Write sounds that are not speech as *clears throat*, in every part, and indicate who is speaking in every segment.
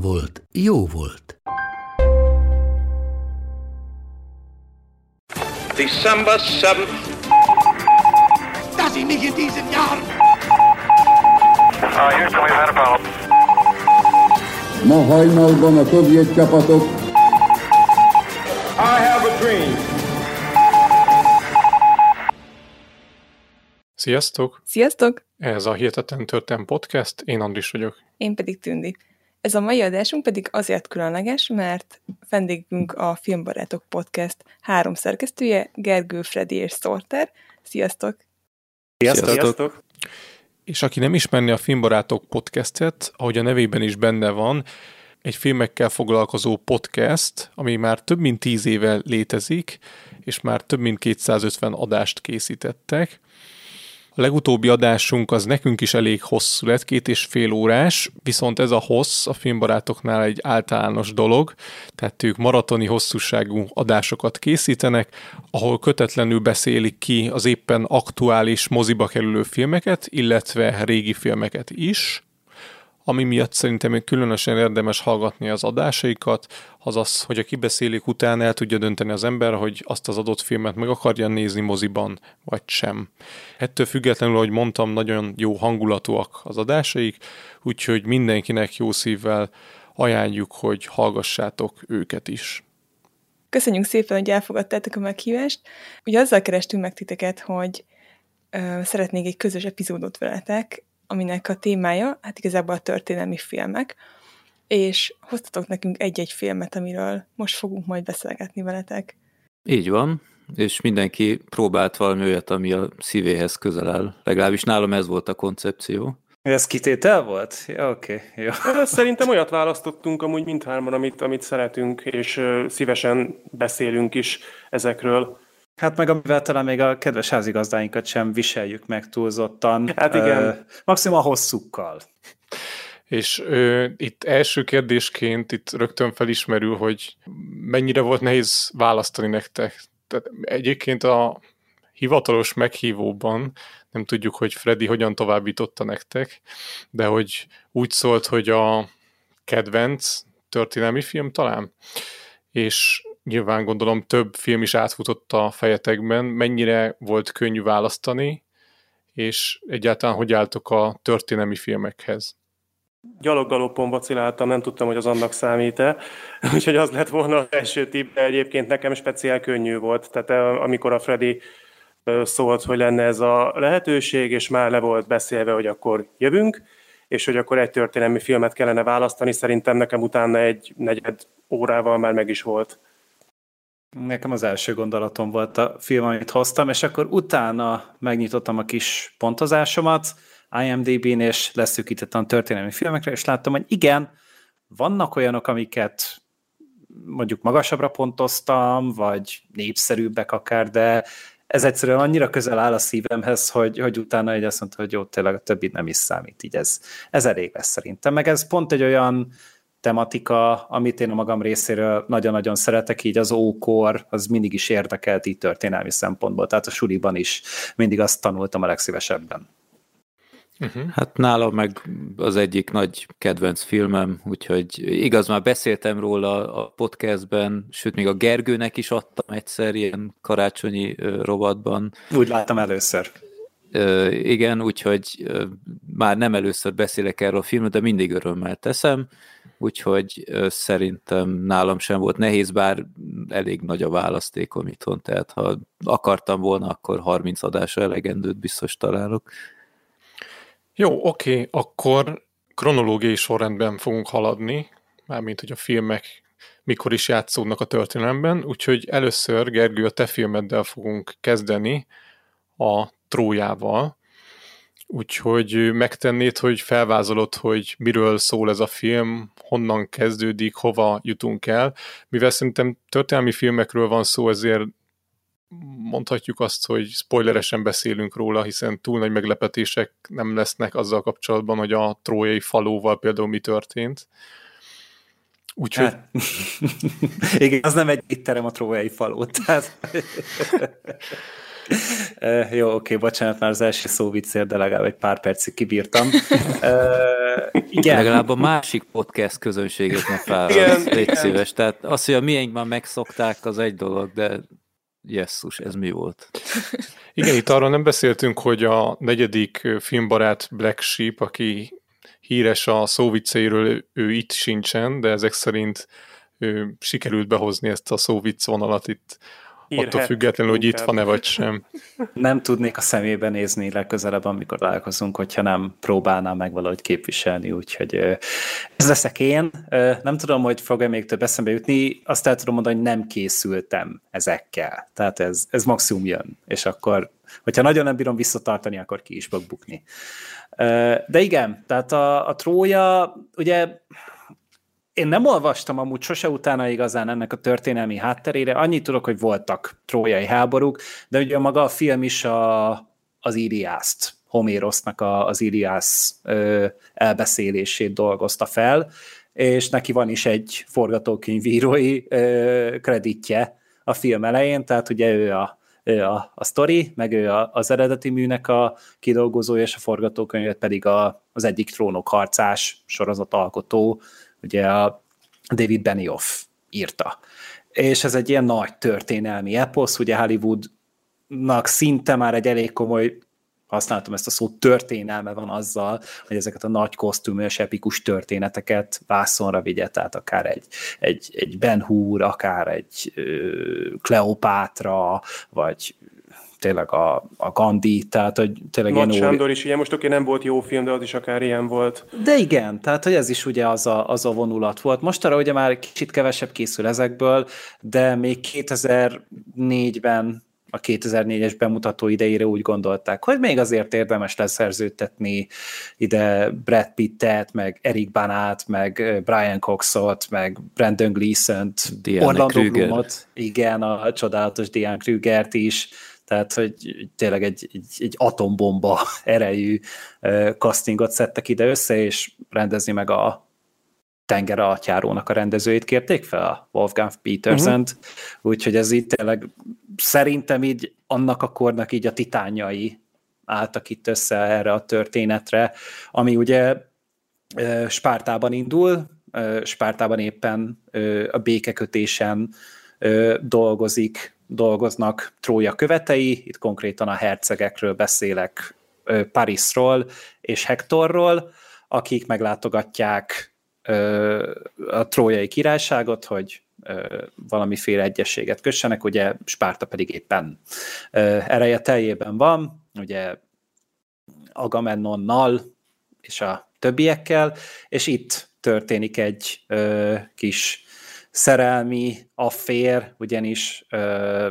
Speaker 1: volt, jó volt.
Speaker 2: December 7th.
Speaker 3: dass ich mich in diesem Jahr
Speaker 4: Uh.
Speaker 5: Ma hajnalban a szovjet csapatok
Speaker 2: I have a dream.
Speaker 6: Sziasztok!
Speaker 7: Sziasztok!
Speaker 6: Ez a Hihetetlen Történet Podcast, én Andris vagyok.
Speaker 7: Én pedig Tündi. Ez a mai adásunk pedig azért különleges, mert vendégünk a Filmbarátok Podcast három szerkesztője, Gergő, Freddy és Sorter. Sziasztok!
Speaker 6: Sziasztok! Sziasztok. És aki nem ismerni a Filmbarátok podcastet, ahogy a nevében is benne van, egy filmekkel foglalkozó podcast, ami már több mint tíz éve létezik, és már több mint 250 adást készítettek. A legutóbbi adásunk az nekünk is elég hosszú lett, két és fél órás, viszont ez a hossz a filmbarátoknál egy általános dolog, tehát ők maratoni hosszúságú adásokat készítenek, ahol kötetlenül beszélik ki az éppen aktuális moziba kerülő filmeket, illetve régi filmeket is, ami miatt szerintem még különösen érdemes hallgatni az adásaikat, az az, hogy a kibeszélik után el tudja dönteni az ember, hogy azt az adott filmet meg akarja nézni moziban, vagy sem. Ettől függetlenül, ahogy mondtam, nagyon jó hangulatúak az adásaik, úgyhogy mindenkinek jó szívvel ajánljuk, hogy hallgassátok őket is.
Speaker 7: Köszönjük szépen, hogy elfogadtátok a meghívást. Ugye azzal kerestünk meg titeket, hogy ö, szeretnék egy közös epizódot veletek, aminek a témája, hát igazából a történelmi filmek, és hoztatok nekünk egy-egy filmet, amiről most fogunk majd beszélgetni veletek.
Speaker 8: Így van, és mindenki próbált valami olyat, ami a szívéhez közel áll. Legalábbis nálam ez volt a koncepció.
Speaker 9: Ez kitétel volt? Ja, oké, okay, jó.
Speaker 10: Szerintem olyat választottunk amúgy mindhárman, amit, amit szeretünk, és szívesen beszélünk is ezekről.
Speaker 9: Hát meg amivel talán még a kedves házigazdáinkat sem viseljük meg túlzottan.
Speaker 10: Hát igen.
Speaker 9: Uh, maximum a hosszúkkal.
Speaker 6: És ö, itt első kérdésként itt rögtön felismerül, hogy mennyire volt nehéz választani nektek. Tehát egyébként a hivatalos meghívóban nem tudjuk, hogy Freddy hogyan továbbította nektek, de hogy úgy szólt, hogy a kedvenc történelmi film talán, és nyilván gondolom több film is átfutott a fejetekben, mennyire volt könnyű választani, és egyáltalán hogy álltok a történelmi filmekhez?
Speaker 10: Gyaloggalopon vaciláltam, nem tudtam, hogy az annak számít-e, *laughs* úgyhogy az lett volna az első tipp, de egyébként nekem speciál könnyű volt. Tehát amikor a Freddy szólt, hogy lenne ez a lehetőség, és már le volt beszélve, hogy akkor jövünk, és hogy akkor egy történelmi filmet kellene választani, szerintem nekem utána egy negyed órával már meg is volt.
Speaker 9: Nekem az első gondolatom volt a film, amit hoztam, és akkor utána megnyitottam a kis pontozásomat IMDb-n, és leszűkítettem történelmi filmekre, és láttam, hogy igen, vannak olyanok, amiket mondjuk magasabbra pontoztam, vagy népszerűbbek akár, de ez egyszerűen annyira közel áll a szívemhez, hogy, hogy utána egy azt mondta, hogy jó, tényleg a többi nem is számít, így ez, ez elég lesz szerintem. Meg ez pont egy olyan tematika, amit én a magam részéről nagyon-nagyon szeretek, így az ókor, az mindig is érdekelt így történelmi szempontból, tehát a suliban is mindig azt tanultam a legszívesebben.
Speaker 8: Uh-huh. Hát nálam meg az egyik nagy kedvenc filmem, úgyhogy igaz, már beszéltem róla a podcastben, sőt, még a Gergőnek is adtam egyszer ilyen karácsonyi rovatban.
Speaker 9: Úgy láttam először.
Speaker 8: Igen, úgyhogy már nem először beszélek erről a filmről, de mindig örömmel teszem, úgyhogy szerintem nálam sem volt nehéz, bár elég nagy a választékom itthon, tehát ha akartam volna, akkor 30 adásra elegendőt biztos találok.
Speaker 6: Jó, oké, akkor kronológiai sorrendben fogunk haladni, mármint, hogy a filmek mikor is játszódnak a történelemben, úgyhogy először, Gergő, a te filmeddel fogunk kezdeni, a Trójával, Úgyhogy megtennéd, hogy felvázolod, hogy miről szól ez a film, honnan kezdődik, hova jutunk el. Mivel szerintem történelmi filmekről van szó, ezért mondhatjuk azt, hogy spoileresen beszélünk róla, hiszen túl nagy meglepetések nem lesznek azzal kapcsolatban, hogy a trójai falóval például mi történt.
Speaker 9: Úgyhogy... Hát, *laughs* igen, az nem egy étterem a trójai faló, tehát... *laughs* Uh, *laughs* jó, oké, bocsánat, már az első szó viccér, de legalább egy pár percig kibírtam. Uh,
Speaker 8: igen. Legalább a másik podcast közönséget ne *laughs* fáradsz, légy szíves. Tehát az, hogy a miénkben megszokták, az egy dolog, de jesszus, ez mi volt? *laughs*
Speaker 6: Igen, itt arról nem beszéltünk, hogy a negyedik filmbarát Black Sheep, aki híres a szóvicceiről, ő, ő itt sincsen, de ezek szerint ő sikerült behozni ezt a szóvicc vonalat itt Írhet, attól függetlenül, hogy itt van-e vagy sem.
Speaker 9: Nem tudnék a szemébe nézni legközelebb, amikor találkozunk, hogyha nem próbálnám meg valahogy képviselni, úgyhogy ez leszek én. Nem tudom, hogy fog-e még több eszembe jutni, azt el tudom mondani, hogy nem készültem ezekkel. Tehát ez, ez maximum jön, és akkor, hogyha nagyon nem bírom visszatartani, akkor ki is fog bukni. De igen, tehát a, a trója, ugye én nem olvastam amúgy sose utána igazán ennek a történelmi hátterére, annyit tudok, hogy voltak trójai háborúk, de ugye maga a film is a, az Iliászt, Homérosznak a, az Iliász ö, elbeszélését dolgozta fel, és neki van is egy forgatókönyvírói ö, kreditje a film elején, tehát ugye ő a, ő a, a sztori, meg ő a, az eredeti műnek a kidolgozója, és a forgatókönyvet pedig a, az egyik trónok harcás sorozat alkotó, ugye a David Benioff írta. És ez egy ilyen nagy történelmi eposz, ugye Hollywoodnak szinte már egy elég komoly használtam ezt a szót, történelme van azzal, hogy ezeket a nagy kosztümös, epikus történeteket vászonra vigye, tehát akár egy, egy, egy Ben Hur, akár egy Kleopátra, vagy tényleg a, a Gandhi, tehát hogy tényleg
Speaker 10: Nagy ilyen Sándor is ilyen, most oké, nem volt jó film, de az is akár ilyen volt.
Speaker 9: De igen, tehát hogy ez is ugye az a, az a vonulat volt. Most arra ugye már kicsit kevesebb készül ezekből, de még 2004-ben a 2004-es bemutató idejére úgy gondolták, hogy még azért érdemes leszerződtetni ide Brad Pittet, meg Eric Banát, meg Brian Coxot, meg Brandon Gleeson-t, Orlando Bloomot, igen, a csodálatos Diane Krügert is, tehát hogy tényleg egy, egy, egy atombomba *laughs* erejű castingot szedtek ide össze, és rendezni meg a tenger atyárónak a rendezőjét kérték fel, a Wolfgang Petersen-t, uh-huh. úgyhogy ez így tényleg szerintem így annak a kornak így a titányai álltak itt össze erre a történetre, ami ugye Spártában indul, Spártában éppen a békekötésen dolgozik dolgoznak Trója követei, itt konkrétan a hercegekről beszélek, Parisról és Hektorról, akik meglátogatják a trójai királyságot, hogy valamiféle egyességet kössenek, ugye Spárta pedig éppen ereje teljében van, ugye Agamennonnal és a többiekkel, és itt történik egy kis szerelmi affér, ugyanis uh,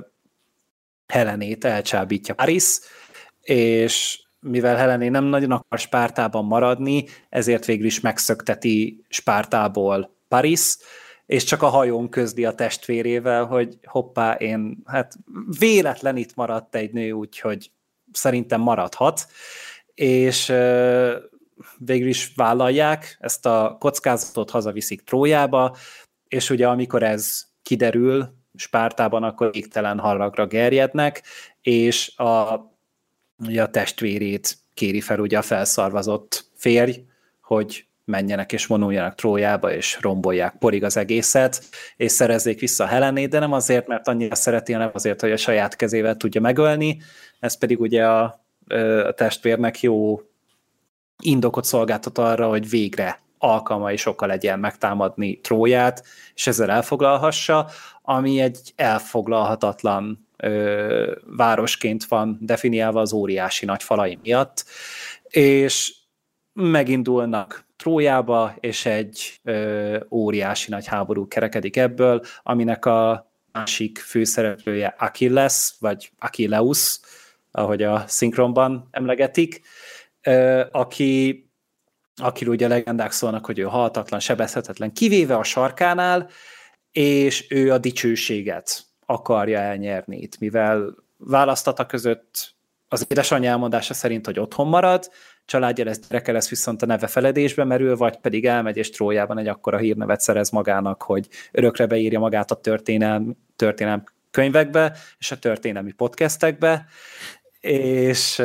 Speaker 9: Helenét elcsábítja Paris, és mivel Helené nem nagyon akar Spártában maradni, ezért végül is megszökteti Spártából Paris, és csak a hajón közli a testvérével, hogy hoppá, én, hát véletlen itt maradt egy nő, úgyhogy szerintem maradhat, és végül is vállalják, ezt a kockázatot hazaviszik Trójába, és ugye amikor ez kiderül Spártában, akkor égtelen haragra gerjednek, és a, ugye a testvérét kéri fel ugye a felszarvazott férj, hogy menjenek és vonuljanak Trójába, és rombolják porig az egészet, és szerezzék vissza Helenét, de nem azért, mert annyira szereti, hanem azért, hogy a saját kezével tudja megölni, ez pedig ugye a, a testvérnek jó indokot szolgáltat arra, hogy végre alkalma is oka legyen megtámadni Tróját, és ezzel elfoglalhassa, ami egy elfoglalhatatlan ö, városként van definiálva az óriási nagy falai miatt, és megindulnak Trójába, és egy ö, óriási nagy háború kerekedik ebből, aminek a másik főszereplője Achilles, vagy Achilleus, ahogy a szinkronban emlegetik, aki akiről ugye legendák szólnak, hogy ő haltatlan, sebezhetetlen, kivéve a sarkánál, és ő a dicsőséget akarja elnyerni itt, mivel választata között az édesanyja elmondása szerint, hogy otthon marad, családja lesz, gyereke lesz, viszont a neve feledésbe merül, vagy pedig elmegy és trójában egy akkora hírnevet szerez magának, hogy örökre beírja magát a történelm, történelm könyvekbe és a történelmi podcastekbe, és,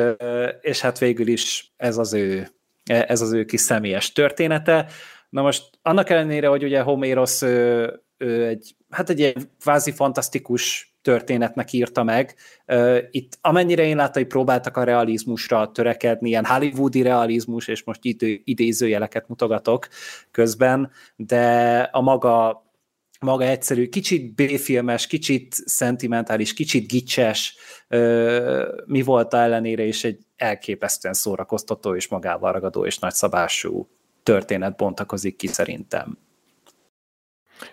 Speaker 9: és hát végül is ez az ő ez az ő kis személyes története. Na most annak ellenére, hogy ugye Homérosz ő, ő egy, hát egy ilyen kvázi fantasztikus történetnek írta meg. Itt amennyire én láttam, hogy próbáltak a realizmusra törekedni, ilyen hollywoodi realizmus, és most idő, idézőjeleket mutogatok közben, de a maga maga egyszerű, kicsit B-filmes, kicsit szentimentális, kicsit gicses, mi volt ellenére is egy elképesztően szórakoztató és magával ragadó és nagyszabású történet bontakozik ki szerintem.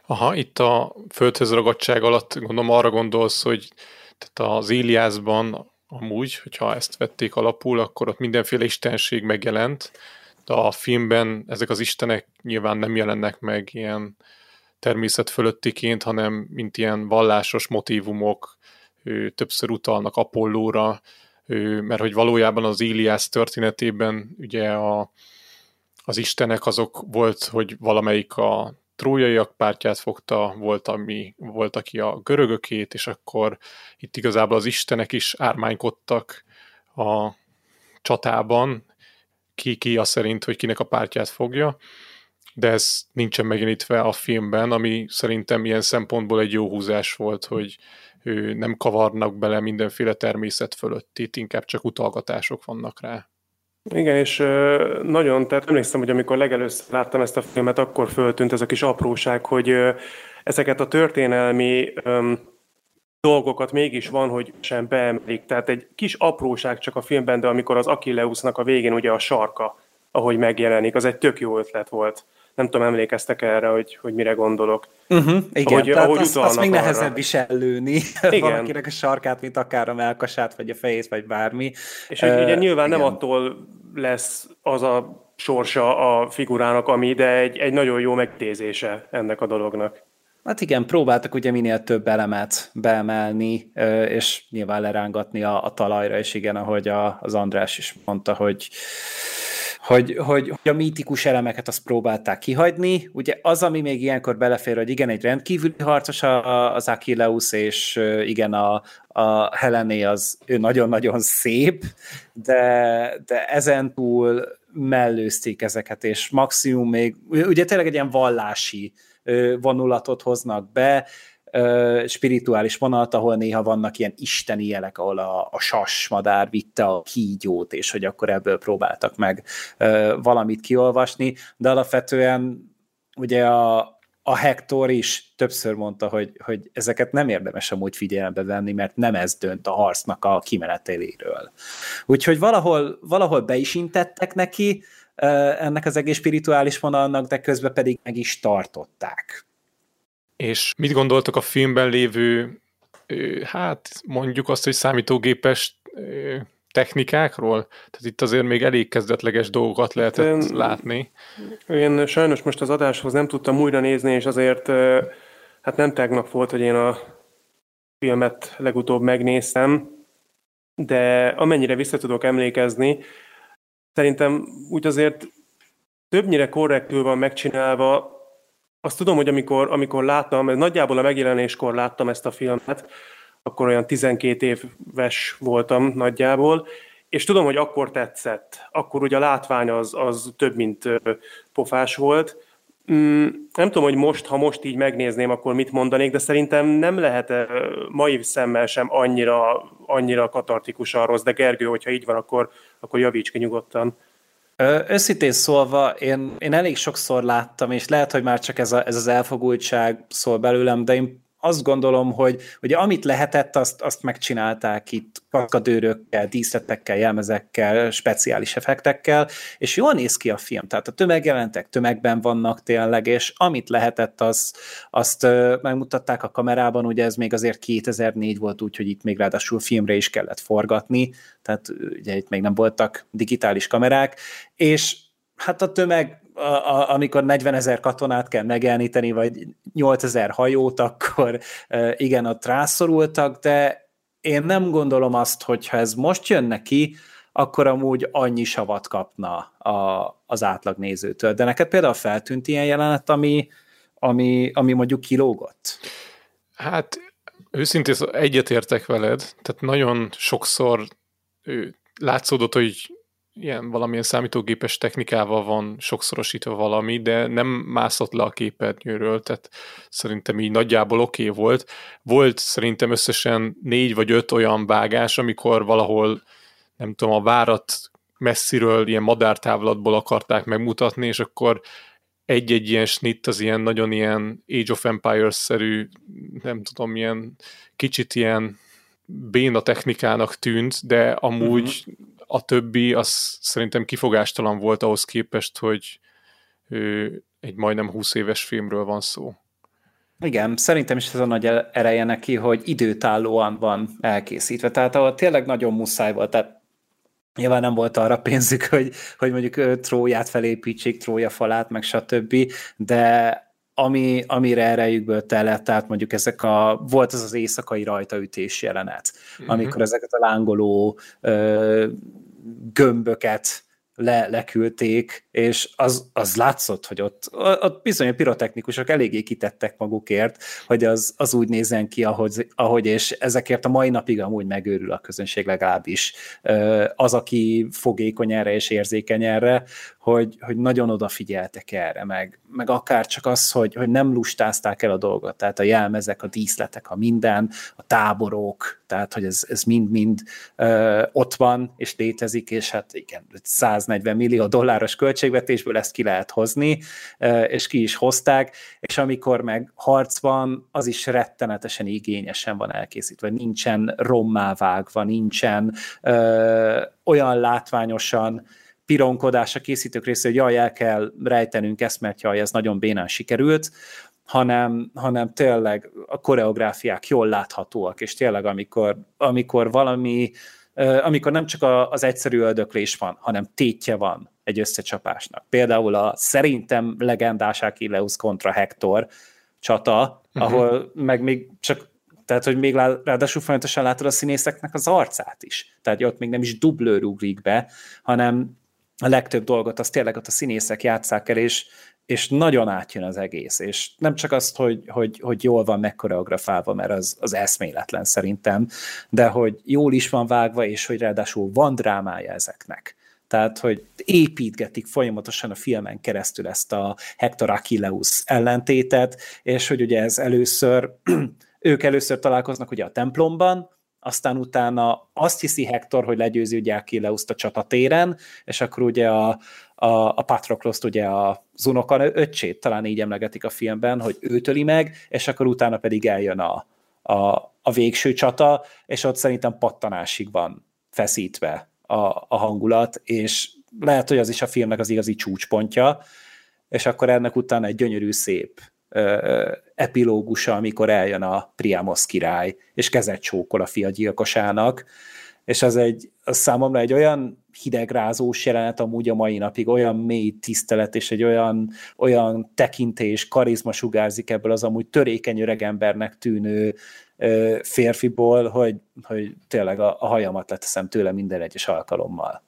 Speaker 6: Aha, itt a földhöz ragadtság alatt gondolom arra gondolsz, hogy tehát az Iliászban amúgy, hogyha ezt vették alapul, akkor ott mindenféle istenség megjelent, de a filmben ezek az istenek nyilván nem jelennek meg ilyen természet fölöttiként, hanem mint ilyen vallásos motívumok, többször utalnak Apollóra, mert hogy valójában az Iliász történetében ugye a, az istenek azok volt, hogy valamelyik a trójaiak pártját fogta, volt, ami, volt, aki a görögökét, és akkor itt igazából az istenek is ármánykodtak a csatában, ki, ki az szerint, hogy kinek a pártját fogja, de ez nincsen megjelenítve a filmben, ami szerintem ilyen szempontból egy jó húzás volt, hogy nem kavarnak bele mindenféle természet fölött, itt inkább csak utalgatások vannak rá.
Speaker 10: Igen, és nagyon, tehát emlékszem, hogy amikor legelőször láttam ezt a filmet, akkor föltűnt ez a kis apróság, hogy ezeket a történelmi dolgokat mégis van, hogy sem beemelik. Tehát egy kis apróság csak a filmben, de amikor az Achilleusnak a végén ugye a sarka, ahogy megjelenik, az egy tök jó ötlet volt nem tudom, emlékeztek erre, hogy, hogy mire gondolok.
Speaker 9: Uh-huh, igen, ahogy, tehát ahogy azt, azt még nehezebb is ellőni igen. *laughs* valakinek a sarkát, mint akár a melkasát, vagy a fejét, vagy bármi.
Speaker 10: És uh, ugye nyilván igen. nem attól lesz az a sorsa a figurának, ami, de egy, egy nagyon jó megtézése ennek a dolognak.
Speaker 9: Hát igen, próbáltak ugye minél több elemet beemelni, és nyilván lerángatni a, a talajra, és igen, ahogy a, az András is mondta, hogy hogy, hogy, hogy a mítikus elemeket azt próbálták kihagyni. Ugye az, ami még ilyenkor belefér, hogy igen, egy rendkívüli harcos az Achilleus, és igen, a, a Helené az ő nagyon-nagyon szép, de, de ezen túl mellőzték ezeket, és maximum még, ugye tényleg egy ilyen vallási vonulatot hoznak be, spirituális vonalat, ahol néha vannak ilyen isteni jelek, ahol a, a sas madár vitte a kígyót, és hogy akkor ebből próbáltak meg valamit kiolvasni, de alapvetően ugye a, a Hector is többször mondta, hogy, hogy ezeket nem érdemes amúgy figyelembe venni, mert nem ez dönt a harcnak a kimeneteléről. Úgyhogy valahol, valahol be is intettek neki ennek az egész spirituális vonalnak, de közben pedig meg is tartották.
Speaker 6: És mit gondoltok a filmben lévő, hát mondjuk azt, hogy számítógépes technikákról? Tehát itt azért még elég kezdetleges dolgokat lehetett én, látni.
Speaker 10: Én sajnos most az adáshoz nem tudtam újra nézni, és azért hát nem tegnap volt, hogy én a filmet legutóbb megnéztem, de amennyire vissza tudok emlékezni, szerintem úgy azért többnyire korrektül van megcsinálva, azt tudom, hogy amikor, amikor láttam, nagyjából a megjelenéskor láttam ezt a filmet, akkor olyan 12 éves voltam nagyjából, és tudom, hogy akkor tetszett. Akkor ugye a látvány az, az több, mint pofás volt. Mm, nem tudom, hogy most, ha most így megnézném, akkor mit mondanék, de szerintem nem lehet mai szemmel sem annyira, annyira katartikusan rossz, de Gergő, hogyha így van, akkor, akkor javíts ki nyugodtan.
Speaker 9: Őszintén szólva, én, én elég sokszor láttam, és lehet, hogy már csak ez, a, ez az elfogultság szól belőlem, de én azt gondolom, hogy ugye amit lehetett, azt, azt megcsinálták itt kaszkadőrökkel, díszletekkel, jelmezekkel, speciális effektekkel, és jól néz ki a film, tehát a tömegjelentek tömegben vannak tényleg, és amit lehetett, az, azt megmutatták a kamerában, ugye ez még azért 2004 volt, úgyhogy itt még ráadásul filmre is kellett forgatni, tehát ugye itt még nem voltak digitális kamerák, és hát a tömeg a, a, amikor 40 ezer katonát kell megjeleníteni, vagy 8 ezer hajót, akkor igen, ott rászorultak, de én nem gondolom azt, hogy ha ez most jön neki, akkor amúgy annyi savat kapna a, az átlag nézőtől. De neked például feltűnt ilyen jelenet, ami, ami, ami mondjuk kilógott?
Speaker 6: Hát őszintén egyetértek veled, tehát nagyon sokszor látszódott, hogy ilyen valamilyen számítógépes technikával van sokszorosítva valami, de nem mászott le a képernyőről, tehát szerintem így nagyjából oké okay volt. Volt szerintem összesen négy vagy öt olyan vágás, amikor valahol nem tudom, a várat messziről ilyen madártávlatból akarták megmutatni, és akkor egy-egy ilyen snit az ilyen nagyon ilyen Age of Empires-szerű, nem tudom, ilyen kicsit ilyen béna technikának tűnt, de amúgy uh-huh a többi az szerintem kifogástalan volt ahhoz képest, hogy ő, egy majdnem 20 éves filmről van szó.
Speaker 9: Igen, szerintem is ez a nagy ereje neki, hogy időtállóan van elkészítve. Tehát ahol tényleg nagyon muszáj volt, tehát nyilván nem volt arra pénzük, hogy, hogy mondjuk tróját felépítsék, trója falát, meg stb., de ami, amire erejükből telett, tehát mondjuk ezek a, volt az az éjszakai rajtaütés jelenet, uh-huh. amikor ezeket a lángoló ö, gömböket le, leküldték, és az, az látszott, hogy ott, ott bizony a pirotechnikusok eléggé kitettek magukért, hogy az, az úgy nézzen ki, ahogy, ahogy, és ezekért a mai napig amúgy megőrül a közönség legalábbis. Az, aki fogékony erre és érzékeny erre, hogy, hogy nagyon odafigyeltek erre, meg, meg akár csak az, hogy, hogy nem lustázták el a dolgot, tehát a jelmezek, a díszletek, a minden, a táborok, tehát hogy ez, mind-mind ott van, és létezik, és hát igen, 140 millió dolláros költségvetésből ezt ki lehet hozni, és ki is hozták, és amikor meg harc van, az is rettenetesen igényesen van elkészítve, nincsen rommá vágva, nincsen ö, olyan látványosan pironkodás a készítők részéről, hogy jaj, el kell rejtenünk ezt, mert jaj, ez nagyon bénán sikerült, hanem, hanem tényleg a koreográfiák jól láthatóak, és tényleg amikor, amikor valami, amikor nem csak az egyszerű öldöklés van, hanem tétje van egy összecsapásnak. Például a szerintem legendás Achilleus kontra Hector csata, uh-huh. ahol meg még csak tehát, hogy még ráadásul folyamatosan látod a színészeknek az arcát is. Tehát ott még nem is dublőr ugrik be, hanem a legtöbb dolgot azt tényleg ott a színészek játszák el, és, és nagyon átjön az egész, és nem csak azt, hogy, hogy, hogy jól van megkoreografálva, mert az, az eszméletlen szerintem, de hogy jól is van vágva, és hogy ráadásul van drámája ezeknek. Tehát, hogy építgetik folyamatosan a filmen keresztül ezt a Hector Achilleus ellentétet, és hogy ugye ez először, *clears throat* ők először találkoznak ugye a templomban, aztán utána azt hiszi Hector, hogy legyőzi ugye Achilleuszt a csatatéren, és akkor ugye a, a, a Patrokloszt, ugye a unoka öccsét, talán így emlegetik a filmben, hogy ő töli meg, és akkor utána pedig eljön a, a, a végső csata, és ott szerintem pattanásig van feszítve a, a hangulat, és lehet, hogy az is a filmnek az igazi csúcspontja, és akkor ennek utána egy gyönyörű, szép epilógusa, amikor eljön a Priamos király, és kezet csókol a fia gyilkosának, és az egy, az számomra egy olyan hidegrázós jelenet amúgy a mai napig, olyan mély tisztelet, és egy olyan, olyan tekintés, karizma sugárzik ebből az amúgy törékeny öregembernek tűnő ö, férfiból, hogy, hogy tényleg a, a hajamat leteszem tőle minden egyes alkalommal.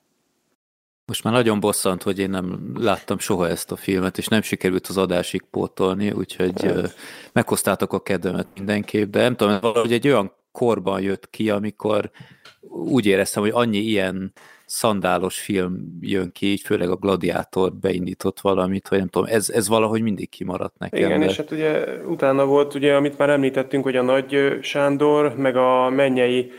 Speaker 8: Most már nagyon bosszant, hogy én nem láttam soha ezt a filmet, és nem sikerült az adásig pótolni, úgyhogy hát. meghoztátok a kedvemet mindenképp, de nem tudom, valahogy egy olyan korban jött ki, amikor úgy éreztem, hogy annyi ilyen szandálos film jön ki, így főleg a Gladiátor beindított valamit, hogy nem tudom, ez, ez valahogy mindig kimaradt nekem.
Speaker 10: Igen, de... és hát ugye utána volt, ugye, amit már említettünk, hogy a Nagy Sándor, meg a mennyei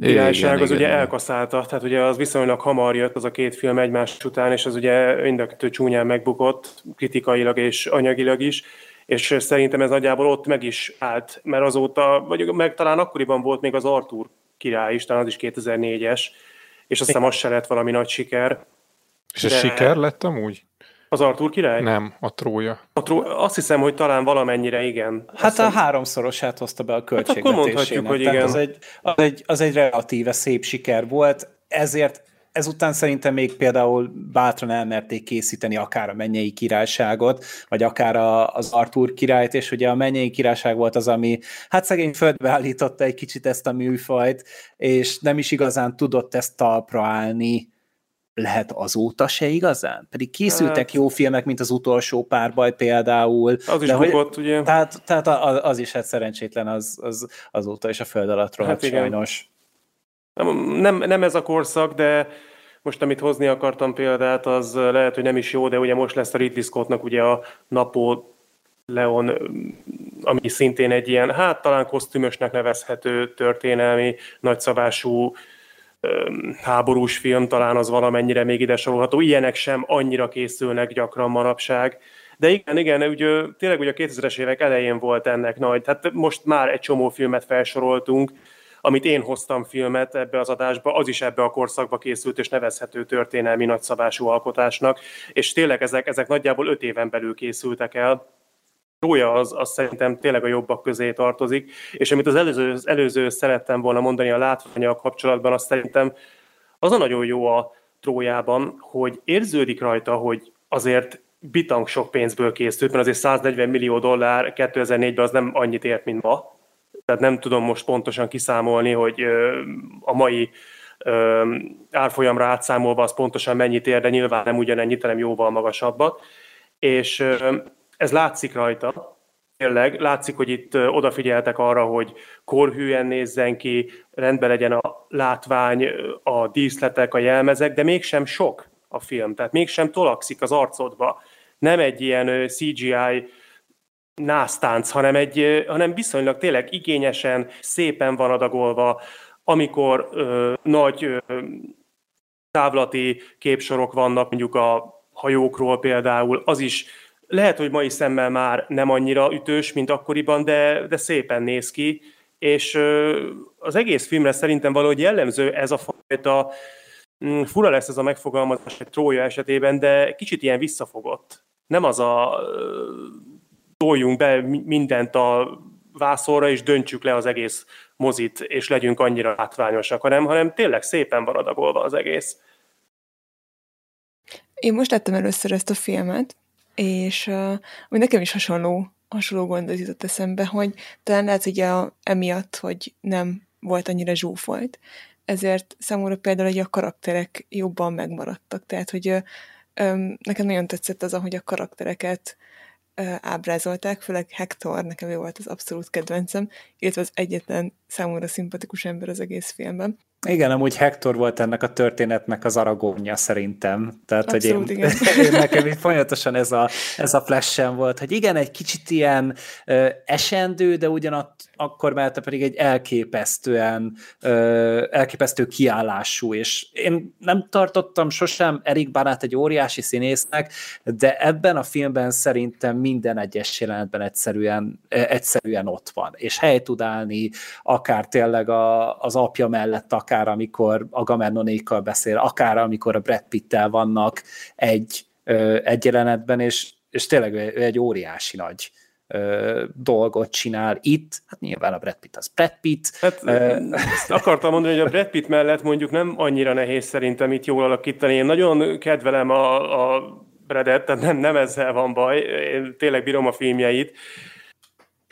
Speaker 10: királyság igen, az igen, ugye igen. elkaszálta, tehát ugye az viszonylag hamar jött az a két film egymás után, és az ugye mind a kettő csúnyán megbukott, kritikailag és anyagilag is, és szerintem ez nagyjából ott meg is állt, mert azóta, vagy meg talán akkoriban volt még az Arthur király is, talán az is 2004-es, és azt hiszem az se lett valami nagy siker.
Speaker 6: És ez siker lett amúgy?
Speaker 10: Az Artur király?
Speaker 6: Nem, a trója.
Speaker 10: A tró... Azt hiszem, hogy talán valamennyire igen.
Speaker 9: Hát
Speaker 10: hiszem...
Speaker 9: a háromszorosát hozta be a költségvetésének.
Speaker 10: Hát akkor mondhatjuk, hogy igen.
Speaker 9: Az egy, az, egy, az egy relatíve szép siker volt, ezért ezután szerintem még például bátran elmerték készíteni akár a mennyei királyságot, vagy akár a, az Artur királyt, és ugye a mennyei királyság volt az, ami hát szegény földbe állította egy kicsit ezt a műfajt, és nem is igazán tudott ezt talpra állni, lehet azóta se igazán? Pedig készültek hát. jó filmek, mint az utolsó párbaj például.
Speaker 10: Az is bukott, hogy, ugye?
Speaker 9: Tehát, tehát az is hát szerencsétlen az, az, azóta is a föld alatt rohadt hát sajnos.
Speaker 10: Nem, nem ez a korszak, de most amit hozni akartam példát, az lehet, hogy nem is jó, de ugye most lesz a Ridley Scottnak ugye a Napó Leon, ami szintén egy ilyen, hát talán kosztümösnek nevezhető történelmi, nagyszabású háborús film, talán az valamennyire még ide sorolható. Ilyenek sem annyira készülnek gyakran manapság. De igen, igen, ugye, tényleg ugye a 2000-es évek elején volt ennek nagy, hát most már egy csomó filmet felsoroltunk, amit én hoztam filmet ebbe az adásba, az is ebbe a korszakba készült és nevezhető történelmi nagyszabású alkotásnak, és tényleg ezek, ezek nagyjából öt éven belül készültek el, Rója az, az szerintem tényleg a jobbak közé tartozik, és amit az előző, az előző szerettem volna mondani a látványal kapcsolatban, azt szerintem az a nagyon jó a Trójában, hogy érződik rajta, hogy azért bitang sok pénzből készült, mert azért 140 millió dollár 2004-ben az nem annyit ért, mint ma. Tehát nem tudom most pontosan kiszámolni, hogy a mai árfolyamra átszámolva az pontosan mennyit ér, de nyilván nem ugyanennyit, hanem jóval magasabbat. És ez látszik rajta, tényleg látszik, hogy itt odafigyeltek arra, hogy korhűen nézzen ki, rendben legyen a látvány, a díszletek, a jelmezek, de mégsem sok a film, tehát mégsem tolakszik az arcodba. Nem egy ilyen CGI násztánc, hanem, egy, hanem viszonylag tényleg igényesen, szépen van adagolva, amikor ö, nagy ö, távlati képsorok vannak, mondjuk a hajókról például, az is lehet, hogy mai szemmel már nem annyira ütős, mint akkoriban, de, de szépen néz ki, és az egész filmre szerintem valahogy jellemző ez a fajta, mm, fura lesz ez a megfogalmazás egy trója esetében, de kicsit ilyen visszafogott. Nem az a toljunk be mindent a vászorra, és döntsük le az egész mozit, és legyünk annyira látványosak, hanem, hanem tényleg szépen van adagolva az egész.
Speaker 7: Én most láttam először ezt a filmet, és ami nekem is hasonló, hasonló gondot jutott eszembe, hogy talán lehet, hogy a, emiatt, hogy nem volt annyira zsúfolt, ezért számomra például hogy a karakterek jobban megmaradtak. Tehát, hogy um, nekem nagyon tetszett az, ahogy a karaktereket ábrázolták, főleg Hector, nekem ő volt az abszolút kedvencem, illetve az egyetlen számomra szimpatikus ember az egész filmben.
Speaker 9: Igen, amúgy Hector volt ennek a történetnek az aragónja szerintem. Tehát,
Speaker 7: Abszolút,
Speaker 9: hogy én,
Speaker 7: igen. *laughs*
Speaker 9: én nekem így folyamatosan ez a, ez a flash volt, hogy igen, egy kicsit ilyen ö, esendő, de ugyanatt akkor mellette pedig egy elképesztően ö, elképesztő kiállású, és én nem tartottam sosem Erik Barát egy óriási színésznek, de ebben a filmben szerintem minden egyes jelenetben egyszerűen, egyszerűen ott van, és hely tud állni, akár tényleg a, az apja mellett, akár amikor a Gamernonékkal beszél, akár amikor a Brad Pitt-tel vannak egy, egy jelenetben, és, és tényleg egy óriási nagy dolgot csinál itt, hát nyilván a Brad Pitt az Brad Pitt.
Speaker 10: Hát, uh, akartam mondani, hogy a Brad Pitt mellett mondjuk nem annyira nehéz szerintem itt jól alakítani. Én nagyon kedvelem a, a Bradet, tehát nem, nem ezzel van baj, én tényleg bírom a filmjeit,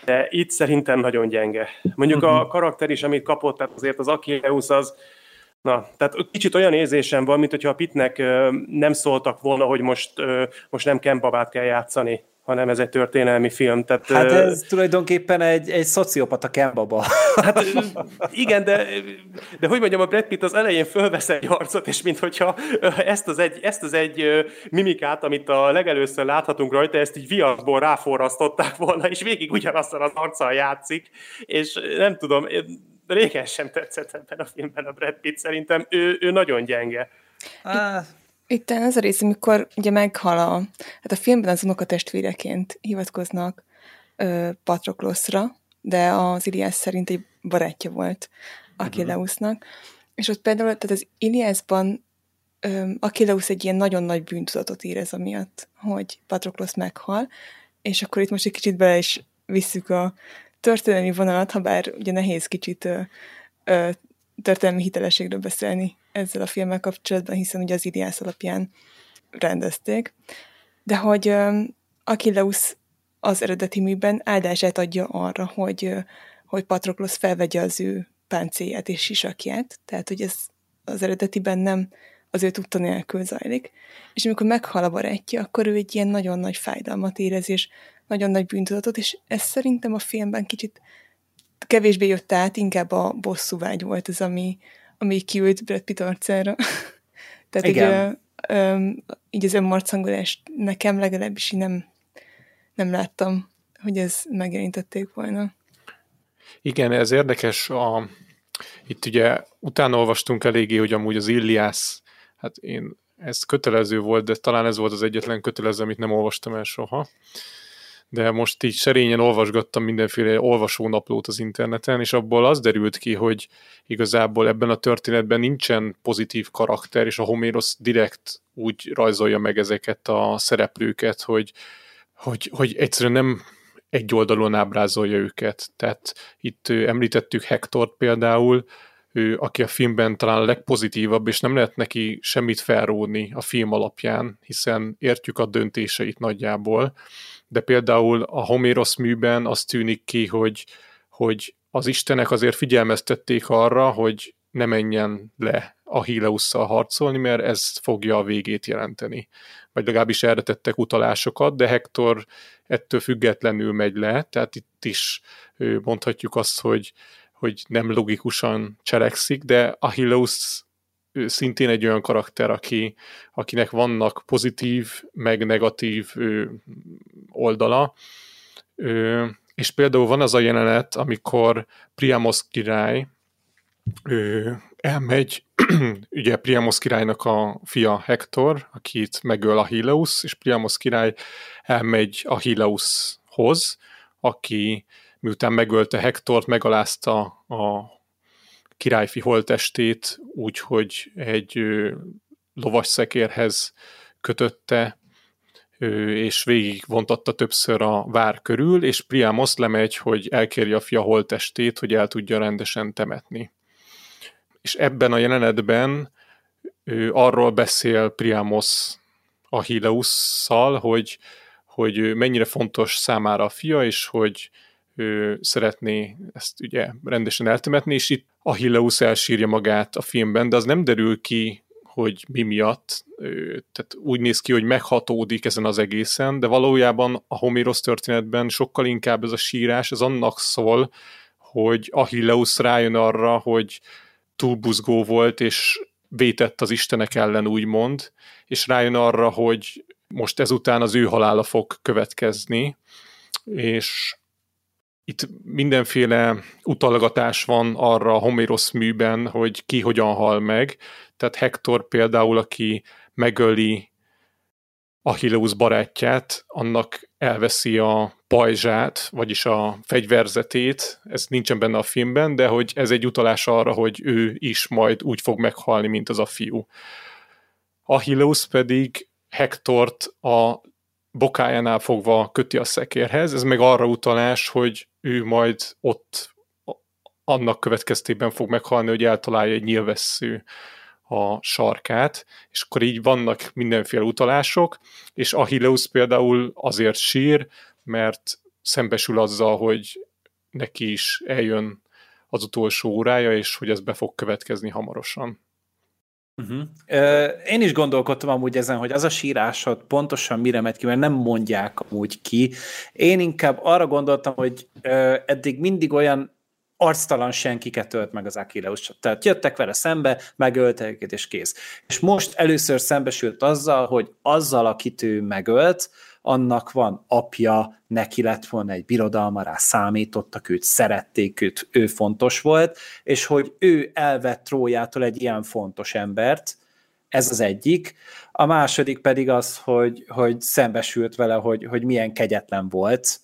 Speaker 10: de itt szerintem nagyon gyenge. Mondjuk uh-huh. a mhm. karakter is, amit kapott, tehát azért az Achilleus az, na, tehát kicsit olyan érzésem van, mint hogyha a Pitnek nem szóltak volna, hogy most, most nem Kempavát kell játszani hanem ez egy történelmi film. Tehát,
Speaker 9: hát ez uh, tulajdonképpen egy, egy szociopata kembaba. *laughs*
Speaker 10: Hát igen, de, de hogy mondjam, a Brad Pitt az elején fölvesz egy arcot, és mintha ezt az egy, ezt az egy mimikát, amit a legelőször láthatunk rajta, ezt így viaszból ráforrasztották volna, és végig ugyanazzal az arccal játszik, és nem tudom, régen sem tetszett ebben a filmben a Brad Pitt, szerintem ő, ő nagyon gyenge.
Speaker 7: Ah. Itt az a rész, amikor ugye meghal a, hát a filmben az unokatestvéreként hivatkoznak Patrokloszra, de az Iliász szerint egy barátja volt Achilleusnak. És ott például, tehát az Iliászban Achilleus egy ilyen nagyon nagy bűntudatot érez amiatt, hogy Patroklosz meghal, és akkor itt most egy kicsit bele is visszük a történelmi vonalat, ha bár ugye nehéz kicsit ö, ö, történelmi hitelességről beszélni ezzel a filmmel kapcsolatban, hiszen ugye az Iliász alapján rendezték. De hogy Achilleus az eredeti műben áldását adja arra, hogy, hogy Patroklosz felvegye az ő páncélját és sisakját, tehát hogy ez az eredetiben nem az ő tudta nélkül zajlik. És amikor meghal a barátja, akkor ő egy ilyen nagyon nagy fájdalmat érez, és nagyon nagy bűntudatot, és ez szerintem a filmben kicsit kevésbé jött át, inkább a bosszúvágy volt az, ami, ami kiült Brad Pitt arcára. *laughs* Tehát Igen. Így, ö, így az önmarcangolást nekem legalábbis így nem, nem láttam, hogy ez megjelentették volna.
Speaker 6: Igen, ez érdekes. A, itt ugye utána olvastunk eléggé, hogy amúgy az Illiász, hát én ez kötelező volt, de talán ez volt az egyetlen kötelező, amit nem olvastam el soha. De most így serényen olvasgattam mindenféle olvasónaplót az interneten, és abból az derült ki, hogy igazából ebben a történetben nincsen pozitív karakter, és a Homérosz direkt úgy rajzolja meg ezeket a szereplőket, hogy, hogy, hogy egyszerűen nem egy oldalon ábrázolja őket. Tehát itt említettük Hektort például, ő, aki a filmben talán a legpozitívabb, és nem lehet neki semmit felróni a film alapján, hiszen értjük a döntéseit nagyjából, de például a Homérosz műben az tűnik ki, hogy, hogy az istenek azért figyelmeztették arra, hogy ne menjen le a Híleusszal harcolni, mert ez fogja a végét jelenteni. Vagy legalábbis erre tettek utalásokat, de Hector ettől függetlenül megy le, tehát itt is mondhatjuk azt, hogy, hogy nem logikusan cselekszik, de Achilleus szintén egy olyan karakter, aki, akinek vannak pozitív, meg negatív oldala. És például van az a jelenet, amikor Priamos király elmegy, *clears throat* ugye Priamos királynak a fia Hector, akit megöl Achilleus, és Priamos király elmegy Achilleushoz, aki miután megölte Hektort, megalázta a királyfi holtestét úgy, hogy egy lovas szekérhez kötötte, és végig vontatta többször a vár körül, és Priamos lemegy, hogy elkérje a fia holtestét, hogy el tudja rendesen temetni. És ebben a jelenetben ő arról beszél Priamos Achilleusszal, hogy, hogy mennyire fontos számára a fia, és hogy ő szeretné ezt ugye rendesen eltemetni, és itt Achilleus elsírja magát a filmben, de az nem derül ki, hogy mi miatt, tehát úgy néz ki, hogy meghatódik ezen az egészen, de valójában a Homérosz történetben sokkal inkább ez a sírás, ez annak szól, hogy Achilleus rájön arra, hogy túlbuzgó volt, és vétett az istenek ellen, úgymond, és rájön arra, hogy most ezután az ő halála fog következni, és itt mindenféle utalgatás van arra a Homérosz műben, hogy ki hogyan hal meg. Tehát Hector például, aki megöli Achilleus barátját, annak elveszi a pajzsát, vagyis a fegyverzetét, ez nincsen benne a filmben, de hogy ez egy utalás arra, hogy ő is majd úgy fog meghalni, mint az a fiú. Achilleus pedig Hektort a bokájánál fogva köti a szekérhez, ez meg arra utalás, hogy ő majd ott annak következtében fog meghalni, hogy eltalálja egy nyilvessző a sarkát, és akkor így vannak mindenféle utalások, és Achilleus például azért sír, mert szembesül azzal, hogy neki is eljön az utolsó órája, és hogy ez be fog következni hamarosan.
Speaker 9: Uh-huh. Én is gondolkodtam amúgy ezen, hogy az a sírásod pontosan mire megy ki, mert nem mondják amúgy ki. Én inkább arra gondoltam, hogy eddig mindig olyan arctalan senkiket ölt meg az Achilleus. Tehát jöttek vele szembe, megöltek őket, és kész. És most először szembesült azzal, hogy azzal, akit ő megölt, annak van apja, neki lett volna egy birodalma, rá számítottak, őt szerették, őt, ő fontos volt, és hogy ő elvett Trójától egy ilyen fontos embert, ez az egyik. A második pedig az, hogy, hogy szembesült vele, hogy, hogy milyen kegyetlen volt,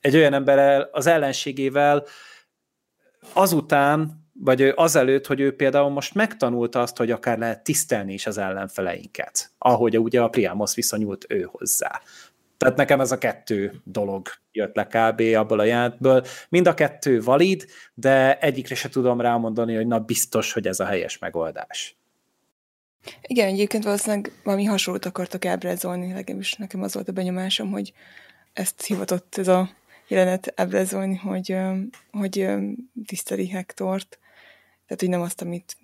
Speaker 9: egy olyan emberrel, az ellenségével azután, vagy azelőtt, hogy ő például most megtanulta azt, hogy akár lehet tisztelni is az ellenfeleinket, ahogy ugye a Priamos viszonyult ő hozzá. Tehát nekem ez a kettő dolog jött le kb. abból a jelentből. Mind a kettő valid, de egyikre se tudom rámondani, hogy na biztos, hogy ez a helyes megoldás.
Speaker 7: Igen, egyébként valószínűleg valami hasonlót akartak ábrázolni, legalábbis nekem az volt a benyomásom, hogy ezt hivatott ez a jelenet ábrázolni, hogy, hogy tiszteli Hektort, tehát hogy nem azt, amit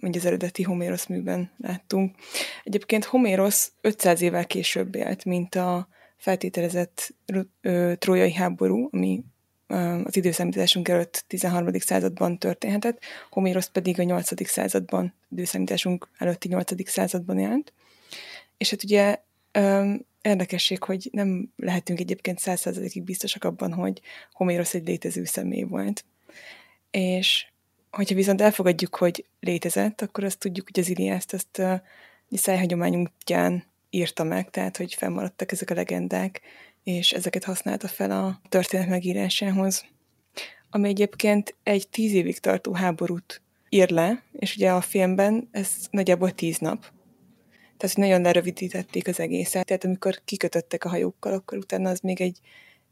Speaker 7: mondja az eredeti Homérosz műben láttunk. Egyébként Homérosz 500 évvel később élt, mint a feltételezett ö, trójai háború, ami ö, az időszámításunk előtt 13. században történhetett, Homérosz pedig a 8. században, időszámításunk előtti 8. században jelent. És hát ugye ö, érdekesség, hogy nem lehetünk egyébként százszázalékig biztosak abban, hogy Homérosz egy létező személy volt. És hogyha viszont elfogadjuk, hogy létezett, akkor azt tudjuk, hogy az Iliászt ezt a szájhagyományunk útján írta meg, tehát hogy fennmaradtak ezek a legendák, és ezeket használta fel a történet megírásához. Ami egyébként egy tíz évig tartó háborút ír le, és ugye a filmben ez nagyjából tíz nap. Tehát, hogy nagyon lerövidítették az egészet. Tehát amikor kikötöttek a hajókkal, akkor utána az még egy,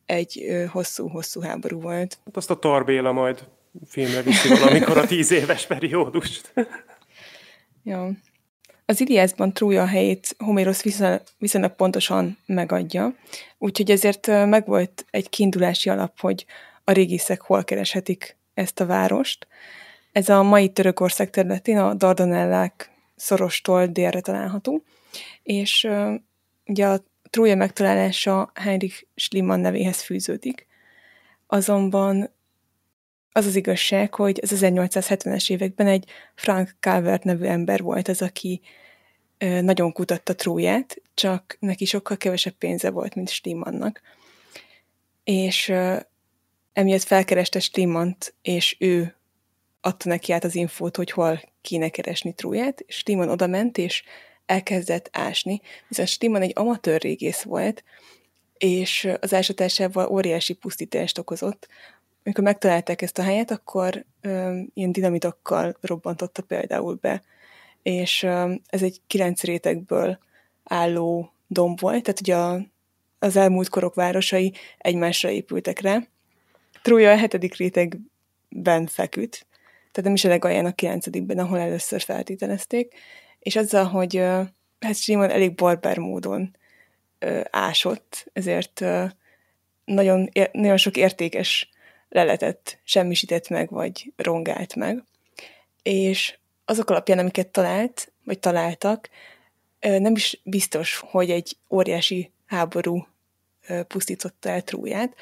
Speaker 7: egy hosszú-hosszú háború volt.
Speaker 10: Hát azt a Tarbéla majd filmre viszi valamikor a tíz éves periódust.
Speaker 7: Jó. Az Iliászban Trója helyét Homérosz viszonylag pontosan megadja, úgyhogy ezért megvolt egy kiindulási alap, hogy a régészek hol kereshetik ezt a várost. Ez a mai Törökország területén a Dardanellák szorostól délre található, és ugye a Trója megtalálása Heinrich Schliemann nevéhez fűződik. Azonban az az igazság, hogy az 1870-es években egy Frank Calvert nevű ember volt az, aki nagyon kutatta Tróját, csak neki sokkal kevesebb pénze volt, mint Stimannnak. És emiatt felkereste Stimant, és ő adta neki át az infót, hogy hol kéne keresni Tróját, és Stimon oda ment, és elkezdett ásni, viszont Stimon egy amatőr régész volt, és az ásatásával óriási pusztítást okozott, amikor megtalálták ezt a helyet, akkor ö, ilyen dinamitokkal robbantotta például be, és ö, ez egy kilenc rétegből álló domb volt, tehát ugye a, az elmúlt korok városai egymásra épültek rá. Trója a hetedik rétegben feküdt, tehát nem is a legalján a kilencedikben, ahol először feltételezték, és azzal, hogy hát Simon elég barbár módon ö, ásott, ezért ö, nagyon, nagyon sok értékes leletett, semmisített meg, vagy rongált meg. És azok alapján, amiket talált, vagy találtak, nem is biztos, hogy egy óriási háború pusztította el Tróját.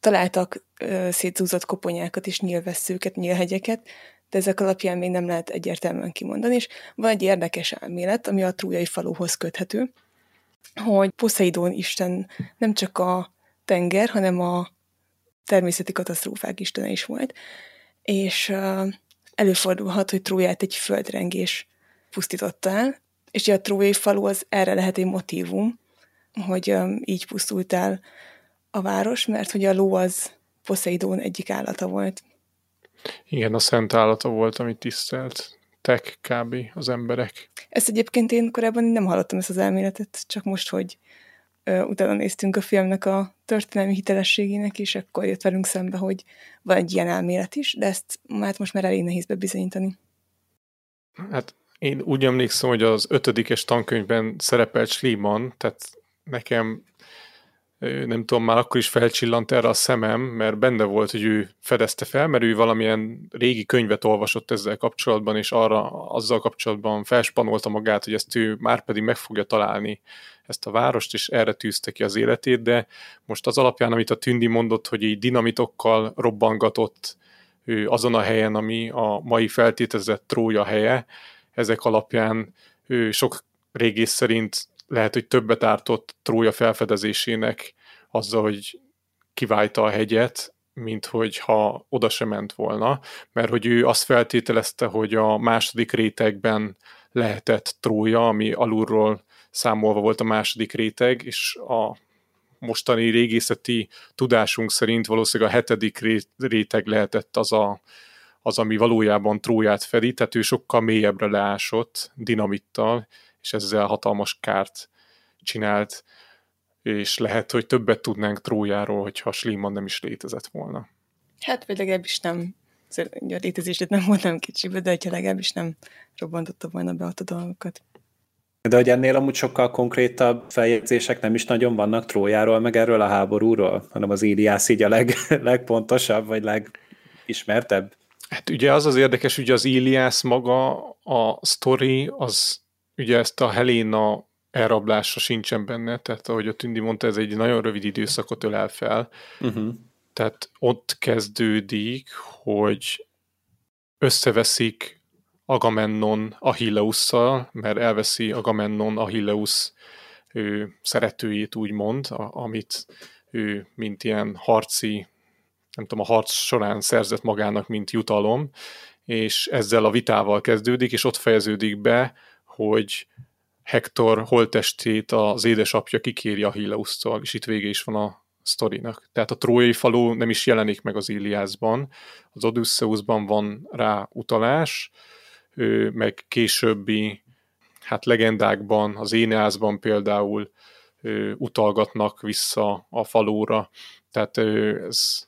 Speaker 7: Találtak szétzúzott koponyákat és nyílvesszőket, nyílhegyeket, de ezek alapján még nem lehet egyértelműen kimondani, és van egy érdekes elmélet, ami a trójai faluhoz köthető, hogy Poseidon Isten nem csak a tenger, hanem a természeti katasztrófák istene is volt, és uh, előfordulhat, hogy Tróját egy földrengés pusztította el, és a trójai falu az erre lehet egy motivum, hogy um, így pusztult el a város, mert hogy a ló az Poseidon egyik állata volt.
Speaker 6: Igen, a szent állata volt, amit tisztelt tek kb. az emberek.
Speaker 7: Ezt egyébként én korábban nem hallottam ezt az elméletet, csak most, hogy utána néztünk a filmnek a történelmi hitelességének, és akkor jött velünk szembe, hogy van egy ilyen elmélet is, de ezt hát most már elég nehéz bebizonyítani.
Speaker 6: Hát én úgy emlékszem, hogy az ötödikes tankönyvben szerepelt Schliemann, tehát nekem nem tudom, már akkor is felcsillant erre a szemem, mert benne volt, hogy ő fedezte fel, mert ő valamilyen régi könyvet olvasott ezzel kapcsolatban, és arra azzal kapcsolatban felspanolta magát, hogy ezt ő már pedig meg fogja találni ezt a várost, és erre tűzte ki az életét, de most az alapján, amit a Tündi mondott, hogy így dinamitokkal robbangatott ő azon a helyen, ami a mai feltételezett trója helye, ezek alapján ő sok régész szerint lehet, hogy többet ártott Trója felfedezésének azzal, hogy kiválta a hegyet, mint hogy ha oda sem ment volna, mert hogy ő azt feltételezte, hogy a második rétegben lehetett Trója, ami alulról számolva volt a második réteg, és a mostani régészeti tudásunk szerint valószínűleg a hetedik réteg lehetett az, a, az ami valójában Tróját fedi, tehát ő sokkal mélyebbre leásott dinamittal, és ezzel hatalmas kárt csinált, és lehet, hogy többet tudnánk Trójáról, hogyha Schliemann nem is létezett volna.
Speaker 7: Hát, vagy legalábbis nem a létezését nem voltam kicsibe, de hogyha legalábbis nem robbantotta volna be ott a dolgokat.
Speaker 9: De hogy ennél amúgy sokkal konkrétabb feljegyzések nem is nagyon vannak Trójáról, meg erről a háborúról, hanem az Iliász így a leg, *laughs* legpontosabb, vagy legismertebb.
Speaker 6: Hát ugye az az érdekes, hogy az Iliász maga, a story, az ugye ezt a Helena elrablása sincsen benne, tehát ahogy a Tündi mondta, ez egy nagyon rövid időszakot ölel fel. Uh-huh. Tehát ott kezdődik, hogy összeveszik Agamennon Achilleusszal, mert elveszi Agamennon Achilleus ő, szeretőjét úgymond, a, amit ő mint ilyen harci, nem tudom, a harc során szerzett magának, mint jutalom, és ezzel a vitával kezdődik, és ott fejeződik be, hogy Hector holtestét az édesapja kikéri Achilleusztól, és itt vége is van a sztorinak. Tehát a trójai falu nem is jelenik meg az Iliászban, az Odysseusban van rá utalás, meg későbbi hát legendákban, az Éneászban például utalgatnak vissza a falóra, tehát ez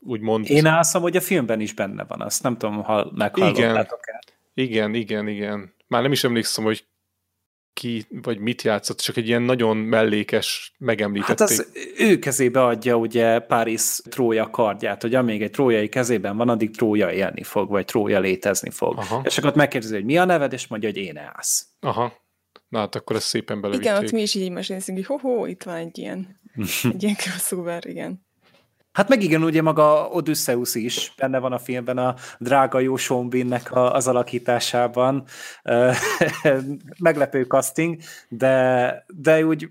Speaker 6: úgymond...
Speaker 9: Én állszom, hogy a filmben is benne van, azt nem tudom, ha meghallgattátok
Speaker 6: el. Igen, igen, igen. Már nem is emlékszem, hogy ki, vagy mit játszott, csak egy ilyen nagyon mellékes megemlítették.
Speaker 9: Hát az ő kezébe adja ugye Párizs Trója kardját, hogy amíg egy trójai kezében van, addig Trója élni fog, vagy Trója létezni fog. Aha. És akkor ott megkérdezi, hogy mi a neved, és mondja, hogy én állsz.
Speaker 6: Aha. Na hát akkor ezt szépen belevitték.
Speaker 7: Igen, ott mi is így mesélszünk, hogy ho-ho, itt van egy ilyen, *laughs* egy ilyen crossover, igen.
Speaker 9: Hát meg igen, ugye maga Odysseus is benne van a filmben a drága jó Sean a, az alakításában. *laughs* Meglepő casting, de, de úgy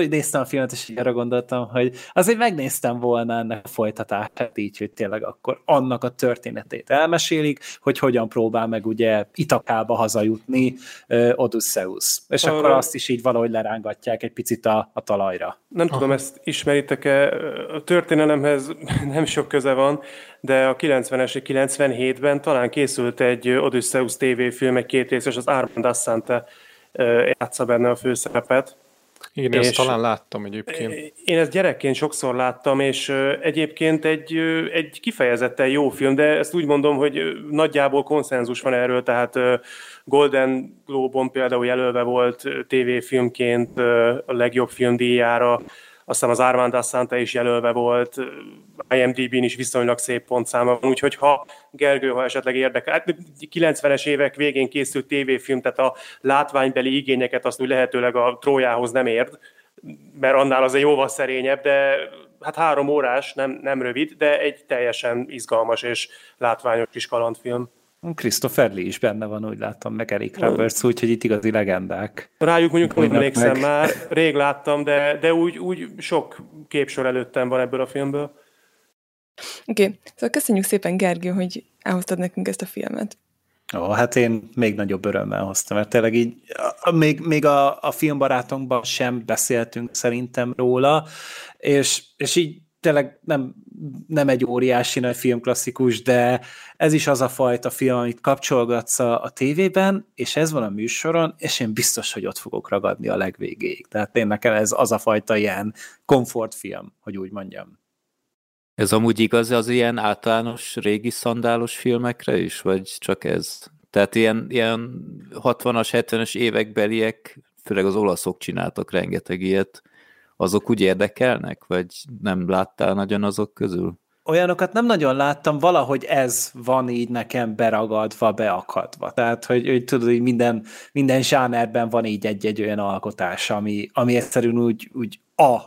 Speaker 9: hogy néztem a filmet, és arra gondoltam, hogy azért megnéztem volna ennek a folytatását így, hogy tényleg akkor annak a történetét elmesélik, hogy hogyan próbál meg ugye Itakába hazajutni uh, Odysseus. És uh, akkor azt is így valahogy lerángatják egy picit a, a talajra.
Speaker 10: Nem tudom, ezt ismeritek-e, a történelemhez *laughs* nem sok köze van, de a 90-es, 97-ben talán készült egy Odysseus TV film, egy két részes, az Armand Assante játsza benne a főszerepet,
Speaker 6: igen, és ezt talán láttam egyébként.
Speaker 10: Én ezt gyerekként sokszor láttam, és egyébként egy, egy kifejezetten jó film, de ezt úgy mondom, hogy nagyjából konszenzus van erről, tehát Golden Globe-on például jelölve volt tévéfilmként a legjobb filmdíjára, aztán az Armand Assante is jelölve volt, IMDb-n is viszonylag szép pontszáma van, úgyhogy ha Gergő, ha esetleg érdekel, hát 90-es évek végén készült tévéfilm, tehát a látványbeli igényeket azt úgy lehetőleg a Trójához nem érd, mert annál az egy jóval szerényebb, de hát három órás, nem, nem rövid, de egy teljesen izgalmas és látványos kis kalandfilm.
Speaker 9: Christopher Lee is benne van, úgy láttam, meg Eric Roberts, úgyhogy itt igazi legendák.
Speaker 10: Rájuk mondjuk nem emlékszem meg. már, rég láttam, de, de úgy, úgy sok képsor előttem van ebből a filmből.
Speaker 7: Oké, okay. szóval köszönjük szépen, Gergő, hogy elhoztad nekünk ezt a filmet.
Speaker 9: Ó, hát én még nagyobb örömmel hoztam, mert tényleg így, még, még a, a filmbarátunkban sem beszéltünk szerintem róla, és, és így tényleg nem, nem egy óriási nagy filmklasszikus, de ez is az a fajta film, amit kapcsolgatsz a, a tévében, és ez van a műsoron, és én biztos, hogy ott fogok ragadni a legvégéig. Tehát én nekem ez az a fajta ilyen komfortfilm, hogy úgy mondjam.
Speaker 8: Ez amúgy igaz az ilyen általános régi szandálos filmekre is, vagy csak ez? Tehát ilyen, ilyen 60-as, 70-es évekbeliek, főleg az olaszok csináltak rengeteg ilyet, azok úgy érdekelnek, vagy nem láttál nagyon azok közül?
Speaker 9: Olyanokat nem nagyon láttam, valahogy ez van így nekem beragadva, beakadva. Tehát, hogy, hogy tudod, hogy minden, minden zsánerben van így egy-egy olyan alkotás, ami, ami egyszerűen úgy, úgy a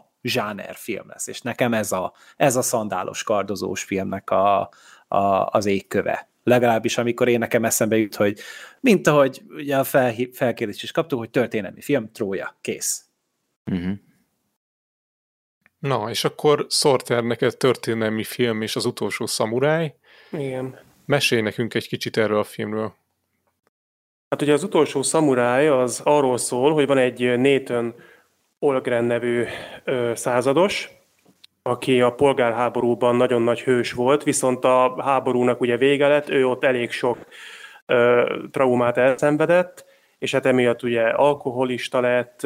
Speaker 9: film lesz, és nekem ez a, ez a szandálos kardozós filmnek a, a, az égköve. Legalábbis amikor én nekem eszembe jut, hogy mint ahogy ugye a fel, felkérdést is kaptuk, hogy történelmi film, Trója, kész. Uh-huh.
Speaker 6: Na, és akkor Sorter neked történelmi film és az utolsó szamuráj.
Speaker 10: Igen.
Speaker 6: Mesélj nekünk egy kicsit erről a filmről.
Speaker 10: Hát ugye az utolsó szamuráj az arról szól, hogy van egy Nathan Olgren nevű ö, százados, aki a polgárháborúban nagyon nagy hős volt, viszont a háborúnak ugye vége lett, ő ott elég sok ö, traumát elszenvedett, és hát emiatt ugye alkoholista lett,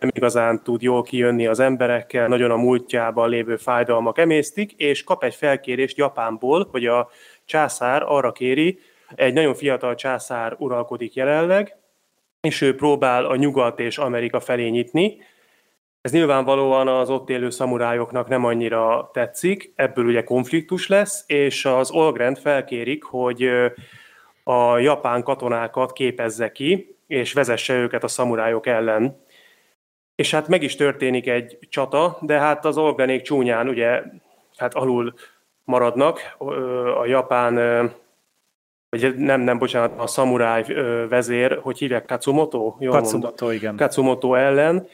Speaker 10: nem igazán tud jól kijönni az emberekkel, nagyon a múltjában lévő fájdalmak emésztik, és kap egy felkérést Japánból, hogy a császár arra kéri, egy nagyon fiatal császár uralkodik jelenleg, és ő próbál a nyugat és Amerika felé nyitni. Ez nyilvánvalóan az ott élő szamurájoknak nem annyira tetszik, ebből ugye konfliktus lesz, és az Olgrend felkérik, hogy a japán katonákat képezze ki, és vezesse őket a szamurájok ellen. És hát meg is történik egy csata, de hát az Olgrenék csúnyán ugye hát alul maradnak. A japán, vagy nem, nem, bocsánat, a szamuráj vezér, hogy hívják, Katsumoto?
Speaker 9: Jól Katsumoto, mondom. igen.
Speaker 10: Katsumoto ellen.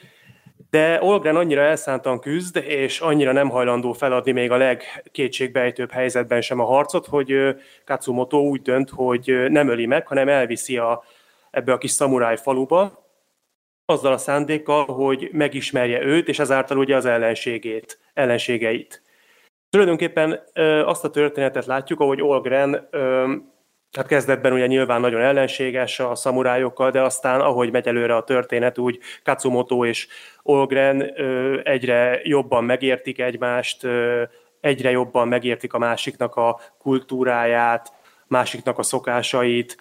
Speaker 10: De Olgren annyira elszántan küzd, és annyira nem hajlandó feladni még a legkétségbejtőbb helyzetben sem a harcot, hogy Katsumoto úgy dönt, hogy nem öli meg, hanem elviszi a, ebbe a kis szamuráj faluba, azzal a szándékkal, hogy megismerje őt, és ezáltal ugye az ellenségét, ellenségeit. Tulajdonképpen ö, azt a történetet látjuk, ahogy Olgren ö, hát kezdetben ugye nyilván nagyon ellenséges a szamurájokkal, de aztán ahogy megy előre a történet, úgy Katsumoto és Olgren egyre jobban megértik egymást, egyre jobban megértik a másiknak a kultúráját, másiknak a szokásait,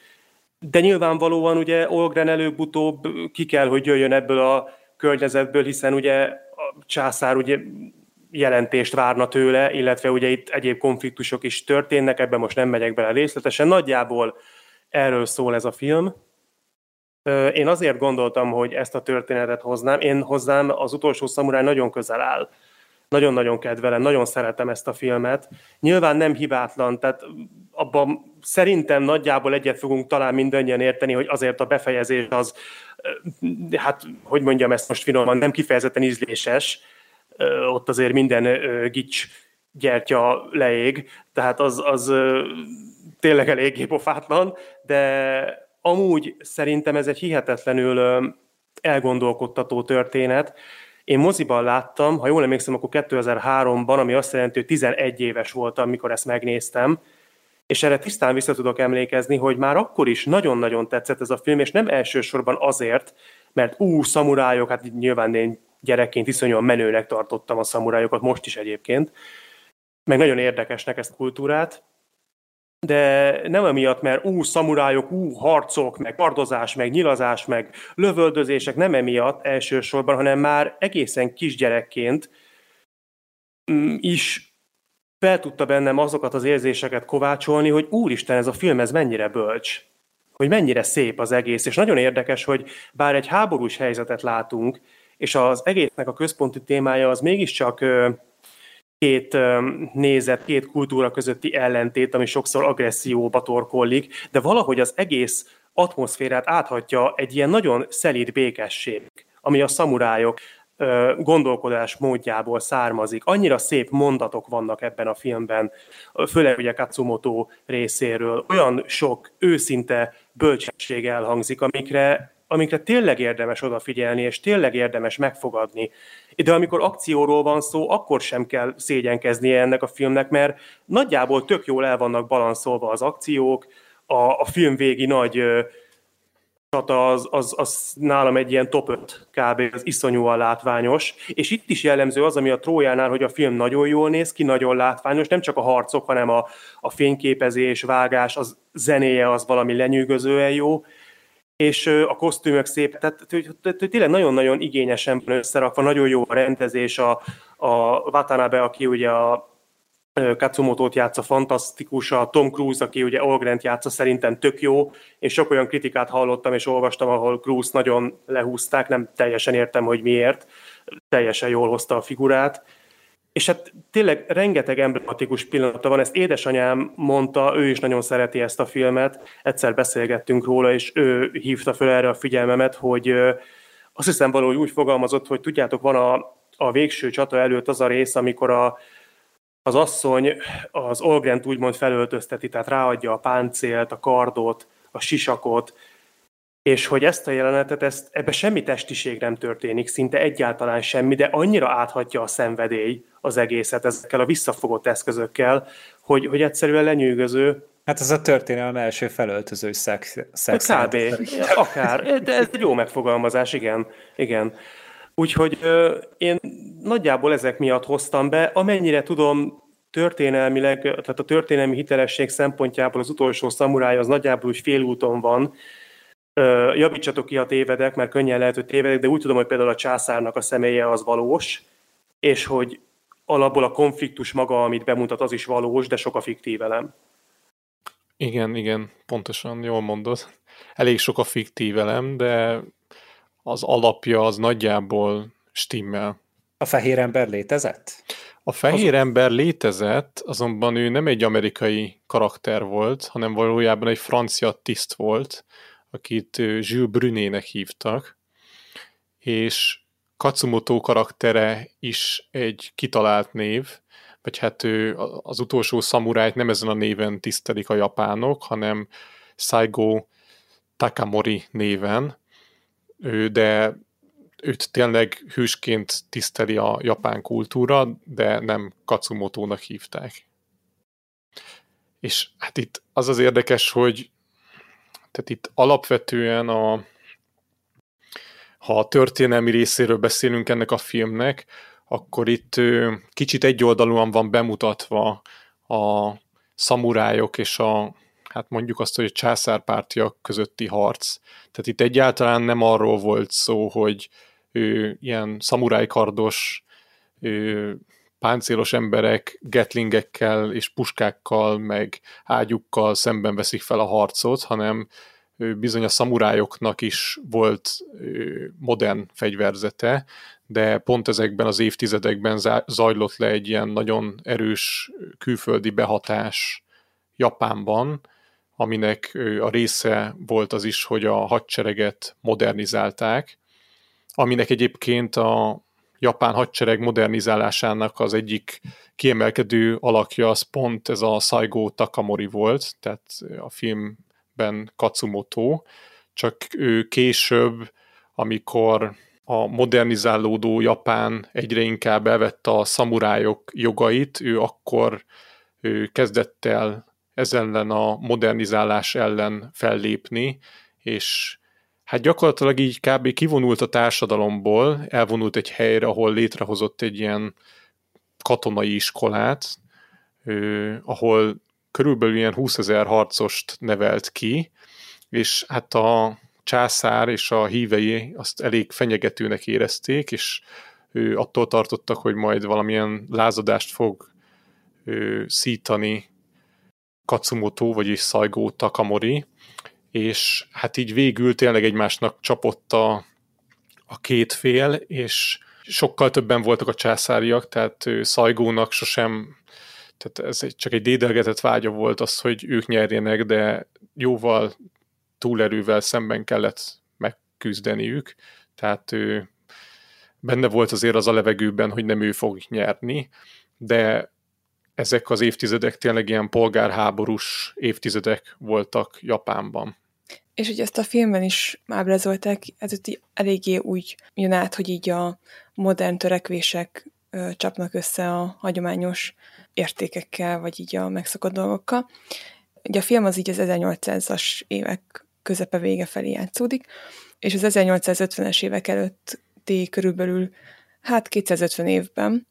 Speaker 10: de nyilvánvalóan ugye Olgren előbb-utóbb ki kell, hogy jöjjön ebből a környezetből, hiszen ugye a császár ugye jelentést várna tőle, illetve ugye itt egyéb konfliktusok is történnek, ebben most nem megyek bele részletesen. Nagyjából erről szól ez a film. Én azért gondoltam, hogy ezt a történetet hoznám. Én hozzám az utolsó szamuráj nagyon közel áll. Nagyon-nagyon kedvelem, nagyon szeretem ezt a filmet. Nyilván nem hibátlan, tehát abban szerintem nagyjából egyet fogunk talán mindannyian érteni, hogy azért a befejezés az, hát hogy mondjam ezt most finoman, nem kifejezetten ízléses, ott azért minden gics gyertya leég, tehát az, az tényleg eléggé pofátlan, de amúgy szerintem ez egy hihetetlenül elgondolkodtató történet. Én moziban láttam, ha jól emlékszem, akkor 2003-ban, ami azt jelenti, hogy 11 éves voltam, amikor ezt megnéztem, és erre tisztán vissza tudok emlékezni, hogy már akkor is nagyon-nagyon tetszett ez a film, és nem elsősorban azért, mert ú, szamurájok, hát nyilván én gyerekként iszonyúan menőnek tartottam a szamurájokat, most is egyébként, meg nagyon érdekesnek ezt kultúrát, de nem emiatt, mert ú, szamurájok, ú, harcok, meg kardozás, meg nyilazás, meg lövöldözések, nem emiatt elsősorban, hanem már egészen kisgyerekként mm, is fel tudta bennem azokat az érzéseket kovácsolni, hogy úristen, ez a film, ez mennyire bölcs, hogy mennyire szép az egész, és nagyon érdekes, hogy bár egy háborús helyzetet látunk, és az egésznek a központi témája az mégiscsak két nézet, két kultúra közötti ellentét, ami sokszor agresszióba torkollik, de valahogy az egész atmoszférát áthatja egy ilyen nagyon szelíd békesség, ami a szamurájok gondolkodás módjából származik. Annyira szép mondatok vannak ebben a filmben, főleg ugye Katsumoto részéről. Olyan sok őszinte bölcsesség elhangzik, amikre amikre tényleg érdemes odafigyelni, és tényleg érdemes megfogadni. De amikor akcióról van szó, akkor sem kell szégyenkeznie ennek a filmnek, mert nagyjából tök jól el vannak balanszolva az akciók, a, a film végi nagy csata az, az, az nálam egy ilyen top 5 kb. az iszonyúan látványos, és itt is jellemző az, ami a Trójánál, hogy a film nagyon jól néz ki, nagyon látványos, nem csak a harcok, hanem a, a fényképezés, vágás, az zenéje az valami lenyűgözően jó, és a kosztümök szép, tehát tényleg nagyon-nagyon igényesen összerakva, nagyon jó a rendezés, a, a Watanabe, aki ugye a Katsumoto-t játsza fantasztikus, a Tom Cruise, aki ugye Olgrent játsza, szerintem tök jó, és sok olyan kritikát hallottam és olvastam, ahol Cruise nagyon lehúzták, nem teljesen értem, hogy miért, teljesen jól hozta a figurát, és hát tényleg rengeteg emblematikus pillanata van, ezt édesanyám mondta, ő is nagyon szereti ezt a filmet, egyszer beszélgettünk róla, és ő hívta fel erre a figyelmemet, hogy azt hiszem valahogy úgy fogalmazott, hogy tudjátok, van a, a végső csata előtt az a rész, amikor a, az asszony az Olgrent úgymond felöltözteti, tehát ráadja a páncélt, a kardot, a sisakot, és hogy ezt a jelenetet, ezt, ebbe semmi testiség nem történik, szinte egyáltalán semmi, de annyira áthatja a szenvedély az egészet ezekkel a visszafogott eszközökkel, hogy, hogy egyszerűen lenyűgöző.
Speaker 9: Hát ez a történelem első felöltöző szex. szex
Speaker 10: Kb. Akár. De ez egy jó megfogalmazás, igen. igen. Úgyhogy ö, én nagyjából ezek miatt hoztam be, amennyire tudom, történelmileg, tehát a történelmi hitelesség szempontjából az utolsó szamuráj az nagyjából úgy félúton van, javítsatok ki, a tévedek, mert könnyen lehet, hogy tévedek, de úgy tudom, hogy például a császárnak a személye az valós, és hogy alapból a konfliktus maga, amit bemutat, az is valós, de sok a fiktív elem.
Speaker 6: Igen, igen, pontosan, jól mondod. Elég sok a fiktív elem, de az alapja az nagyjából stimmel.
Speaker 9: A fehér ember létezett?
Speaker 6: A fehér ember létezett, azonban ő nem egy amerikai karakter volt, hanem valójában egy francia tiszt volt, akit Jules Brunének hívtak, és Katsumoto karaktere is egy kitalált név, vagy hát ő az utolsó szamurájt nem ezen a néven tisztelik a japánok, hanem Saigo Takamori néven, de őt tényleg hősként tiszteli a japán kultúra, de nem Katsumotónak hívták. És hát itt az az érdekes, hogy tehát itt alapvetően a, ha a történelmi részéről beszélünk ennek a filmnek, akkor itt kicsit egyoldalúan van bemutatva a szamurájok és a, hát mondjuk azt, hogy a császárpártiak közötti harc. Tehát itt egyáltalán nem arról volt szó, hogy ő, ilyen szamurájkardos páncélos emberek getlingekkel és puskákkal, meg ágyukkal szemben veszik fel a harcot, hanem bizony a szamurájoknak is volt modern fegyverzete, de pont ezekben az évtizedekben zajlott le egy ilyen nagyon erős külföldi behatás Japánban, aminek a része volt az is, hogy a hadsereget modernizálták, aminek egyébként a japán hadsereg modernizálásának az egyik kiemelkedő alakja az pont ez a Saigo Takamori volt, tehát a filmben Katsumoto, csak ő később, amikor a modernizálódó Japán egyre inkább elvette a szamurájok jogait, ő akkor ő kezdett el ez ellen a modernizálás ellen fellépni, és hát gyakorlatilag így kb. kivonult a társadalomból, elvonult egy helyre, ahol létrehozott egy ilyen katonai iskolát, ö, ahol körülbelül ilyen 20 ezer harcost nevelt ki, és hát a császár és a hívei azt elég fenyegetőnek érezték, és ő attól tartottak, hogy majd valamilyen lázadást fog ő, szítani Katsumoto, vagyis Saigo Takamori, és hát így végül tényleg egymásnak csapott a, a két fél, és sokkal többen voltak a császáriak, tehát Szajgónak sosem, tehát ez csak egy dédelgetett vágya volt az, hogy ők nyerjenek, de jóval túlerővel szemben kellett megküzdeniük, tehát ő benne volt azért az a levegőben, hogy nem ő fog nyerni, de ezek az évtizedek tényleg ilyen polgárháborús évtizedek voltak Japánban.
Speaker 7: És hogy ezt a filmben is ábrázolták, ez itt eléggé úgy jön át, hogy így a modern törekvések ö, csapnak össze a hagyományos értékekkel, vagy így a megszokott dolgokkal. Ugye a film az így az 1800-as évek közepe vége felé játszódik, és az 1850-es évek előtti körülbelül hát 250 évben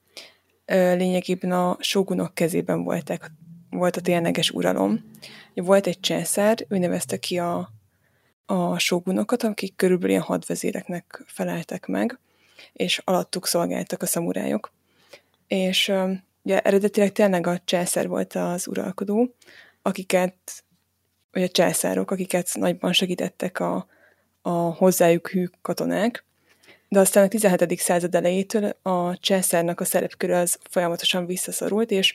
Speaker 7: lényegében a sógunok kezében voltak, volt a tényleges uralom. Volt egy császár, ő nevezte ki a a sógunokat, akik körülbelül ilyen hadvezéreknek feleltek meg, és alattuk szolgáltak a szamurájok. És ugye eredetileg tényleg a császár volt az uralkodó, akiket, vagy a császárok, akiket nagyban segítettek a, a hozzájuk hű katonák, de aztán a 17. század elejétől a császárnak a szerepköre az folyamatosan visszaszorult, és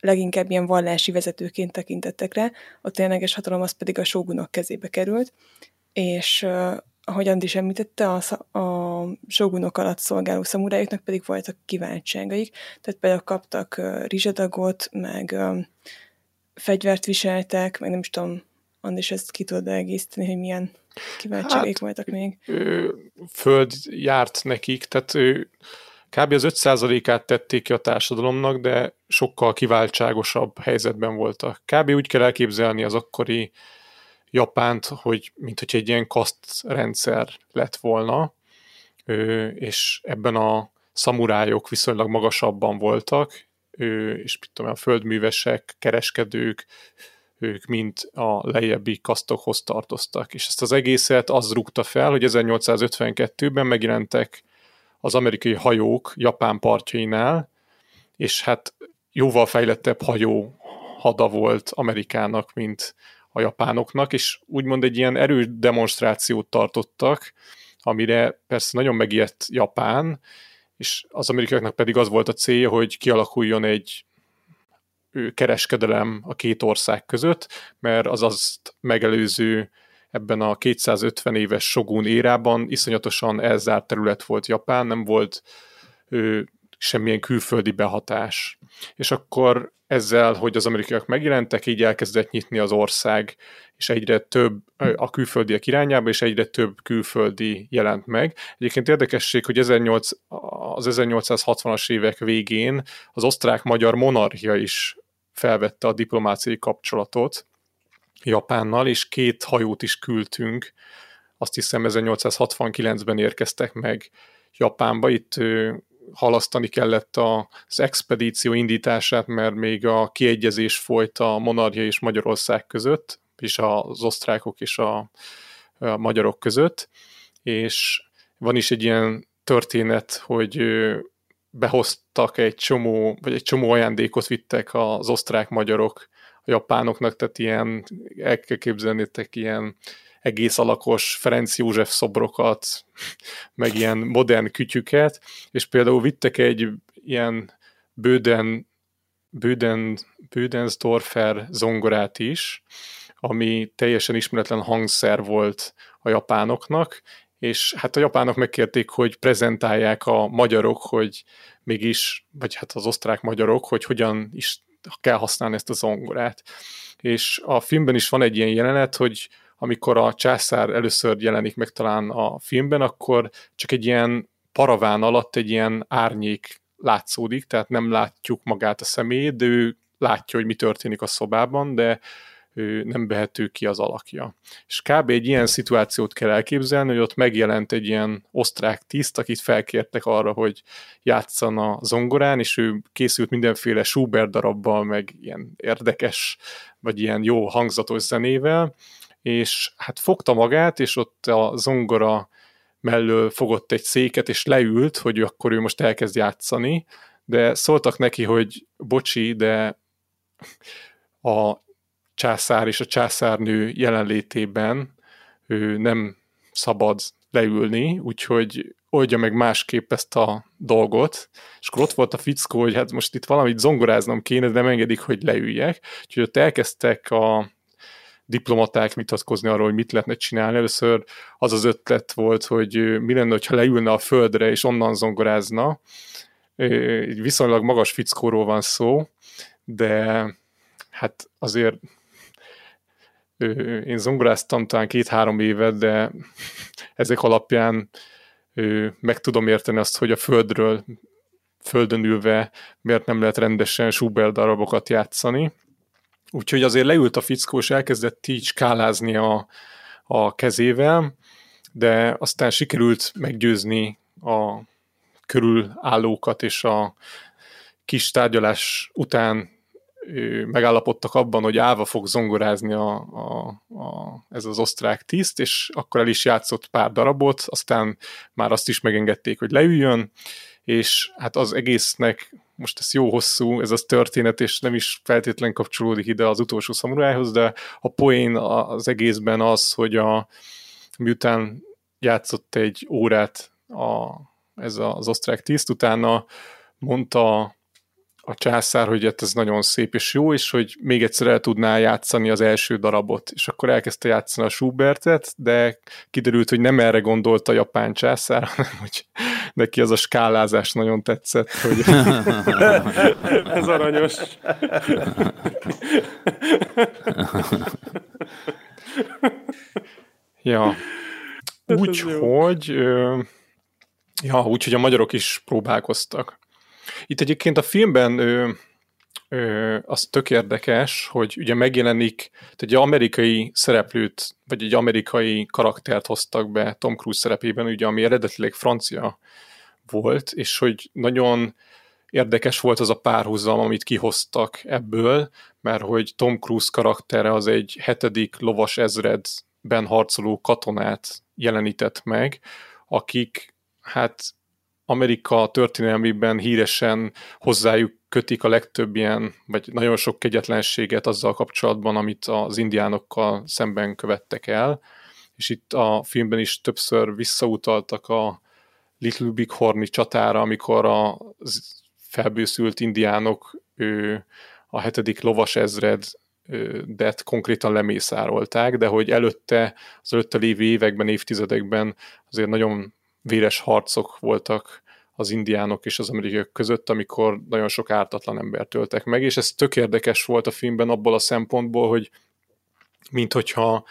Speaker 7: leginkább ilyen vallási vezetőként tekintettek rá, a tényleges hatalom az pedig a sógunok kezébe került, és ahogy Andi is említette, a, a sógunok alatt szolgáló szamurájuknak pedig voltak kiváltságaik, tehát például kaptak rizsadagot, meg fegyvert viseltek, meg nem is tudom, Andi is ezt ki tudod egészíteni, hogy milyen kiváltságaik hát, voltak még.
Speaker 6: Föld járt nekik, tehát ő kb. az 5%-át tették ki a társadalomnak, de sokkal kiváltságosabb helyzetben voltak. Kb. úgy kell elképzelni az akkori Japánt, hogy mint hogy egy ilyen kasztrendszer lett volna, és ebben a szamurájok viszonylag magasabban voltak, és mit tudom, a földművesek, kereskedők, ők mind a lejjebbi kasztokhoz tartoztak. És ezt az egészet az rúgta fel, hogy 1852-ben megjelentek az amerikai hajók Japán partjainál, és hát jóval fejlettebb hajó hada volt Amerikának, mint a japánoknak, és úgymond egy ilyen erős demonstrációt tartottak, amire persze nagyon megijedt Japán, és az amerikaiaknak pedig az volt a célja, hogy kialakuljon egy kereskedelem a két ország között, mert az azt megelőző ebben a 250 éves Shogun érában iszonyatosan elzárt terület volt Japán, nem volt ő, semmilyen külföldi behatás. És akkor ezzel, hogy az amerikaiak megjelentek, így elkezdett nyitni az ország, és egyre több a külföldiek irányába, és egyre több külföldi jelent meg. Egyébként érdekesség, hogy 18, az 1860-as évek végén az osztrák-magyar monarchia is felvette a diplomáciai kapcsolatot Japánnal, és két hajót is küldtünk. Azt hiszem 1869-ben érkeztek meg Japánba. Itt halasztani kellett az expedíció indítását, mert még a kiegyezés folyt a monarchia és Magyarország között, és az osztrákok és a, a magyarok között, és van is egy ilyen történet, hogy behoztak egy csomó, vagy egy csomó ajándékot vittek az osztrák-magyarok a japánoknak, tehát ilyen, el kell képzelnétek ilyen egész alakos Ferenc József szobrokat, *laughs* meg ilyen modern kütyüket, és például vittek egy ilyen bőden, bőden, Bödensdorfer zongorát is, ami teljesen ismeretlen hangszer volt a japánoknak, és hát a japánok megkérték, hogy prezentálják a magyarok, hogy mégis, vagy hát az osztrák magyarok, hogy hogyan is kell használni ezt a zongorát. És a filmben is van egy ilyen jelenet, hogy amikor a császár először jelenik meg talán a filmben, akkor csak egy ilyen paraván alatt egy ilyen árnyék látszódik, tehát nem látjuk magát a személyét, de ő látja, hogy mi történik a szobában, de nem vehető ki az alakja. És kb. egy ilyen szituációt kell elképzelni, hogy ott megjelent egy ilyen osztrák tiszt, akit felkértek arra, hogy játszan a zongorán, és ő készült mindenféle Schubert darabbal, meg ilyen érdekes, vagy ilyen jó hangzatos zenével, és hát fogta magát, és ott a zongora mellől fogott egy széket, és leült, hogy akkor ő most elkezd játszani, de szóltak neki, hogy bocsi, de a császár és a császárnő jelenlétében ő nem szabad leülni, úgyhogy oldja meg másképp ezt a dolgot, és akkor ott volt a fickó, hogy hát most itt valamit zongoráznom kéne, de nem engedik, hogy leüljek. Úgyhogy ott elkezdtek a diplomaták vitatkozni arról, hogy mit lehetne csinálni. Először az az ötlet volt, hogy mi lenne, ha leülne a földre, és onnan zongorázna. Egy viszonylag magas fickóról van szó, de hát azért én zongoráztam talán két-három évet, de *laughs* ezek alapján meg tudom érteni azt, hogy a földről, földön ülve miért nem lehet rendesen Schubert darabokat játszani. Úgyhogy azért leült a fickó, és elkezdett így skálázni a, a kezével, de aztán sikerült meggyőzni a körülállókat, és a kis tárgyalás után megállapodtak abban, hogy állva fog zongorázni a, a, a, ez az osztrák tiszt, és akkor el is játszott pár darabot, aztán már azt is megengedték, hogy leüljön, és hát az egésznek, most ez jó hosszú, ez az történet, és nem is feltétlen kapcsolódik ide az utolsó szamurájhoz, de a poén az egészben az, hogy a, miután játszott egy órát a, ez az osztrák tiszt, utána mondta a császár, hogy hát ez nagyon szép és jó, és hogy még egyszer el tudná játszani az első darabot. És akkor elkezdte játszani a Schubertet, de kiderült, hogy nem erre gondolt a japán császár, *laughs* hanem hogy neki az a skálázás nagyon tetszett. Hogy... *laughs*
Speaker 10: ez aranyos. *laughs*
Speaker 6: ja. Úgyhogy ja, úgyhogy a magyarok is próbálkoztak. Itt egyébként a filmben ö, ö, az tök érdekes, hogy ugye megjelenik, tehát egy amerikai szereplőt, vagy egy amerikai karaktert hoztak be Tom Cruise szerepében, ugye, ami eredetileg francia volt, és hogy nagyon érdekes volt az a párhuzam, amit kihoztak ebből, mert hogy Tom Cruise karaktere az egy hetedik lovas ezredben harcoló katonát jelenített meg, akik hát Amerika történelmében híresen hozzájuk kötik a legtöbb ilyen, vagy nagyon sok kegyetlenséget azzal kapcsolatban, amit az indiánokkal szemben követtek el, és itt a filmben is többször visszautaltak a Little Big Horny csatára, amikor a felbőszült indiánok ő, a hetedik lovas ezred de konkrétan lemészárolták, de hogy előtte, az előtte lévő években, évtizedekben azért nagyon véres harcok voltak az indiánok és az amerikaiak között, amikor nagyon sok ártatlan embert töltek meg, és ez tök érdekes volt a filmben abból a szempontból, hogy mint hogyha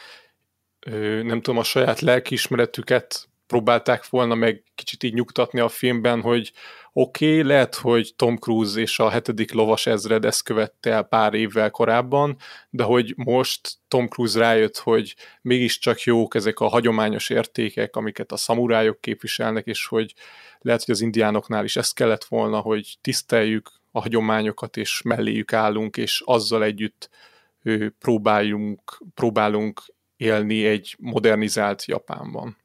Speaker 6: nem tudom, a saját lelkiismeretüket próbálták volna meg kicsit így nyugtatni a filmben, hogy oké, okay, lehet, hogy Tom Cruise és a hetedik lovas ezred ezt követte el pár évvel korábban, de hogy most Tom Cruise rájött, hogy mégiscsak jók ezek a hagyományos értékek, amiket a szamurájok képviselnek, és hogy lehet, hogy az indiánoknál is ezt kellett volna, hogy tiszteljük a hagyományokat, és melléjük állunk, és azzal együtt próbáljunk, próbálunk élni egy modernizált Japánban.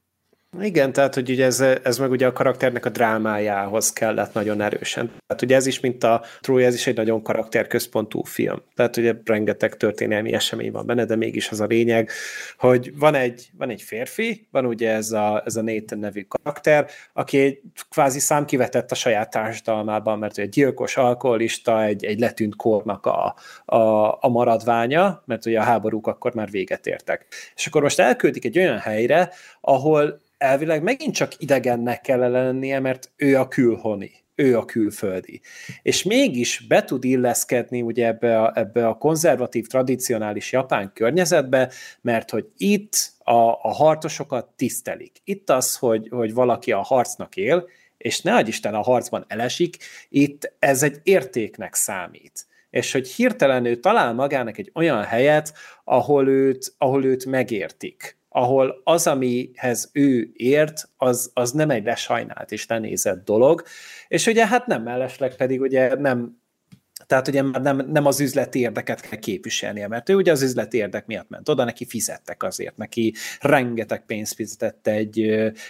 Speaker 9: Igen, tehát hogy ugye ez, ez meg ugye a karakternek a drámájához kellett nagyon erősen. Tehát ugye ez is, mint a Troy, ez is egy nagyon karakterközpontú film. Tehát ugye rengeteg történelmi esemény van benne, de mégis az a lényeg, hogy van egy, van egy férfi, van ugye ez a, ez a Nathan nevű karakter, aki egy kvázi számkivetett a saját társadalmában, mert egy gyilkos, alkoholista, egy, egy letűnt kornak a, a, a maradványa, mert ugye a háborúk akkor már véget értek. És akkor most elküldik egy olyan helyre, ahol elvileg megint csak idegennek kell lennie, mert ő a külhoni, ő a külföldi. És mégis be tud illeszkedni ugye ebbe a, ebbe a konzervatív, tradicionális japán környezetbe, mert hogy itt a, a harcosokat tisztelik. Itt az, hogy, hogy valaki a harcnak él, és ne Isten a harcban elesik, itt ez egy értéknek számít és hogy hirtelen ő talál magának egy olyan helyet, ahol őt, ahol őt megértik, ahol az, amihez ő ért, az, az nem egy lesajnált és lenézett dolog, és ugye hát nem mellesleg pedig ugye nem tehát ugye már nem, nem az üzleti érdeket kell képviselnie, mert ő ugye az üzleti érdek miatt ment oda, neki fizettek azért, neki rengeteg pénzt fizetett egy,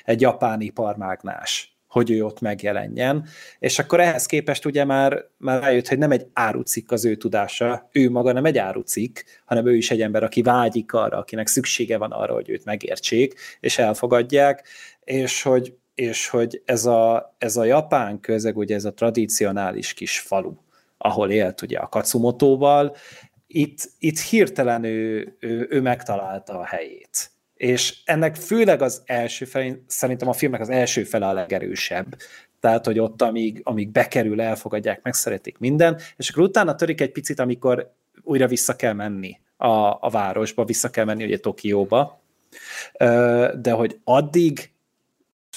Speaker 9: egy japán iparmágnás hogy ő ott megjelenjen, és akkor ehhez képest ugye már, már rájött, hogy nem egy árucikk az ő tudása, ő maga nem egy árucikk, hanem ő is egy ember, aki vágyik arra, akinek szüksége van arra, hogy őt megértsék, és elfogadják, és hogy, és hogy ez, a, ez a japán közeg, ugye ez a tradicionális kis falu, ahol élt ugye a Katsumotóval, itt, itt hirtelen ő, ő, ő megtalálta a helyét és ennek főleg az első fel, szerintem a filmnek az első fele a legerősebb, tehát, hogy ott, amíg, amíg bekerül, elfogadják, megszeretik minden, és akkor utána törik egy picit, amikor újra vissza kell menni a, a városba, vissza kell menni ugye Tokióba, de hogy addig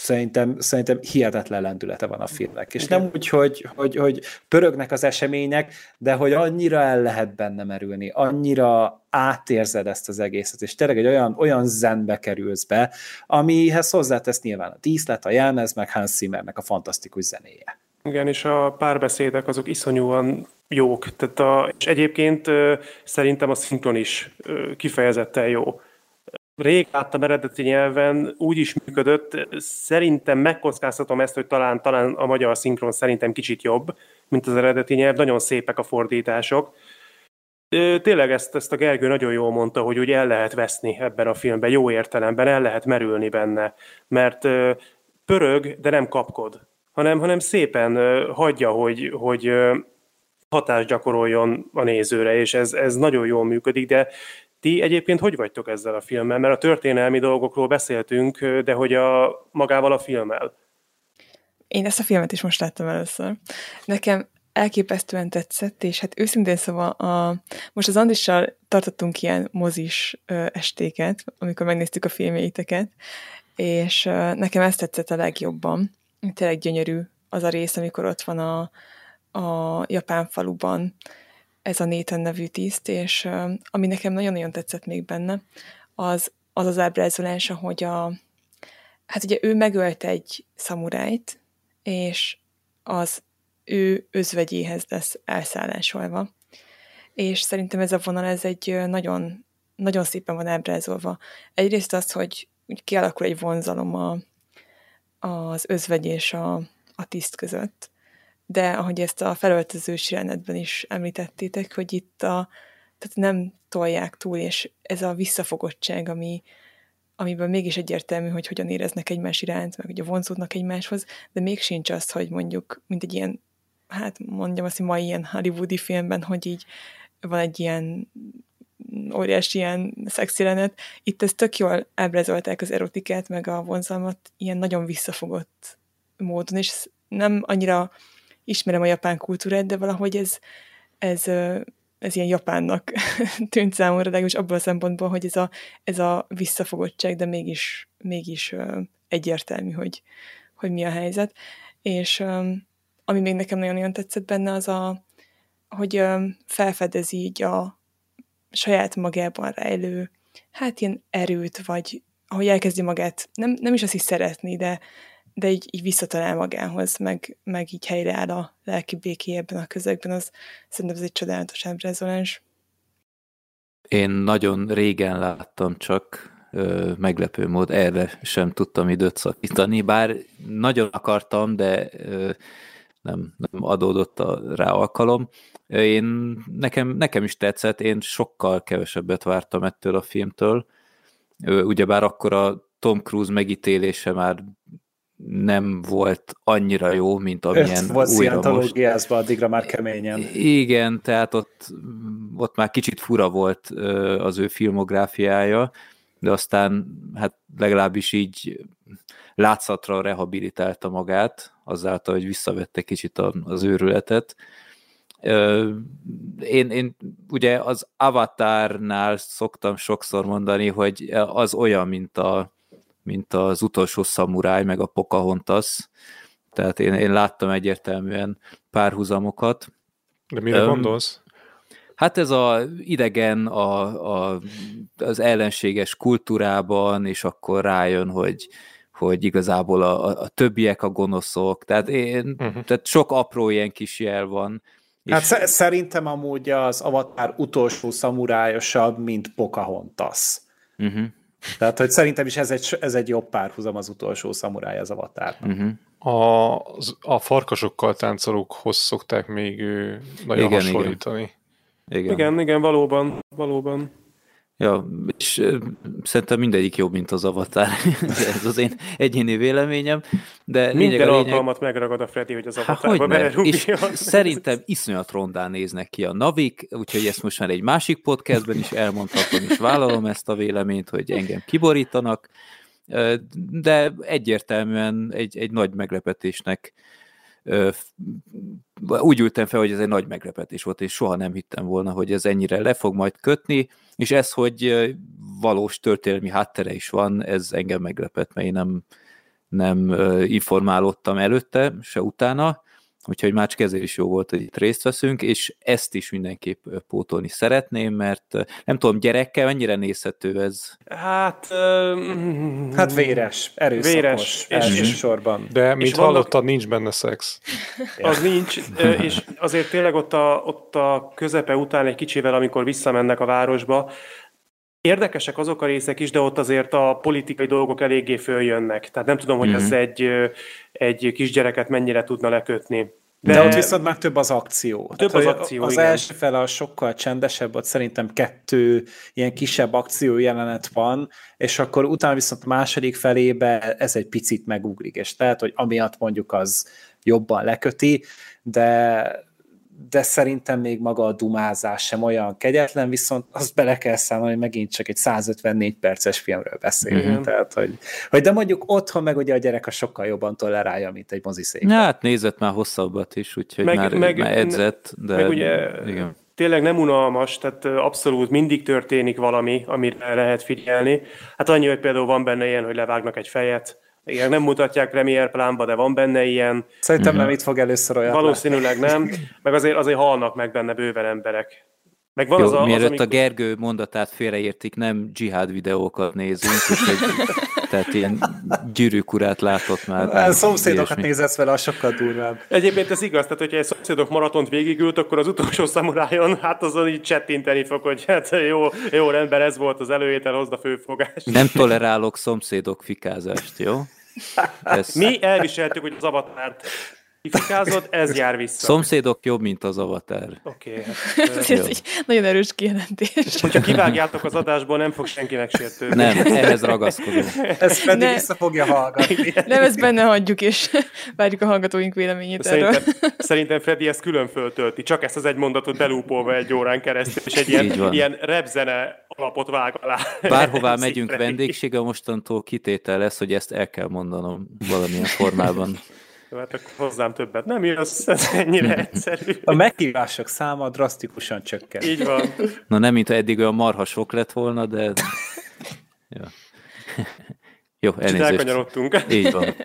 Speaker 9: szerintem, szerintem hihetetlen lendülete van a filmnek. És nem úgy, hogy, hogy, hogy pörögnek az események, de hogy annyira el lehet benne merülni, annyira átérzed ezt az egészet, és tényleg egy olyan, olyan zenbe kerülsz be, amihez hozzátesz nyilván a díszlet, a jelmez, meg Hans Zimmernek a fantasztikus zenéje.
Speaker 10: Igen, és a párbeszédek azok iszonyúan jók. Tehát a, és egyébként szerintem a szinkron is kifejezetten jó rég láttam eredeti nyelven, úgy is működött. Szerintem megkockáztatom ezt, hogy talán, talán a magyar szinkron szerintem kicsit jobb, mint az eredeti nyelv. Nagyon szépek a fordítások. Tényleg ezt, ezt a Gergő nagyon jól mondta, hogy úgy el lehet veszni ebben a filmben, jó értelemben, el lehet merülni benne, mert pörög, de nem kapkod, hanem, hanem szépen hagyja, hogy, hogy hatást gyakoroljon a nézőre, és ez, ez nagyon jól működik, de ti egyébként hogy vagytok ezzel a filmmel? Mert a történelmi dolgokról beszéltünk, de hogy a magával a filmmel?
Speaker 7: Én ezt a filmet is most láttam először. Nekem elképesztően tetszett, és hát őszintén szóval a, most az Andrissal tartottunk ilyen mozis ö, estéket, amikor megnéztük a filmjeiteket, és ö, nekem ezt tetszett a legjobban. Tényleg gyönyörű az a rész, amikor ott van a, a japán faluban ez a Nathan nevű tiszt, és ami nekem nagyon-nagyon tetszett még benne, az az, az ábrázolása, hogy a, hát ugye ő megölt egy szamurájt, és az ő özvegyéhez lesz elszállásolva. És szerintem ez a vonal, ez egy nagyon, nagyon szépen van ábrázolva. Egyrészt az, hogy kialakul egy vonzalom a, az özvegy és a, a tiszt között, de ahogy ezt a felöltözős jelenetben is említettétek, hogy itt a, tehát nem tolják túl, és ez a visszafogottság, ami, amiben mégis egyértelmű, hogy hogyan éreznek egymás iránt, meg ugye vonzódnak egymáshoz, de még sincs az, hogy mondjuk, mint egy ilyen hát mondjam azt, hogy ma ilyen hollywoodi filmben, hogy így van egy ilyen óriási ilyen szexjelenet. Itt ez tök jól ábrázolták az erotikát, meg a vonzalmat ilyen nagyon visszafogott módon, és nem annyira ismerem a japán kultúrát, de valahogy ez, ez, ez ilyen japánnak *laughs* tűnt számomra, de most abban a szempontból, hogy ez a, ez a visszafogottság, de mégis, mégis egyértelmű, hogy, hogy mi a helyzet. És ami még nekem nagyon-nagyon tetszett benne, az a, hogy felfedezi így a saját magában rejlő, hát ilyen erőt, vagy ahogy elkezdi magát, nem, nem is azt is szeretni, de, de így, így visszatalál magához, meg, meg így helyreáll a lelki béké ebben a közegben, az szerintem ez egy csodálatos ábrázolás.
Speaker 8: Én nagyon régen láttam csak ö, meglepő mód, erre sem tudtam időt szakítani, bár nagyon akartam, de ö, nem, nem adódott a, rá alkalom. Én, nekem, nekem is tetszett, én sokkal kevesebbet vártam ettől a filmtől. Ugyebár akkor a Tom Cruise megítélése már nem volt annyira jó, mint amilyen
Speaker 9: volt
Speaker 8: újra
Speaker 9: most. addigra már keményen.
Speaker 8: Igen, tehát ott, ott már kicsit fura volt az ő filmográfiája, de aztán hát legalábbis így látszatra rehabilitálta magát, azáltal, hogy visszavette kicsit az őrületet. Én, én ugye az Avatarnál szoktam sokszor mondani, hogy az olyan, mint, a, mint az utolsó szamuráj, meg a Pocahontas, tehát én, én láttam egyértelműen párhuzamokat.
Speaker 6: De mire um, gondolsz?
Speaker 8: Hát ez a idegen a, a, az ellenséges kultúrában, és akkor rájön, hogy, hogy igazából a, a többiek a gonoszok, tehát, én, uh-huh. tehát sok apró ilyen kis jel van.
Speaker 9: Hát és... szerintem amúgy az Avatar utolsó szamurájosabb, mint Pocahontas. Uh-huh. Tehát, hogy szerintem is ez egy, ez egy jobb párhuzam az utolsó szamuráj az Avatarnak. Uh-huh.
Speaker 6: A, a farkasokkal táncolókhoz szokták még nagyon igen, hasonlítani.
Speaker 10: Igen. Igen. igen, igen, valóban, valóban.
Speaker 8: Ja, és szerintem mindegyik jobb, mint az Avatar. *laughs* Ez az én egyéni véleményem. De
Speaker 10: Minden lényeg... alkalmat megragad a Freddy, hogy az Avatarba
Speaker 8: És szerintem iszonyat rondán néznek ki a navik, úgyhogy ezt most már egy másik podcastben is elmondhatom, és vállalom ezt a véleményt, hogy engem kiborítanak, de egyértelműen egy, egy nagy meglepetésnek úgy ültem fel, hogy ez egy nagy meglepetés volt, és soha nem hittem volna, hogy ez ennyire le fog majd kötni, és ez, hogy valós történelmi háttere is van, ez engem meglepett, mert én nem, nem informálódtam előtte, se utána, Úgyhogy már csak ezért is jó volt, hogy itt részt veszünk, és ezt is mindenképp pótolni szeretném, mert nem tudom, gyerekkel mennyire nézhető ez?
Speaker 10: Hát...
Speaker 9: Uh, hát véres, erőszakos, véres, elsősorban.
Speaker 6: De, mint hallottad, vannak... nincs benne szex. *laughs*
Speaker 10: Az nincs, és azért tényleg ott a, ott a közepe után egy kicsivel, amikor visszamennek a városba, Érdekesek azok a részek is, de ott azért a politikai dolgok eléggé följönnek. Tehát nem tudom, hogy mm-hmm. ez egy, egy kisgyereket mennyire tudna lekötni.
Speaker 9: De, de ott viszont már több az akció.
Speaker 10: Több Tehát, az akció,
Speaker 9: Az
Speaker 10: igen.
Speaker 9: első fele a sokkal csendesebb, ott szerintem kettő ilyen kisebb akció jelenet van, és akkor utána viszont a második felébe ez egy picit megugrik, és tehát, hogy amiatt mondjuk az jobban leköti, de de szerintem még maga a dumázás sem olyan kegyetlen, viszont azt bele kell számolni, hogy megint csak egy 154 perces filmről beszélünk. Mm-hmm. Tehát, hogy, hogy de mondjuk otthon meg ugye a gyerek a sokkal jobban tolerálja, mint egy moziszék.
Speaker 8: Hát nézett már hosszabbat is, úgyhogy meg, már, meg, már edzett, de
Speaker 10: meg ugye, igen. tényleg nem unalmas, tehát abszolút mindig történik valami, amire lehet figyelni. Hát annyi, hogy például van benne ilyen, hogy levágnak egy fejet, igen, nem mutatják Premiere plánba, de van benne ilyen.
Speaker 9: Szerintem nem itt fog először olyan.
Speaker 10: Valószínűleg nem, meg azért, azért halnak meg benne bőven emberek.
Speaker 8: Meg van Jó, az a, mielőtt az, amikor... a Gergő mondatát félreértik, nem dzsihád videókat nézünk, úgyhogy *laughs* tehát ilyen gyűrűkurát látott már.
Speaker 9: A szomszédokat nézesz vele, az sokkal durvább.
Speaker 10: Egyébként ez igaz, tehát hogyha egy szomszédok maratont végigült, akkor az utolsó szamurájon, hát azon így csettinteni fog, hogy hát jó, jó rendben, ez volt az előétel, hozd a főfogás.
Speaker 8: Nem tolerálok szomszédok fikázást, jó? *laughs*
Speaker 10: Ez... Mi elviseltük, hogy az avatárt Kifikázod, ez jár vissza.
Speaker 8: Szomszédok jobb, mint az avatar.
Speaker 10: Oké. Okay,
Speaker 7: hát, *laughs* ez egy nagyon erős kijelentés.
Speaker 10: Hogyha kivágjátok az adásból, nem fog senki megsértődni.
Speaker 8: Nem, ehhez ragaszkodunk.
Speaker 9: Ez pedig ne, vissza fogja hallgatni.
Speaker 7: Nem, ezt benne hagyjuk, és *laughs* várjuk a hallgatóink véleményét
Speaker 10: szerintem,
Speaker 7: erről.
Speaker 10: Szerintem Freddy ezt külön föltölti, csak ezt az egy mondatot belúpolva egy órán keresztül, és egy ilyen, ilyen repzene alapot vág alá.
Speaker 8: Bárhová megyünk vendégsége, mostantól kitétel lesz, hogy ezt el kell mondanom valamilyen formában.
Speaker 10: Jó, hát akkor hozzám többet nem jössz, ez ennyire *laughs* egyszerű.
Speaker 9: A meghívások száma drasztikusan csökken.
Speaker 10: Így van.
Speaker 8: Na nem, mint eddig olyan marha sok lett volna, de... *laughs* Jó, Jó elnézést.
Speaker 10: elkanyarodtunk.
Speaker 8: Így van.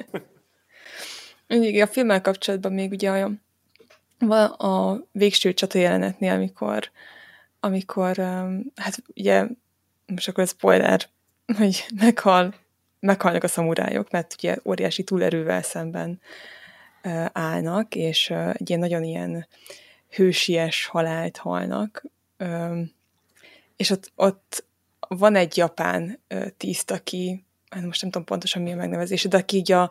Speaker 7: Mindig a filmmel kapcsolatban még ugye olyan, van a végső csata jelenetnél, amikor, amikor hát ugye, most akkor ez spoiler, hogy meghal, meghalnak a szamurájok, mert ugye óriási túlerővel szemben állnak, és egy ilyen nagyon ilyen hősies halált halnak, és ott, ott van egy japán tiszt, aki, hát most nem tudom pontosan mi a megnevezés, de aki így a,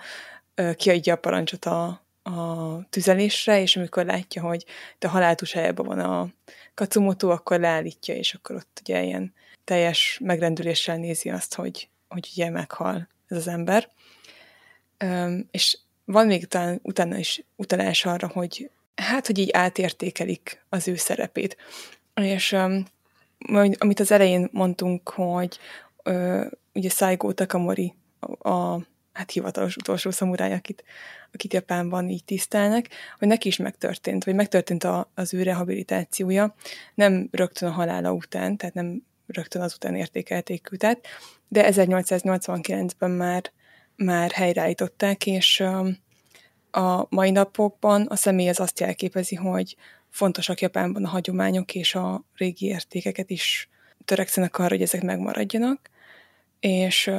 Speaker 7: kiadja a parancsot a, a tüzelésre, és amikor látja, hogy a haláltusájában van a Katsumoto, akkor leállítja, és akkor ott ugye ilyen teljes megrendüléssel nézi azt, hogy, hogy ugye meghal ez az ember. És van még utána, utána is utalás arra, hogy hát, hogy így átértékelik az ő szerepét. És um, amit az elején mondtunk, hogy uh, ugye Saigo Takamori a, a hát hivatalos utolsó szamuráj, akit, akit Japánban így tisztelnek, hogy neki is megtörtént, vagy megtörtént a, az ő rehabilitációja, nem rögtön a halála után, tehát nem rögtön azután értékelték őt de 1889-ben már, már helyreállították, és a mai napokban a személy az azt jelképezi, hogy fontosak Japánban a hagyományok és a régi értékeket is törekszenek arra, hogy ezek megmaradjanak, és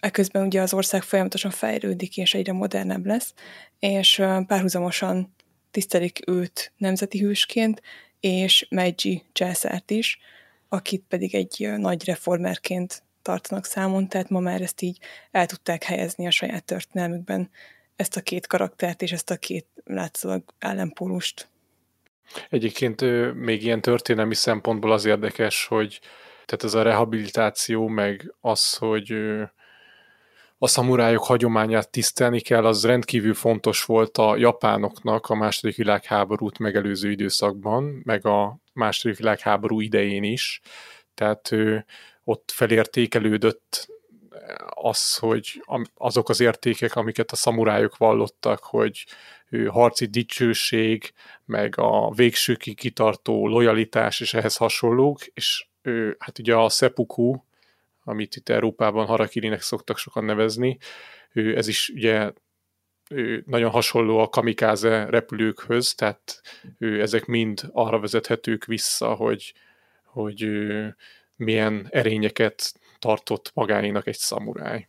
Speaker 7: ekközben ugye az ország folyamatosan fejlődik, és egyre modernebb lesz, és párhuzamosan tisztelik őt nemzeti hősként, és Meiji császárt is, akit pedig egy nagy reformerként tartanak számon, tehát ma már ezt így el tudták helyezni a saját történelmükben ezt a két karaktert és ezt a két látszólag ellenpólust.
Speaker 6: Egyébként még ilyen történelmi szempontból az érdekes, hogy tehát ez a rehabilitáció, meg az, hogy a szamurájok hagyományát tisztelni kell, az rendkívül fontos volt a japánoknak a második világháborút megelőző időszakban, meg a második világháború idején is. Tehát ott felértékelődött az, hogy azok az értékek, amiket a szamurájok vallottak, hogy harci dicsőség, meg a végsőkig kitartó lojalitás és ehhez hasonlók, és hát ugye a seppuku, amit itt Európában harakirinek szoktak sokan nevezni, ez is ugye nagyon hasonló a kamikáze repülőkhöz, tehát ezek mind arra vezethetők vissza, hogy, hogy milyen erényeket tartott magáénak egy szamuráj.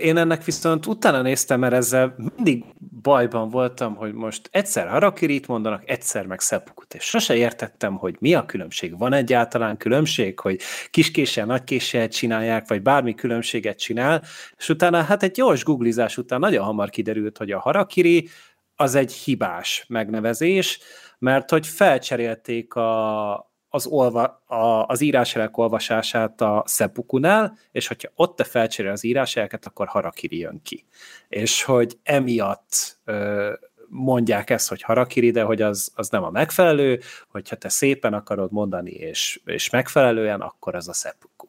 Speaker 9: Én ennek viszont utána néztem, mert ezzel mindig bajban voltam, hogy most egyszer harakirit mondanak, egyszer meg szepukut, és sose értettem, hogy mi a különbség. Van egyáltalán különbség, hogy kiskéssel, nagykéssel csinálják, vagy bármi különbséget csinál, és utána hát egy gyors googlizás után nagyon hamar kiderült, hogy a harakiri az egy hibás megnevezés, mert hogy felcserélték a, az, olva, a, az írásjelek olvasását a Seppukunál, és hogyha ott te felcserél az írásjeleket, akkor Harakiri jön ki. És hogy emiatt ö, mondják ezt, hogy harakiri, de hogy az, az nem a megfelelő, hogyha te szépen akarod mondani, és, és megfelelően, akkor az a seppuku.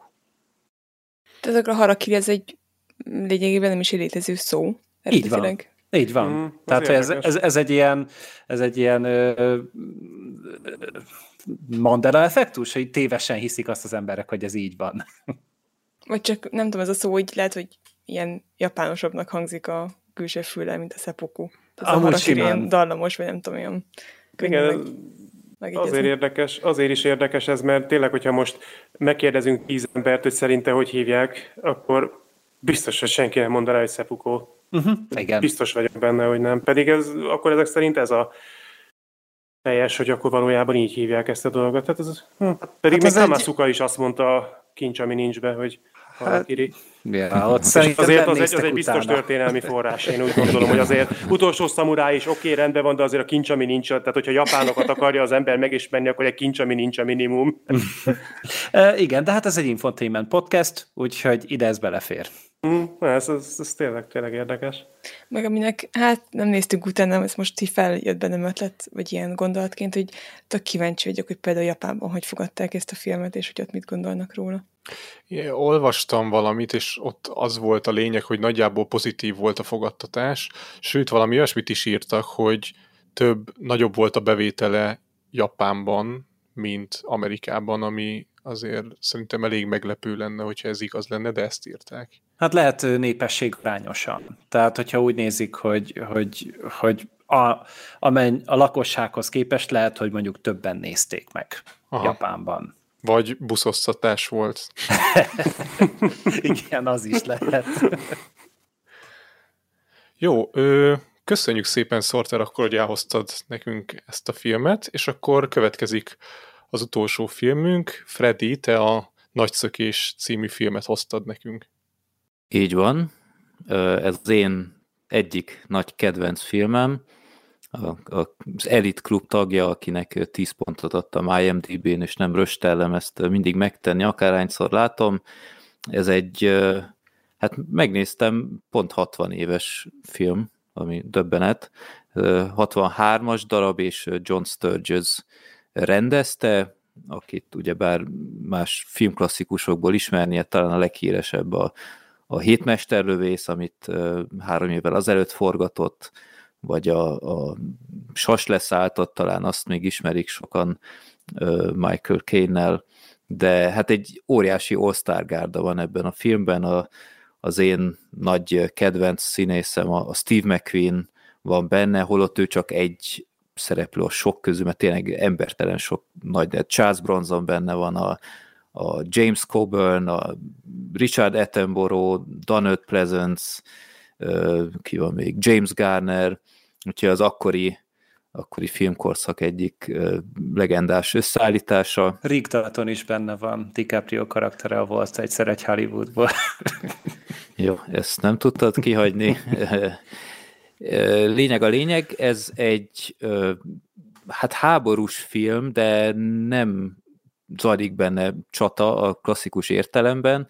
Speaker 7: Tehát a harakiri ez egy lényegében nem is egy létező szó.
Speaker 9: Így van. Így van. Mm, Tehát ez, ez, ez, egy ilyen, ez egy ilyen ö, Mandela effektus, hogy tévesen hiszik azt az emberek, hogy ez így van. *laughs*
Speaker 7: Vagy csak nem tudom, ez a szó, hogy lehet, hogy ilyen japánosabbnak hangzik a külső füle, mint a. Ez Amúgy a ilyen dallamos, vagy nem tudom, olyan
Speaker 10: Igen, meg, azért érdekes, azért is érdekes ez, mert tényleg, hogyha most megkérdezünk tíz embert, hogy szerinte hogy hívják, akkor biztos, hogy senki nem mondaná, hogy seppuku.
Speaker 9: Uh-huh, igen.
Speaker 10: Biztos vagyok benne, hogy nem. Pedig ez, akkor ezek szerint ez a teljes, hogy akkor valójában így hívják ezt a dolgot. Tehát ez, hm. Pedig hát még Kamasuka egy... is azt mondta a kincs, ami nincs be, hogy Harakiri. Hát,
Speaker 9: ott
Speaker 10: azért az egy, az egy biztos utána. történelmi forrás, én úgy gondolom, hogy azért utolsó szamuráj is oké, okay, rendben van, de azért a kincs, ami nincs, tehát hogyha japánokat akarja az ember megismerni, akkor egy kincs, ami nincs a minimum. *laughs*
Speaker 9: e, igen, de hát ez egy infotainment podcast, úgyhogy ide ez belefér.
Speaker 10: Mm, ez, ez, ez tényleg, tényleg érdekes.
Speaker 7: Meg aminek, hát nem néztünk utána, ez most így feljött bennem ötlet, vagy ilyen gondolatként, hogy tök kíváncsi vagyok, hogy például Japánban hogy fogadták ezt a filmet, és hogy ott mit gondolnak róla.
Speaker 6: Én olvastam valamit, és ott az volt a lényeg, hogy nagyjából pozitív volt a fogadtatás, sőt valami olyasmit is írtak, hogy több, nagyobb volt a bevétele Japánban, mint Amerikában, ami azért szerintem elég meglepő lenne, hogyha ez igaz lenne, de ezt írták.
Speaker 9: Hát lehet népesség arányosan. Tehát, hogyha úgy nézik, hogy, hogy, hogy a, a, a lakossághoz képest lehet, hogy mondjuk többen nézték meg Aha. Japánban.
Speaker 6: Vagy buszosztatás volt. *laughs*
Speaker 9: Igen, az is lehet.
Speaker 6: Jó, ö, köszönjük szépen, Sorter, akkor, hogy elhoztad nekünk ezt a filmet, és akkor következik az utolsó filmünk. Freddy, te a Nagyszökés című filmet hoztad nekünk.
Speaker 8: Így van. Ez az én egyik nagy kedvenc filmem az Elite Club tagja, akinek 10 pontot adtam IMDb-n, és nem röstellem ezt mindig megtenni, akárhányszor látom. Ez egy, hát megnéztem, pont 60 éves film, ami döbbenet. 63-as darab, és John Sturges rendezte, akit ugyebár más filmklasszikusokból ismernie, talán a leghíresebb a, a Hétmesterlövész, amit három évvel azelőtt forgatott, vagy a, a Sas leszálltat, talán azt még ismerik sokan Michael Caine-nel, de hát egy óriási all gárda van ebben a filmben, a, az én nagy kedvenc színészem, a Steve McQueen van benne, holott ő csak egy szereplő a sok közül, mert tényleg embertelen sok nagy, de Charles Bronson benne van, a, a James Coburn, a Richard Attenborough, Donald Pleasance, ki van még, James Garner, úgyhogy az akkori, akkori filmkorszak egyik legendás összeállítása.
Speaker 9: Rick Dalton is benne van, DiCaprio karaktere volt egyszer egy Hollywoodból.
Speaker 8: Jó, ezt nem tudtad kihagyni. *laughs* Lényeg a lényeg, ez egy hát háborús film, de nem zajlik benne csata a klasszikus értelemben,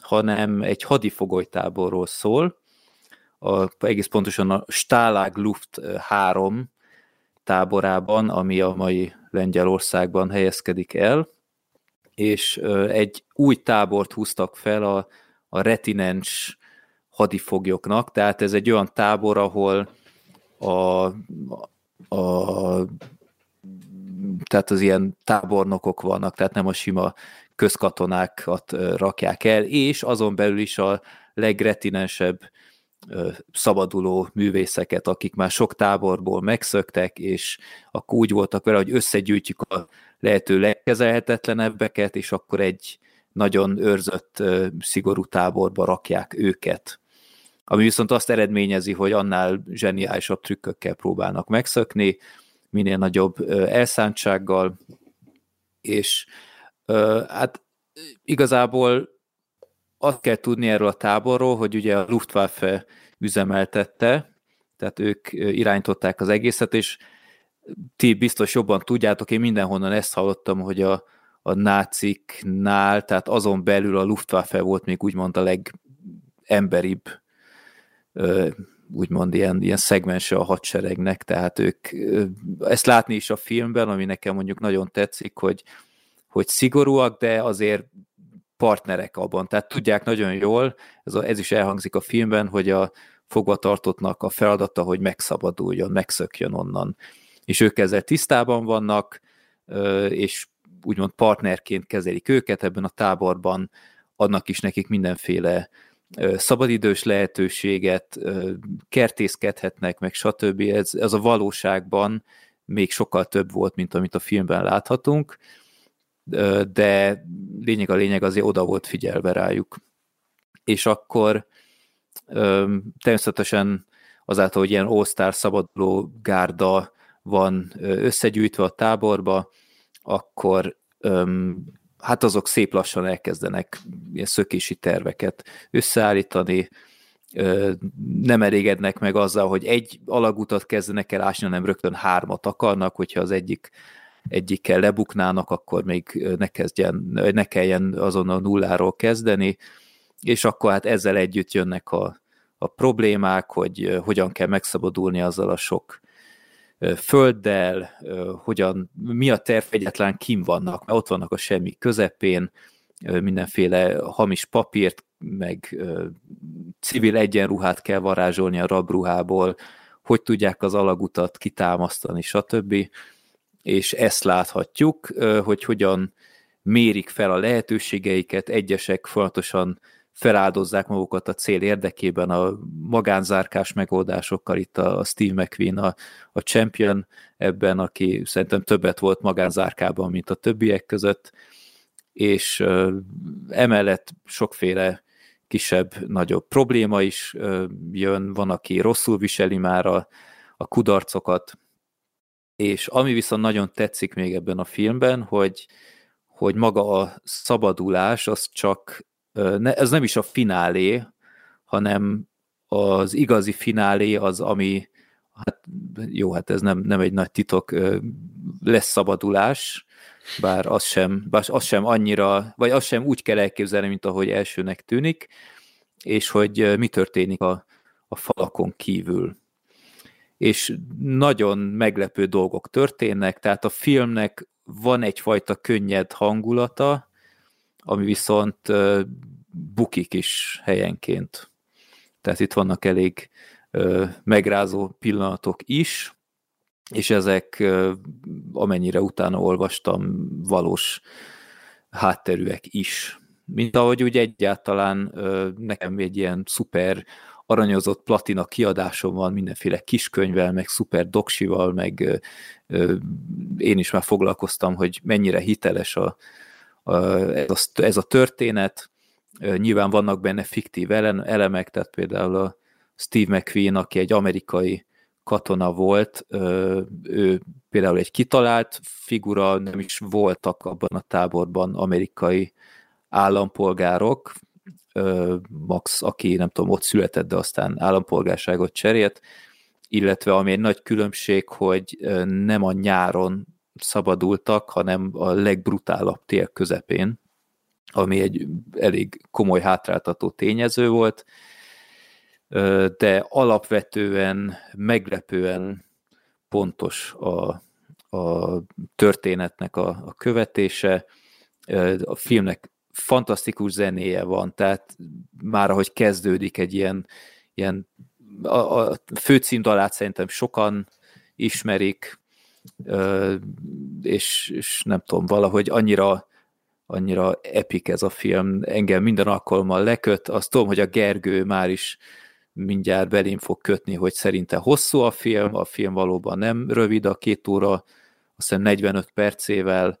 Speaker 8: hanem egy hadifogolytáborról szól, a, egész pontosan a Stalag Luft 3 táborában, ami a mai Lengyelországban helyezkedik el, és egy új tábort húztak fel a, a retinens hadifoglyoknak, tehát ez egy olyan tábor, ahol a, a tehát az ilyen tábornokok vannak, tehát nem a sima közkatonákat rakják el, és azon belül is a legretinensebb szabaduló művészeket, akik már sok táborból megszöktek, és akkor úgy voltak vele, hogy összegyűjtjük a lehető legkezelhetetlenebbeket, és akkor egy nagyon őrzött, szigorú táborba rakják őket. Ami viszont azt eredményezi, hogy annál zseniálisabb trükkökkel próbálnak megszökni, minél nagyobb elszántsággal, és hát igazából azt kell tudni erről a táborról, hogy ugye a Luftwaffe üzemeltette, tehát ők irányították az egészet, és ti biztos jobban tudjátok, én mindenhonnan ezt hallottam, hogy a, a náciknál, tehát azon belül a Luftwaffe volt még úgymond a legemberibb úgymond ilyen, ilyen szegmense a hadseregnek, tehát ők ezt látni is a filmben, ami nekem mondjuk nagyon tetszik, hogy, hogy szigorúak, de azért partnerek abban, tehát tudják nagyon jól, ez, a, ez is elhangzik a filmben, hogy a fogvatartottnak a feladata, hogy megszabaduljon, megszökjön onnan. És ők ezzel tisztában vannak, és úgymond partnerként kezelik őket ebben a táborban, adnak is nekik mindenféle szabadidős lehetőséget, kertészkedhetnek, meg stb. Ez, ez a valóságban még sokkal több volt, mint amit a filmben láthatunk, de lényeg a lényeg azért oda volt figyelve rájuk. És akkor természetesen azáltal, hogy ilyen all szabaduló gárda van összegyűjtve a táborba, akkor hát azok szép lassan elkezdenek ilyen szökési terveket összeállítani, nem elégednek meg azzal, hogy egy alagutat kezdenek el ásni, hanem rögtön hármat akarnak, hogyha az egyik egyikkel lebuknának, akkor még ne, kezdjen, ne kelljen azon a nulláról kezdeni, és akkor hát ezzel együtt jönnek a, a problémák, hogy hogyan kell megszabadulni azzal a sok földdel, hogyan, mi a terv, egyetlen kim vannak, mert ott vannak a semmi közepén, mindenféle hamis papírt, meg civil egyenruhát kell varázsolni a rabruhából, hogy tudják az alagutat kitámasztani, stb. És ezt láthatjuk, hogy hogyan mérik fel a lehetőségeiket, egyesek folyamatosan feláldozzák magukat a cél érdekében a magánzárkás megoldásokkal, itt a Steve McQueen, a, a champion ebben, aki szerintem többet volt magánzárkában, mint a többiek között, és emellett sokféle kisebb, nagyobb probléma is jön, van, aki rosszul viseli már a, a kudarcokat, és ami viszont nagyon tetszik még ebben a filmben, hogy, hogy maga a szabadulás az csak ne, ez nem is a finálé, hanem az igazi finálé az, ami, hát jó, hát ez nem, nem egy nagy titok, lesz szabadulás, bár az sem, bár az sem annyira, vagy az sem úgy kell elképzelni, mint ahogy elsőnek tűnik, és hogy mi történik a, a falakon kívül. És nagyon meglepő dolgok történnek, tehát a filmnek van egyfajta könnyed hangulata, ami viszont bukik is helyenként. Tehát itt vannak elég megrázó pillanatok is, és ezek, amennyire utána olvastam, valós hátterűek is. Mint ahogy úgy egyáltalán nekem egy ilyen szuper aranyozott platina kiadásom van mindenféle kiskönyvvel, meg szuper doksival, meg én is már foglalkoztam, hogy mennyire hiteles a, ez, a, ez a történet. Nyilván vannak benne fiktív elemek, tehát például a Steve McQueen, aki egy amerikai katona volt, ő például egy kitalált figura, nem is voltak abban a táborban amerikai állampolgárok, Max, aki nem tudom, ott született, de aztán állampolgárságot cserélt, illetve ami egy nagy különbség, hogy nem a nyáron szabadultak, hanem a legbrutálabb tél közepén, ami egy elég komoly hátráltató tényező volt, de alapvetően meglepően pontos a, a történetnek a, a követése. A filmnek fantasztikus zenéje van, tehát már ahogy kezdődik egy ilyen, ilyen a, a főcímdalát szerintem sokan ismerik, és, és nem tudom, valahogy annyira annyira epik ez a film, engem minden alkalommal leköt, azt tudom, hogy a Gergő már is mindjárt belém fog kötni, hogy szerinte hosszú a film, a film valóban nem rövid, a két óra, azt hiszem 45 percével,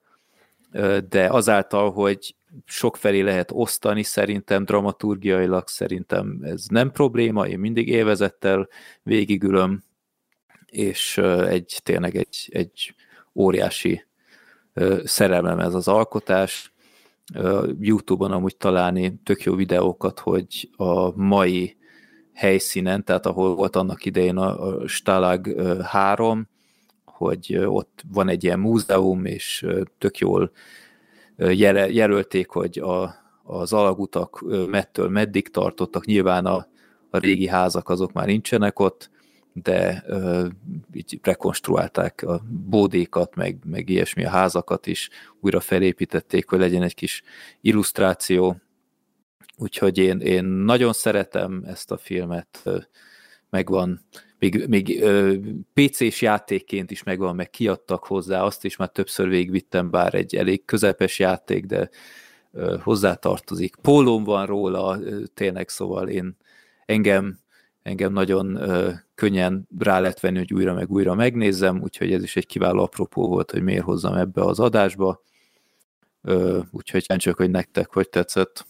Speaker 8: de azáltal, hogy sok felé lehet osztani, szerintem dramaturgiailag szerintem ez nem probléma, én mindig élvezettel végigülöm, és egy tényleg egy, egy óriási szerelmem ez az alkotás. Youtube-on amúgy találni tök jó videókat, hogy a mai helyszínen, tehát ahol volt annak idején a Stalag 3, hogy ott van egy ilyen múzeum, és tök jól jelölték, hogy a, az alagutak mettől meddig tartottak. Nyilván a, a régi házak azok már nincsenek ott, de ö, így rekonstruálták a bódékat, meg, meg ilyesmi a házakat is, újra felépítették, hogy legyen egy kis illusztráció, úgyhogy én, én nagyon szeretem ezt a filmet, megvan, még, még PC-s játékként is megvan, meg kiadtak hozzá, azt is már többször végigvittem, bár egy elég közepes játék, de hozzátartozik. Pólóm van róla, tényleg, szóval én engem, engem nagyon könnyen rá lehet venni, hogy újra meg újra megnézzem, úgyhogy ez is egy kiváló apropó volt, hogy miért hozzam ebbe az adásba. Úgyhogy csak, hogy nektek hogy tetszett.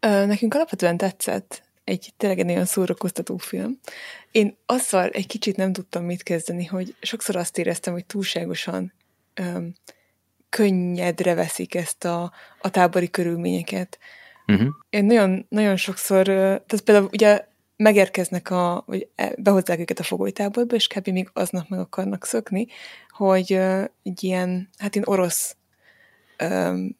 Speaker 7: Nekünk alapvetően tetszett. Egy tényleg egy nagyon szórakoztató film. Én azzal egy kicsit nem tudtam mit kezdeni, hogy sokszor azt éreztem, hogy túlságosan ö, könnyedre veszik ezt a, a tábori körülményeket. Uh-huh. Én nagyon, nagyon sokszor, tehát például ugye megérkeznek, a, vagy e, behozzák őket a fogolytáborba, és kb. még aznap meg akarnak szökni, hogy egy ilyen, hát én orosz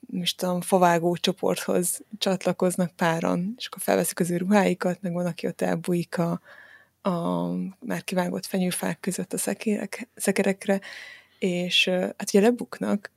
Speaker 7: most tudom, favágó csoporthoz csatlakoznak páran, és akkor felveszik az ő ruháikat, meg van, aki ott elbújik a, a már kivágott fenyőfák között a szekérek, szekerekre, és hát ugye lebuknak,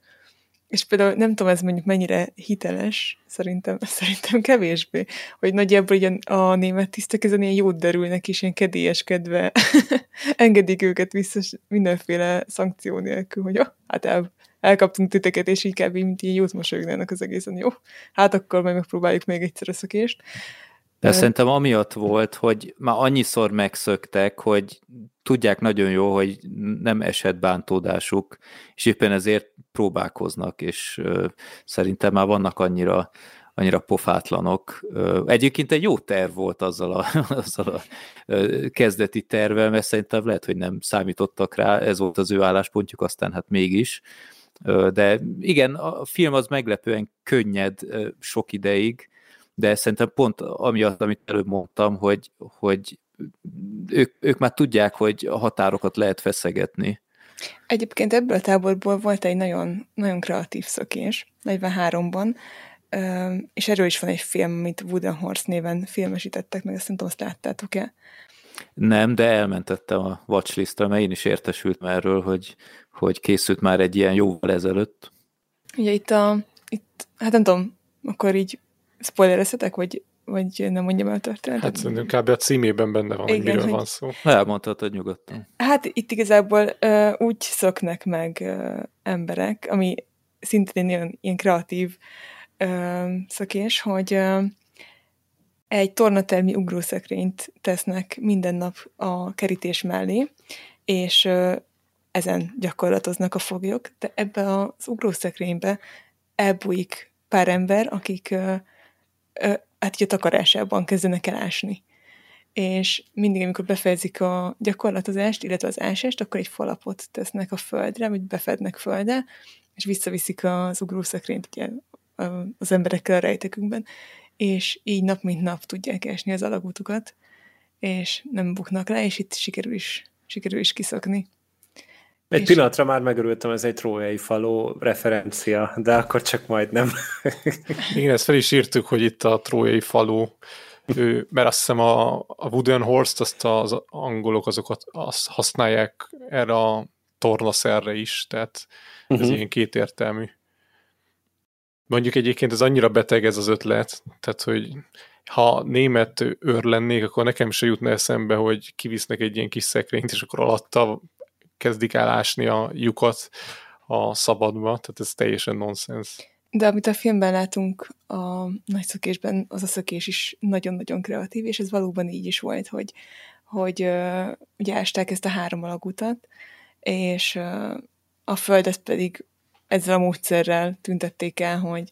Speaker 7: és például nem tudom, ez mondjuk mennyire hiteles, szerintem, *laughs* szerintem kevésbé, hogy nagyjából ugye a német tisztek ezen ilyen jót derülnek, és ilyen kedélyeskedve *laughs* engedik őket vissza mindenféle szankció nélkül, hogy oh, hát el, elkaptunk titeket, és így kb. mint ilyen jót mosolyognának az egészen. Jó, hát akkor majd megpróbáljuk még egyszer a szökést.
Speaker 8: De szerintem amiatt volt, hogy már annyiszor megszöktek, hogy tudják nagyon jó, hogy nem esett bántódásuk, és éppen ezért próbálkoznak, és uh, szerintem már vannak annyira annyira pofátlanok. Egyébként egy jó terv volt azzal a, *laughs* azzal a kezdeti tervel, mert szerintem lehet, hogy nem számítottak rá, ez volt az ő álláspontjuk, aztán hát mégis. De igen, a film az meglepően könnyed sok ideig, de szerintem pont amiatt, amit előbb mondtam, hogy, hogy ők, ők már tudják, hogy a határokat lehet feszegetni.
Speaker 7: Egyébként ebből a táborból volt egy nagyon, nagyon kreatív szökés, 43-ban, és erről is van egy film, amit Wooden Horse néven filmesítettek meg, ezt nem tudom, azt láttátok-e?
Speaker 8: Nem, de elmentettem a watchlistra, mert én is értesültem erről, hogy, hogy készült már egy ilyen jóval ezelőtt.
Speaker 7: Ugye itt a, itt, hát nem tudom, akkor így spoilerezhetek, vagy, vagy nem mondjam el a történetet?
Speaker 6: Hát szerintem kb. a címében benne van, Igen, hogy miről hogy... van szó.
Speaker 8: Elmondhatod nyugodtan.
Speaker 7: Hát itt igazából uh, úgy szoknak meg uh, emberek, ami szintén ilyen, ilyen kreatív uh, szökés, hogy uh, egy tornatermi ugrószekrényt tesznek minden nap a kerítés mellé, és uh, ezen gyakorlatoznak a foglyok, de ebbe az ugrószekrénybe elbújik pár ember, akik uh, uh, hát így a takarásában kezdenek el ásni. És mindig, amikor befejezik a gyakorlatozást, illetve az ásást, akkor egy falapot tesznek a földre, vagy befednek földre, és visszaviszik az ugrószekrényt ugye, az emberekkel a rejtekünkben, és így nap mint nap tudják esni az alagútukat, és nem buknak le, és itt sikerül is, sikerül is kiszokni.
Speaker 9: Egy és... pillanatra már megörültem, ez egy trójai faló referencia, de akkor csak majd nem. *laughs*
Speaker 6: Igen, ezt fel is írtuk, hogy itt a trójai falu, mert azt hiszem a, a Wooden Horse-t, azt az angolok azokat azt használják erre a tornaszerre is, tehát ez uh-huh. ilyen kétértelmű. Mondjuk egyébként ez annyira beteg ez az ötlet, tehát hogy ha német őr lennék, akkor nekem se jutna eszembe, hogy kivisznek egy ilyen kis szekrényt, és akkor alatta kezdik el ásni a lyukat a szabadba, tehát ez teljesen nonsens.
Speaker 7: De amit a filmben látunk a nagy szökésben, az a szökés is nagyon-nagyon kreatív, és ez valóban így is volt, hogy, hogy ugye ásták ezt a három alagutat, és a földet pedig ezzel a módszerrel tüntették el, hogy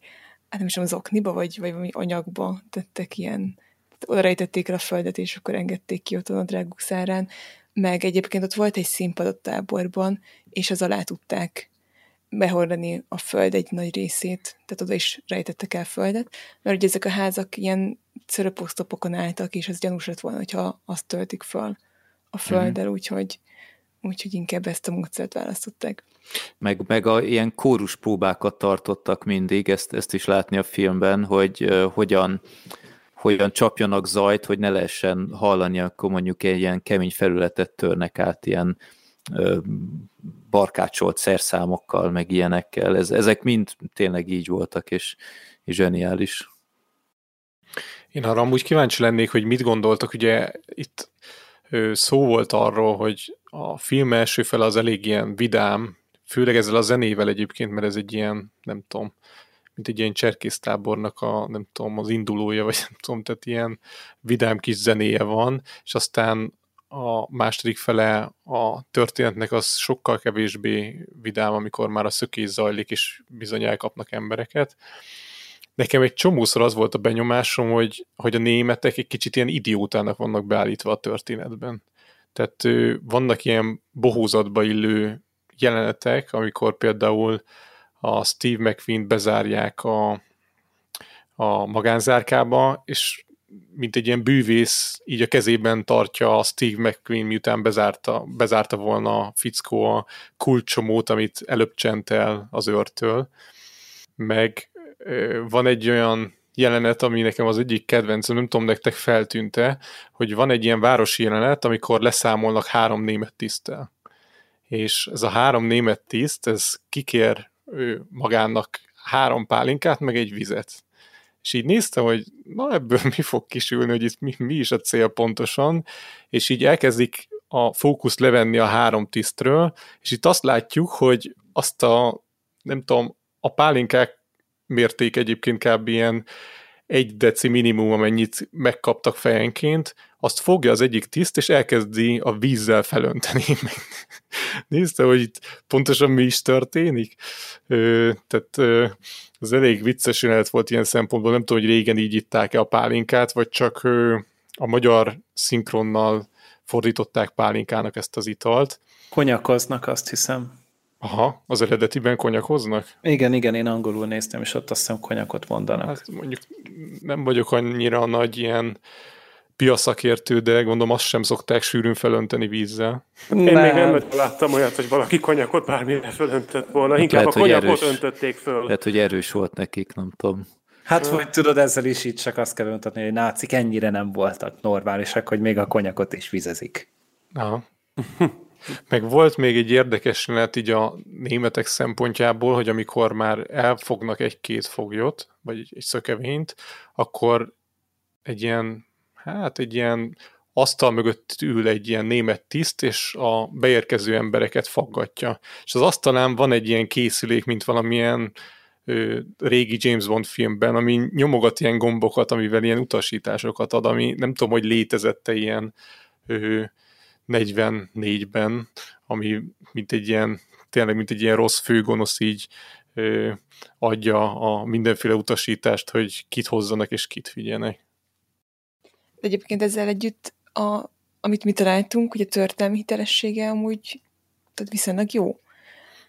Speaker 7: hát nem is az okniba, vagy, vagy valami anyagba tettek ilyen, oda rejtették el a földet, és akkor engedték ki ott a dráguk szárán, meg egyébként ott volt egy színpad a táborban, és az alá tudták behordani a föld egy nagy részét, tehát oda is rejtettek el földet, mert ugye ezek a házak ilyen szöröposztopokon álltak, és az gyanús lett volna, hogyha azt töltik föl a földdel, mm. úgyhogy, úgyhogy inkább ezt a módszert választották.
Speaker 8: Meg, meg a ilyen kórus próbákat tartottak mindig, ezt, ezt is látni a filmben, hogy uh, hogyan hogyan csapjanak zajt, hogy ne lehessen hallani, akkor mondjuk egy ilyen kemény felületet törnek át ilyen ö, barkácsolt szerszámokkal, meg ilyenekkel. Ez, ezek mind tényleg így voltak, és, és zseniális.
Speaker 6: Én arra amúgy kíváncsi lennék, hogy mit gondoltak, ugye itt szó volt arról, hogy a film első fele az elég ilyen vidám, főleg ezzel a zenével egyébként, mert ez egy ilyen, nem tudom, mint egy ilyen cserkésztábornak a, nem tudom, az indulója, vagy nem tudom, tehát ilyen vidám kis zenéje van, és aztán a második fele a történetnek az sokkal kevésbé vidám, amikor már a szökés zajlik, és bizony elkapnak embereket. Nekem egy csomószor az volt a benyomásom, hogy, hogy a németek egy kicsit ilyen idiótának vannak beállítva a történetben. Tehát vannak ilyen bohózatba illő jelenetek, amikor például a Steve McQueen bezárják a, a magánzárkába, és mint egy ilyen bűvész, így a kezében tartja a Steve McQueen, miután bezárta, bezárta volna a fickó a kulcsomót, amit előbb el az őrtől. Meg van egy olyan jelenet, ami nekem az egyik kedvencem, nem tudom, nektek feltűnte, hogy van egy ilyen városi jelenet, amikor leszámolnak három német tisztel. És ez a három német tiszt, ez kikér ő magának három pálinkát, meg egy vizet. És így néztem, hogy na ebből mi fog kisülni, hogy itt mi, mi is a cél pontosan, és így elkezdik a fókuszt levenni a három tisztről, és itt azt látjuk, hogy azt a, nem tudom, a pálinkák mérték egyébként kb. ilyen egy deci minimum, amennyit megkaptak fejenként, azt fogja az egyik tiszt, és elkezdi a vízzel felönteni. *laughs* Nézte, hogy itt pontosan mi is történik? Ö, tehát ö, az elég vicces jelenet volt ilyen szempontból, nem tudom, hogy régen így itták-e a pálinkát, vagy csak ö, a magyar szinkronnal fordították pálinkának ezt az italt.
Speaker 9: Konyakoznak, azt hiszem.
Speaker 6: Aha, az eredetiben konyakoznak?
Speaker 9: Igen, igen, én angolul néztem, és ott azt hiszem konyakot mondanak.
Speaker 6: Hát mondjuk nem vagyok annyira nagy ilyen piaszakértő, de gondolom azt sem szokták sűrűn felönteni vízzel.
Speaker 10: Én nem. még nem láttam olyat, hogy valaki konyakot bármire fölöntött volna, hát inkább lehet, a konyakot erős, öntötték föl.
Speaker 8: Lehet, hogy erős volt nekik, nem tudom.
Speaker 9: Hát, hogy tudod, ezzel is így csak azt kell öntetni, hogy nácik ennyire nem voltak normálisak, hogy még a konyakot is vizezik.
Speaker 6: Aha. Meg volt még egy érdekes lehet így a németek szempontjából, hogy amikor már elfognak egy-két foglyot, vagy egy szökevényt, akkor egy ilyen, hát egy ilyen asztal mögött ül egy ilyen német tiszt, és a beérkező embereket faggatja. És az asztalán van egy ilyen készülék, mint valamilyen ö, régi James Bond filmben, ami nyomogat ilyen gombokat, amivel ilyen utasításokat ad, ami nem tudom, hogy létezette ilyen ö, 44-ben, ami mint egy ilyen, tényleg mint egy ilyen rossz főgonosz így ö, adja a mindenféle utasítást, hogy kit hozzanak és kit vigyenek.
Speaker 7: Egyébként ezzel együtt, a, amit mi találtunk, hogy a történelmi hitelessége amúgy tehát viszonylag jó.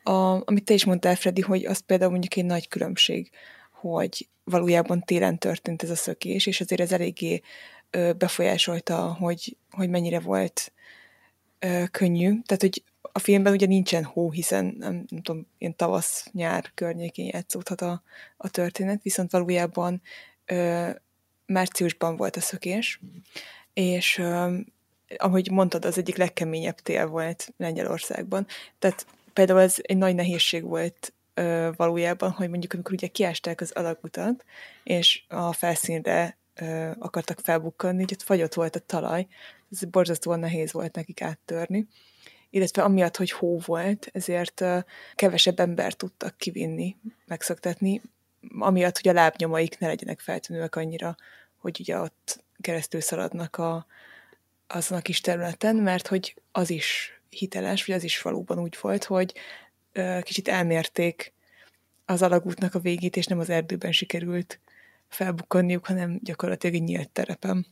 Speaker 7: A, amit te is mondtál, Freddy, hogy az például mondjuk egy nagy különbség, hogy valójában télen történt ez a szökés, és azért ez eléggé ö, befolyásolta, hogy, hogy mennyire volt ö, könnyű. Tehát, hogy a filmben ugye nincsen hó, hiszen nem, nem tudom, ilyen tavasz-nyár környékén játszódhat a, a történet, viszont valójában ö, márciusban volt a szökés, és ö, ahogy mondtad, az egyik legkeményebb tél volt Lengyelországban. Tehát például ez egy nagy nehézség volt valójában, hogy mondjuk amikor ugye kiásták az alagutat, és a felszínre akartak felbukkanni, hogy ott fagyott volt a talaj, ez borzasztóan nehéz volt nekik áttörni, illetve amiatt, hogy hó volt, ezért kevesebb embert tudtak kivinni, megszoktatni, amiatt, hogy a lábnyomaik ne legyenek feltűnőek annyira, hogy ugye ott keresztül szaladnak a, azon a kis területen, mert hogy az is hiteles, vagy az is valóban úgy volt, hogy kicsit elmérték az alagútnak a végét, és nem az erdőben sikerült felbukkanniuk, hanem gyakorlatilag egy nyílt terepen.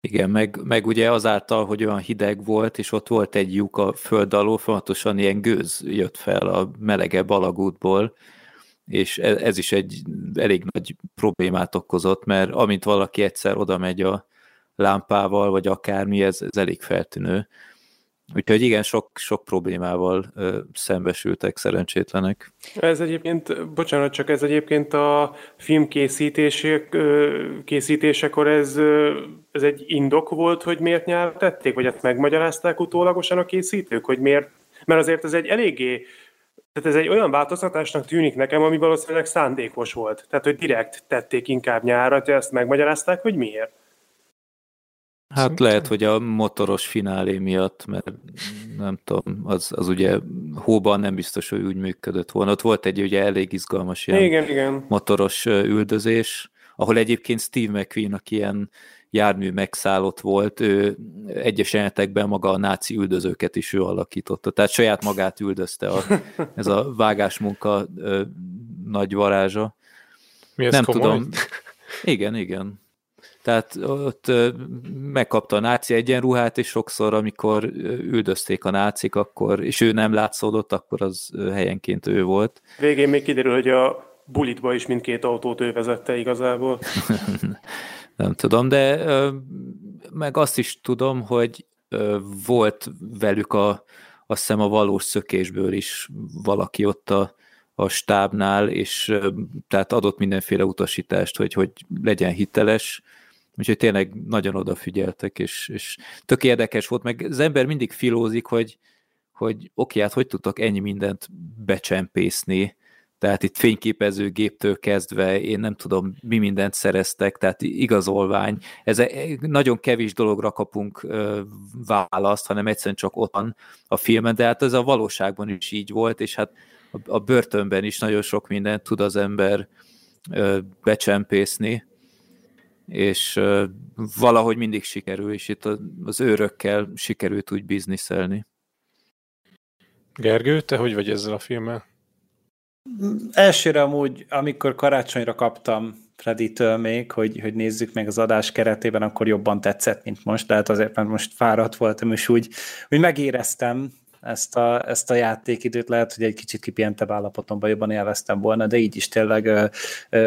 Speaker 8: Igen, meg, meg ugye azáltal, hogy olyan hideg volt, és ott volt egy lyuk a föld alól, folyamatosan ilyen gőz jött fel a melegebb alagútból, és ez, ez is egy elég nagy problémát okozott, mert amint valaki egyszer oda megy a lámpával, vagy akármi, ez, ez elég feltűnő. Úgyhogy igen, sok, sok problémával ö, szembesültek szerencsétlenek.
Speaker 10: Ez egyébként, bocsánat, csak ez egyébként a film készítések, készítésekor ez, ez egy indok volt, hogy miért nyelv tették, vagy ezt megmagyarázták utólagosan a készítők, hogy miért, mert azért ez egy eléggé tehát ez egy olyan változtatásnak tűnik nekem, ami valószínűleg szándékos volt. Tehát, hogy direkt tették inkább nyárra, hogy ezt megmagyarázták, hogy miért.
Speaker 8: Hát Szerintem. lehet, hogy a motoros finálé miatt, mert nem tudom, az, az ugye hóban nem biztos, hogy úgy működött volna. Ott volt egy ugye elég izgalmas ilyen
Speaker 10: igen, igen.
Speaker 8: motoros üldözés, ahol egyébként Steve McQueen, aki ilyen jármű megszállott volt, ő egyes jelenetekben maga a náci üldözőket is ő alakította, tehát saját magát üldözte a, *laughs* ez a vágásmunka ö, nagy varázsa.
Speaker 6: Mi ez
Speaker 8: Nem
Speaker 6: komoly?
Speaker 8: tudom. Igen, igen. Tehát ott megkapta a náci egyenruhát, és sokszor, amikor üldözték a nácik, akkor, és ő nem látszódott, akkor az helyenként ő volt.
Speaker 10: Végén még kiderül, hogy a bulitba is mindkét autót ő vezette igazából. *laughs*
Speaker 8: nem tudom, de meg azt is tudom, hogy volt velük a, azt hiszem a valós szökésből is valaki ott a, a stábnál, és tehát adott mindenféle utasítást, hogy, hogy legyen hiteles, úgyhogy tényleg nagyon odafigyeltek, és, és tök érdekes volt, meg az ember mindig filózik, hogy, hogy oké, hát hogy tudtak ennyi mindent becsempészni, tehát itt fényképezőgéptől kezdve, én nem tudom, mi mindent szereztek, tehát igazolvány. Ez nagyon kevés dologra kapunk választ, hanem egyszerűen csak ottan a filmen, de hát ez a valóságban is így volt, és hát a börtönben is nagyon sok mindent tud az ember becsempészni, és valahogy mindig sikerül, és itt az őrökkel sikerült úgy bizniszelni.
Speaker 6: Gergő, te hogy vagy ezzel a filmmel?
Speaker 9: Elsőre amúgy, amikor karácsonyra kaptam Freddy-től még, hogy, hogy nézzük meg az adás keretében, akkor jobban tetszett, mint most, tehát azért, mert most fáradt voltam, és úgy, úgy megéreztem ezt a, ezt a játékidőt, lehet, hogy egy kicsit kipihentebb állapotomban jobban élveztem volna, de így is tényleg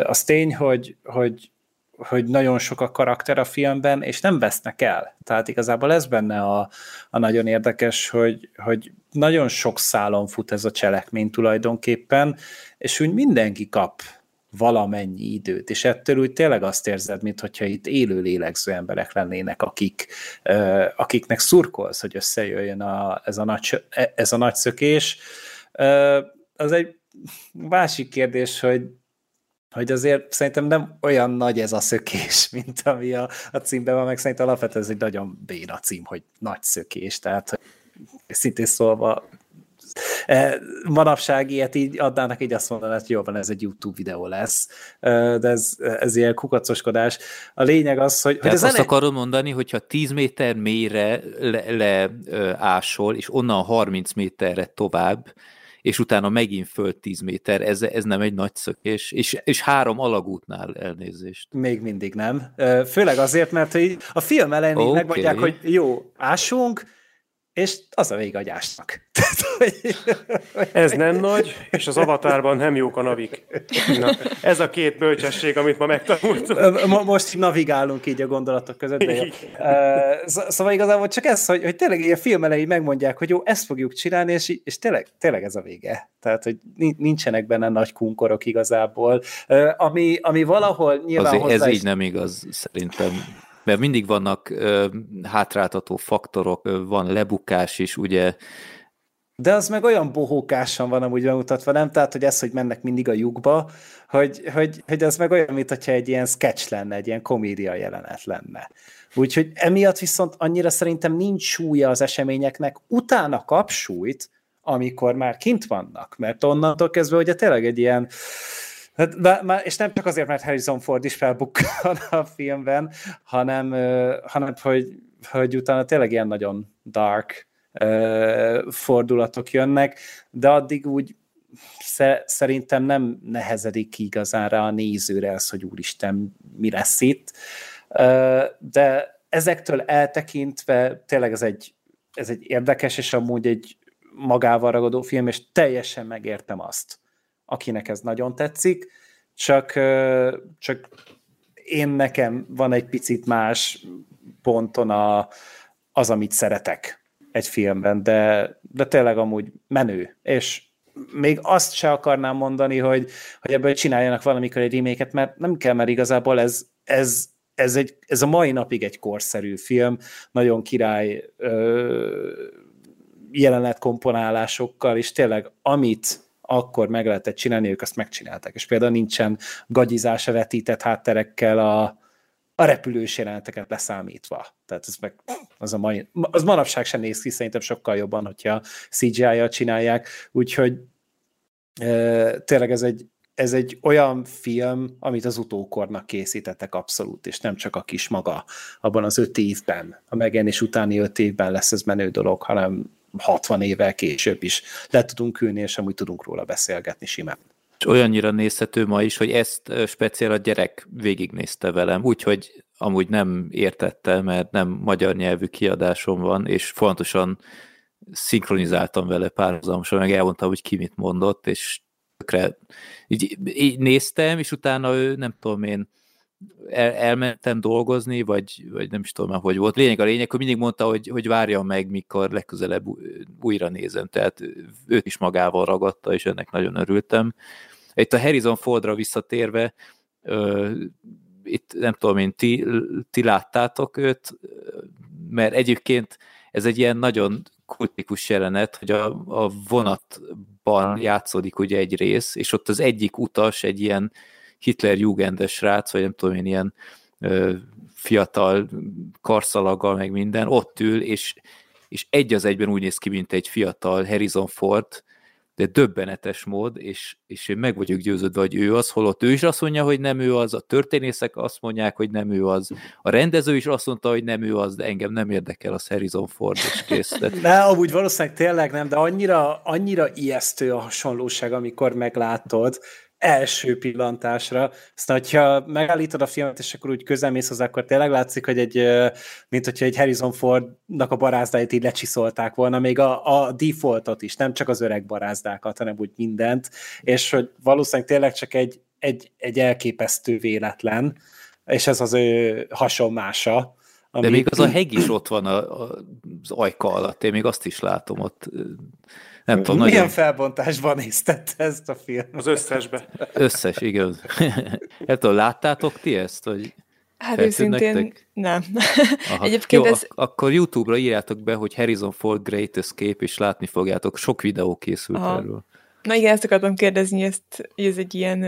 Speaker 9: az tény, hogy, hogy hogy nagyon sok a karakter a filmben, és nem vesznek el. Tehát igazából ez benne a, a nagyon érdekes, hogy, hogy nagyon sok szálon fut ez a cselekmény tulajdonképpen, és úgy mindenki kap valamennyi időt, és ettől úgy tényleg azt érzed, mintha itt élő lélegző emberek lennének, akik, akiknek szurkolsz, hogy összejöjjön a, ez, a nagy, ez a nagy szökés. Az egy másik kérdés, hogy hogy azért szerintem nem olyan nagy ez a szökés, *laughs* mint ami a, a címben van, meg szerintem alapvetően ez egy nagyon béna cím, hogy nagy szökés, tehát szintén szólva e, manapság ilyet így adnának, így azt mondaná, hogy jó van, ez egy YouTube videó lesz, de ez, ez ilyen kukacoskodás. A lényeg az, hogy...
Speaker 8: Tehát
Speaker 9: hogy
Speaker 8: azt akarom mondani, hogyha 10 méter mélyre leásol, le, és onnan 30 méterre tovább, és utána megint föld 10 méter, ez, ez nem egy nagy szökés, és, és három alagútnál elnézést.
Speaker 9: Még mindig nem. Főleg azért, mert a film elején okay. megmondják, hogy jó, ásunk, és az a vége agyásnak. *laughs*
Speaker 10: ez nem nagy, és az avatárban nem jók a navik. Na, ez a két bölcsesség, amit ma megtanultam.
Speaker 9: Most navigálunk így a gondolatok között. De jó. Szóval igazából csak ez, hogy, hogy tényleg a film elején megmondják, hogy jó, ezt fogjuk csinálni, és, és tényleg, tényleg ez a vége. Tehát, hogy nincsenek benne nagy kunkorok igazából. Ami, ami valahol nyilván
Speaker 8: Azért
Speaker 9: hozzá
Speaker 8: ez
Speaker 9: is...
Speaker 8: így nem igaz, szerintem mert mindig vannak ö, hátráltató faktorok, ö, van lebukás is, ugye.
Speaker 9: De az meg olyan bohókásan van amúgy bemutatva, nem? Tehát, hogy ez, hogy mennek mindig a lyukba, hogy, hogy, hogy az meg olyan, mint hogyha egy ilyen sketch lenne, egy ilyen komédia jelenet lenne. Úgyhogy emiatt viszont annyira szerintem nincs súlya az eseményeknek, utána kap súlyt, amikor már kint vannak, mert onnantól kezdve ugye tényleg egy ilyen és nem csak azért, mert Harrison Ford is felbukkan a filmben, hanem, hanem hogy, hogy utána tényleg ilyen nagyon dark fordulatok jönnek, de addig úgy szerintem nem nehezedik ki igazán rá a nézőre az, hogy úristen, mi lesz itt. De ezektől eltekintve tényleg ez egy, ez egy érdekes, és amúgy egy magával ragadó film, és teljesen megértem azt, akinek ez nagyon tetszik, csak, csak én nekem van egy picit más ponton a, az, amit szeretek egy filmben, de, de tényleg amúgy menő, és még azt se akarnám mondani, hogy, hogy ebből csináljanak valamikor egy reméket, mert nem kell, mert igazából ez, ez, ez, egy, ez a mai napig egy korszerű film, nagyon király ö, jelenet komponálásokkal, és tényleg amit akkor meg lehetett csinálni, ők azt megcsinálták. És például nincsen gagyizásra vetített hátterekkel a, a repülős jeleneteket leszámítva. Tehát ez meg, az, a mai, az manapság sem néz ki, szerintem sokkal jobban, hogyha CGI-jal csinálják, úgyhogy e, tényleg ez egy, ez egy olyan film, amit az utókornak készítettek abszolút, és nem csak a kis maga abban az öt évben, a megjelenés utáni öt évben lesz ez menő dolog, hanem 60 évvel később is le tudunk ülni, és amúgy tudunk róla beszélgetni simán.
Speaker 8: És olyannyira nézhető ma is, hogy ezt speciál a gyerek végignézte velem, úgyhogy amúgy nem értette, mert nem magyar nyelvű kiadásom van, és fontosan szinkronizáltam vele párhuzamosan, meg elmondtam, hogy ki mit mondott, és tökre így, így néztem, és utána ő, nem tudom én, el, elmentem dolgozni, vagy, vagy nem is tudom már, hogy volt. Lényeg a lényeg, hogy mindig mondta, hogy, hogy várjam meg, mikor legközelebb újra nézem, tehát őt is magával ragadta, és ennek nagyon örültem. Itt a Harrison Fordra visszatérve, ö, itt nem tudom én, ti, ti láttátok őt, mert egyébként ez egy ilyen nagyon kultikus jelenet, hogy a, a vonatban játszódik ugye egy rész, és ott az egyik utas egy ilyen Hitler Jugendes srác, vagy nem tudom én, ilyen ö, fiatal karszalaggal, meg minden, ott ül, és, és egy az egyben úgy néz ki, mint egy fiatal Harrison Ford, de döbbenetes mód, és, és én meg vagyok győződve, hogy ő az, holott ő is azt mondja, hogy nem ő az, a történészek azt mondják, hogy nem ő az, a rendező is azt mondta, hogy nem ő az, de engem nem érdekel az Harrison Ford, és kész. *laughs*
Speaker 9: Ne, amúgy valószínűleg tényleg nem, de annyira, annyira ijesztő a hasonlóság, amikor meglátod, első pillantásra. Aztán, hogyha megállítod a filmet, és akkor úgy közelmész hozzá, akkor tényleg látszik, hogy egy, mint hogyha egy Harrison Fordnak a barázdáit így lecsiszolták volna, még a, a defaultot is, nem csak az öreg barázdákat, hanem úgy mindent, és hogy valószínűleg tényleg csak egy, egy, egy elképesztő véletlen, és ez az ő hasonmása.
Speaker 8: Ami... De még az a heg is ott van a, a, az ajka alatt, én még azt is látom ott
Speaker 9: nem tudom, Milyen nagyon... felbontásban néztette ezt a film?
Speaker 10: Az összesbe.
Speaker 8: Összes, igaz. *laughs* Nem tudom, láttátok ti ezt? Vagy
Speaker 7: hát őszintén nektek? nem.
Speaker 8: Aha. *laughs* Egyébként Jó, ez... ak- akkor YouTube-ra írjátok be, hogy Harrison Ford Great Escape, és látni fogjátok. Sok videó készült Aha. erről.
Speaker 7: Na igen, ezt akartam kérdezni, ezt, hogy ez egy ilyen,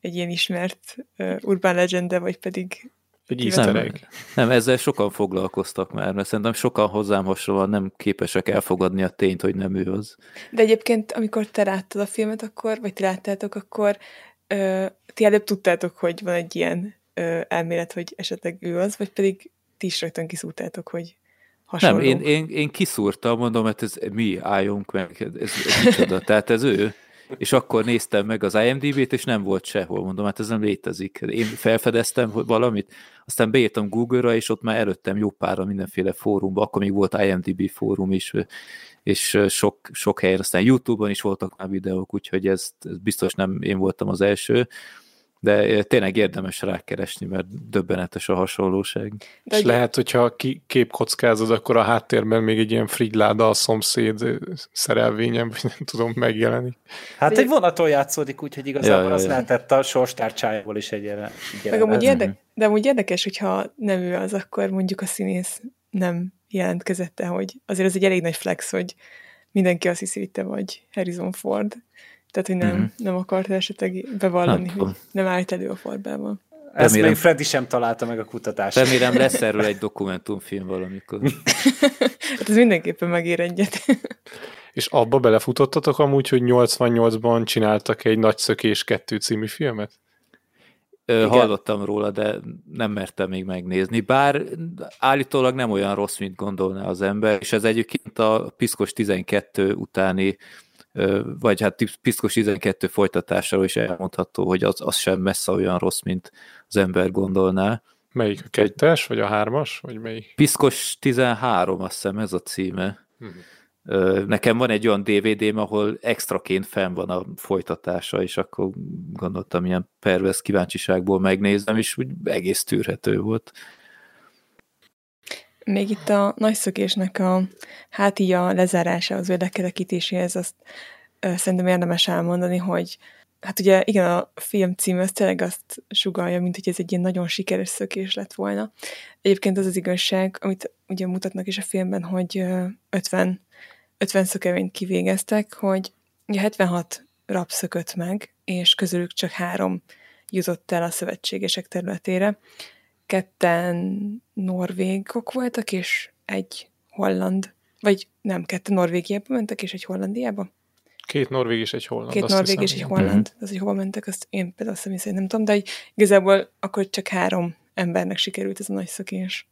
Speaker 7: egy ilyen ismert urban legende, vagy pedig
Speaker 6: egy nem,
Speaker 8: nem, ezzel sokan foglalkoztak már, mert szerintem sokan hozzám hasonlóan nem képesek elfogadni a tényt, hogy nem ő az.
Speaker 7: De egyébként, amikor te láttad a filmet, akkor, vagy ti láttátok, akkor ö, ti előbb tudtátok, hogy van egy ilyen ö, elmélet, hogy esetleg ő az, vagy pedig ti is rögtön kiszúrtátok, hogy hasonló.
Speaker 8: Nem, én, én, én kiszúrtam, mondom, hogy hát ez mi álljunk meg, ez, ez, ez micsoda, tehát ez ő és akkor néztem meg az IMDb-t, és nem volt sehol. Mondom, hát ez nem létezik. Én felfedeztem valamit, aztán beírtam Google-ra, és ott már előttem jó pára mindenféle fórumba, akkor még volt IMDb fórum is, és sok, sok helyen, aztán YouTube-on is voltak már videók, úgyhogy ez, ez biztos nem én voltam az első, de tényleg érdemes rákeresni, mert döbbenetes a hasonlóság.
Speaker 6: De és ugye... lehet, hogyha ki, képkockázod, akkor a háttérben még egy ilyen frigyláda a szomszéd szerelvényem, vagy nem tudom, megjelenik.
Speaker 9: Hát egy vonaton játszódik, úgyhogy igazából ja, ja, ja. az lehetett a sorstárcsájából is egy jelen.
Speaker 7: Meg amúgy érdek, de amúgy érdekes, hogyha nem ő az, akkor mondjuk a színész nem jelentkezett hogy azért ez egy elég nagy flex, hogy mindenki azt hiszi, hogy te vagy Harrison Ford. Tehát, hogy nem, mm-hmm. nem akart esetleg bevallani, hát, hogy nem állt elő a fordában.
Speaker 9: Ezt remélem, még Freddy sem találta meg a kutatást.
Speaker 8: Remélem lesz *laughs* erről egy dokumentumfilm valamikor. *laughs*
Speaker 7: hát ez mindenképpen megér egyet. *laughs*
Speaker 6: És abba belefutottatok amúgy, hogy 88-ban csináltak egy Nagy Szökés 2 című filmet?
Speaker 8: Igen. Hallottam róla, de nem mertem még megnézni. Bár állítólag nem olyan rossz, mint gondolná az ember, és ez egyébként a Piszkos 12 utáni vagy hát Piszkos 12 folytatásáról is elmondható, hogy az, az sem messze olyan rossz, mint az ember gondolná.
Speaker 6: Melyik a kettes, vagy a hármas, vagy melyik?
Speaker 8: Piszkos 13, azt hiszem ez a címe. Uh-huh. Nekem van egy olyan DVD-m, ahol extraként fenn van a folytatása, és akkor gondoltam ilyen pervez kíváncsiságból megnézem, és úgy egész tűrhető volt.
Speaker 7: Még itt a nagyszökésnek a hátija lezárásához, vagy lekerekítéséhez azt ö, szerintem érdemes elmondani, hogy hát ugye igen, a film cím az tényleg azt sugalja, mint hogy ez egy ilyen nagyon sikeres szökés lett volna. Egyébként az az igazság, amit ugye mutatnak is a filmben, hogy 50, 50 szökevényt kivégeztek, hogy ugye 76 rab szökött meg, és közülük csak három jutott el a szövetségesek területére. Ketten norvégok voltak, és egy holland, vagy nem, ketten Norvégiába mentek, és egy Hollandiába.
Speaker 6: Két norvég és egy holland.
Speaker 7: Két norvég és egy holland. Az, hogy hova mentek, azt én például személy szerint nem tudom, de igazából akkor csak három embernek sikerült ez a nagy szökés.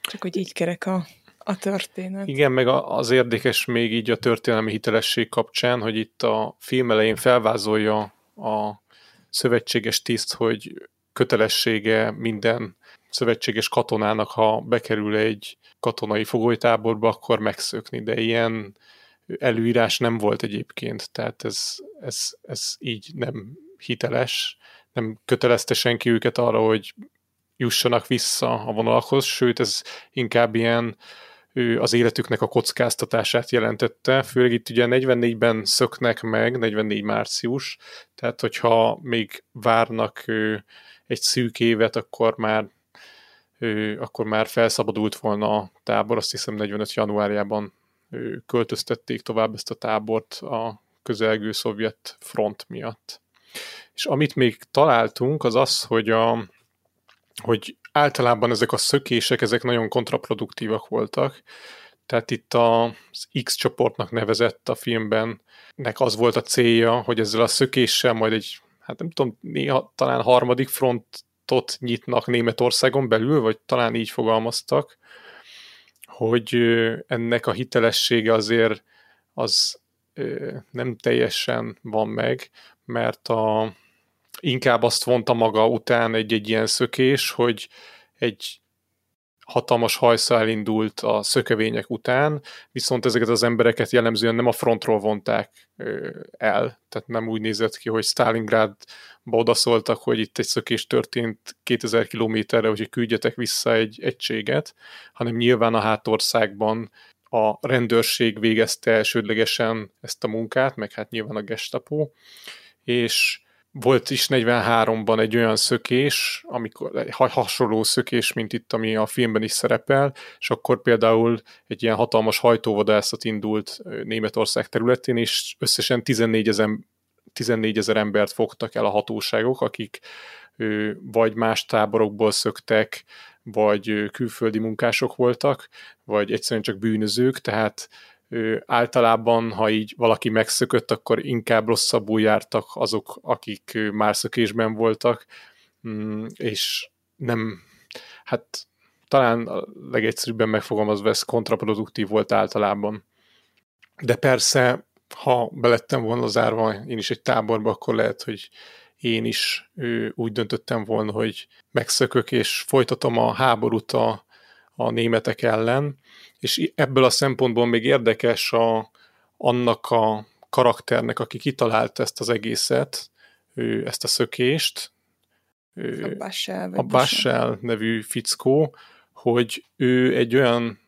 Speaker 7: Csak hogy így kerek a, a történet.
Speaker 6: Igen, meg az érdekes még így a történelmi hitelesség kapcsán, hogy itt a film elején felvázolja a szövetséges tiszt, hogy kötelessége minden szövetséges katonának, ha bekerül egy katonai fogolytáborba, akkor megszökni, de ilyen előírás nem volt egyébként, tehát ez, ez, ez így nem hiteles, nem kötelezte senki őket arra, hogy jussanak vissza a vonalakhoz, sőt ez inkább ilyen az életüknek a kockáztatását jelentette, főleg itt ugye 44-ben szöknek meg, 44 március, tehát hogyha még várnak egy szűk évet, akkor már akkor már felszabadult volna a tábor, azt hiszem 45 januárjában költöztették tovább ezt a tábort a közelgő szovjet front miatt. És amit még találtunk, az az, hogy, a, hogy általában ezek a szökések, ezek nagyon kontraproduktívak voltak. Tehát itt az X csoportnak nevezett a filmben, nek az volt a célja, hogy ezzel a szökéssel majd egy, hát nem tudom, néha talán harmadik frontot nyitnak Németországon belül, vagy talán így fogalmaztak, hogy ennek a hitelessége azért az nem teljesen van meg, mert a, inkább azt vonta maga után egy-egy ilyen szökés, hogy egy hatalmas hajsza elindult a szökevények után, viszont ezeket az embereket jellemzően nem a frontról vonták el, tehát nem úgy nézett ki, hogy Stalingrádba odaszóltak, hogy itt egy szökés történt 2000 kilométerre, hogy küldjetek vissza egy egységet, hanem nyilván a hátországban a rendőrség végezte elsődlegesen ezt a munkát, meg hát nyilván a gestapo, és volt is 43-ban egy olyan szökés, amikor egy hasonló szökés, mint itt, ami a filmben is szerepel, és akkor például egy ilyen hatalmas hajtóvadászat indult Németország területén, és összesen 14 ezer, 14 ezer embert fogtak el a hatóságok, akik vagy más táborokból szöktek, vagy külföldi munkások voltak, vagy egyszerűen csak bűnözők, tehát általában, ha így valaki megszökött, akkor inkább rosszabbul jártak azok, akik már szökésben voltak, mm, és nem, hát talán a legegyszerűbben megfogalmazva ez kontraproduktív volt általában. De persze, ha belettem volna zárva én is egy táborba, akkor lehet, hogy én is ő, úgy döntöttem volna, hogy megszökök, és folytatom a háborút a, a németek ellen, és ebből a szempontból még érdekes a, annak a karakternek, aki kitalált ezt az egészet, ő, ezt a szökést, ő,
Speaker 7: a Bassel,
Speaker 6: a Bassel nevű fickó, hogy ő egy olyan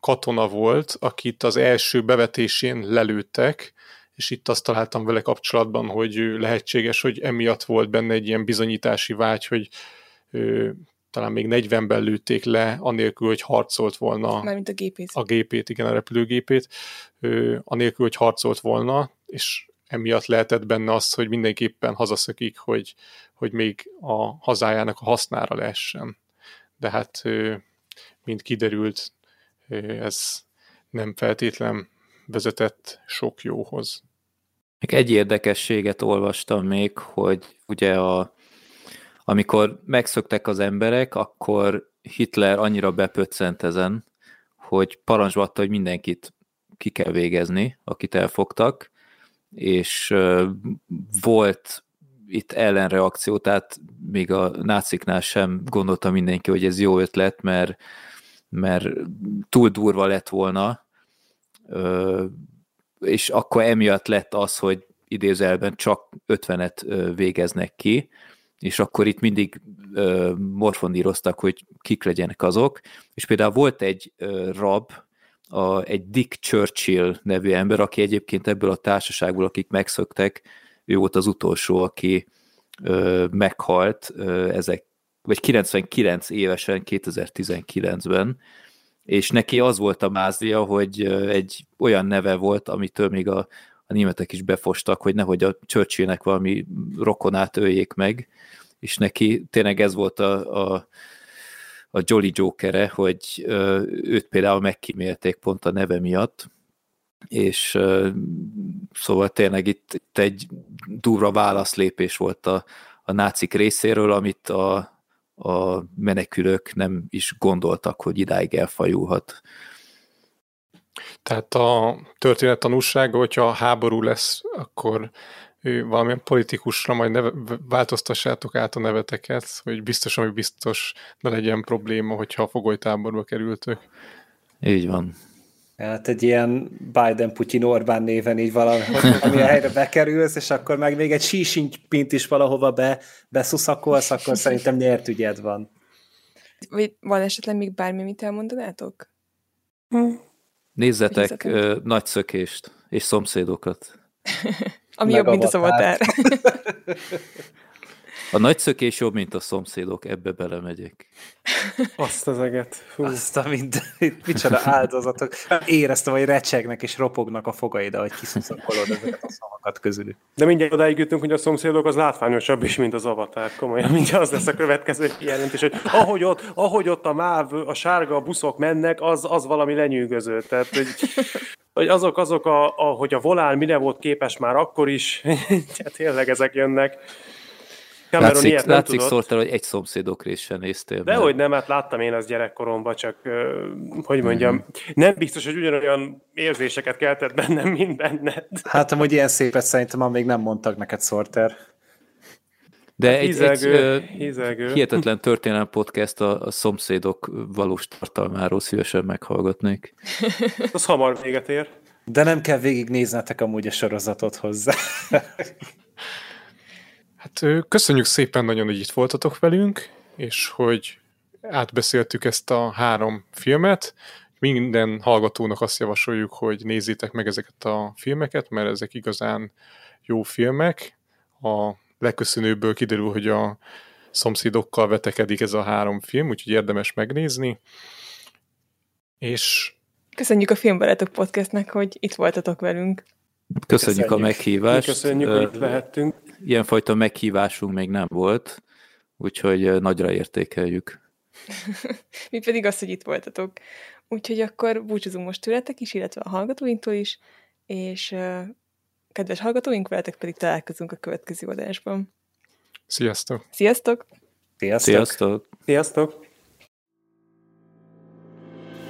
Speaker 6: katona volt, akit az első bevetésén lelőttek, és itt azt találtam vele kapcsolatban, hogy lehetséges, hogy emiatt volt benne egy ilyen bizonyítási vágy, hogy talán még 40-ben lőtték le, anélkül, hogy harcolt volna.
Speaker 7: Mármint a gépét.
Speaker 6: A gépét, igen, a repülőgépét, anélkül, hogy harcolt volna, és emiatt lehetett benne az, hogy mindenképpen hazaszökik, hogy, hogy még a hazájának a hasznára lehessen. De hát, mint kiderült, ez nem feltétlen vezetett sok jóhoz.
Speaker 8: Egy érdekességet olvastam még, hogy ugye a amikor megszöktek az emberek, akkor Hitler annyira bepöccent ezen, hogy parancsba adta, hogy mindenkit ki kell végezni, akit elfogtak, és volt itt ellenreakció, tehát még a náciknál sem gondolta mindenki, hogy ez jó ötlet, mert, mert túl durva lett volna, és akkor emiatt lett az, hogy idézelben csak 50-et végeznek ki, és akkor itt mindig ö, morfondíroztak, hogy kik legyenek azok, és például volt egy ö, rab, a, egy Dick Churchill nevű ember, aki egyébként ebből a társaságból, akik megszöktek, ő volt az utolsó, aki ö, meghalt ö, ezek, vagy 99 évesen, 2019-ben, és neki az volt a mázlia, hogy egy olyan neve volt, amitől még a, a németek is befostak, hogy nehogy a Churchillnek valami rokonát öljék meg, és neki tényleg ez volt a, a, a Jolly Jokere, hogy őt például megkímélték pont a neve miatt, és szóval tényleg itt, egy durva válaszlépés volt a, a nácik részéről, amit a, a menekülők nem is gondoltak, hogy idáig elfajulhat.
Speaker 6: Tehát a történet tanúsága, hogyha háború lesz, akkor ő valamilyen politikusra majd neve, változtassátok át a neveteket, hogy biztos, ami biztos ne legyen probléma, hogyha a fogolytáborba kerültök.
Speaker 8: Így van.
Speaker 9: Hát egy ilyen Biden-Putyin-Orbán néven így valami, ami a helyre bekerülsz, és akkor meg még egy pint is valahova be, beszuszakolsz, akkor szerintem nyert ügyed van.
Speaker 7: Vagy van esetleg még bármi, mit elmondanátok?
Speaker 8: Hm. Nézzetek uh, nagy szökést és szomszédokat. *laughs*
Speaker 7: Ami jobb, mint a szavatár. *laughs*
Speaker 8: A nagy szökés jobb, mint a szomszédok, ebbe belemegyek.
Speaker 10: Azt az eget.
Speaker 9: Fú. Azt a mindenit, micsoda áldozatok. Éreztem, hogy recsegnek és ropognak a fogaid, ahogy kiszuszakolod ezeket a szavakat közülük.
Speaker 10: De mindjárt odáig jutunk, hogy a szomszédok az látványosabb is, mint az avatár. Komolyan, mindjárt az lesz a következő jelentés, hogy ahogy ott, ahogy ott a máv, a sárga buszok mennek, az, az valami lenyűgöző. Tehát, hogy, hogy azok, azok, a, a, hogy a volán mire volt képes már akkor is, *laughs* tehát tényleg ezek jönnek.
Speaker 8: Cameron látszik, ilyet nem látszik szóltál, hogy egy szomszédok sem néztél.
Speaker 10: De hogy nem, hát láttam én az gyerekkoromban, csak hogy mondjam, mm-hmm. nem biztos, hogy ugyanolyan érzéseket keltett bennem, mint benned.
Speaker 9: Hát amúgy ilyen szépet szerintem már még nem mondtak neked, Sorter.
Speaker 8: De hát egy, hízelgő, egy hízelgő. hihetetlen történelmi podcast a, a szomszédok valós tartalmáról szívesen meghallgatnék. *laughs*
Speaker 10: Az hamar véget ér.
Speaker 9: De nem kell végignéznetek amúgy a sorozatot hozzá. *laughs*
Speaker 6: Hát köszönjük szépen nagyon, hogy itt voltatok velünk, és hogy átbeszéltük ezt a három filmet. Minden hallgatónak azt javasoljuk, hogy nézzétek meg ezeket a filmeket, mert ezek igazán jó filmek. A legköszönőbből kiderül, hogy a szomszédokkal vetekedik ez a három film, úgyhogy érdemes megnézni. És
Speaker 7: Köszönjük a Filmbarátok podcastnek, hogy itt voltatok velünk.
Speaker 8: Köszönjük, Köszönjük. a meghívást.
Speaker 10: Köszönjük, hogy itt lehettünk.
Speaker 8: Ilyenfajta meghívásunk még nem volt, úgyhogy nagyra értékeljük. *laughs*
Speaker 7: Mi pedig azt, hogy itt voltatok. Úgyhogy akkor búcsúzunk most tőletek is, illetve a hallgatóinktól is, és uh, kedves hallgatóink, veletek pedig találkozunk a következő adásban.
Speaker 6: Sziasztok!
Speaker 7: Sziasztok!
Speaker 8: Sziasztok! Sziasztok!
Speaker 10: Sziasztok.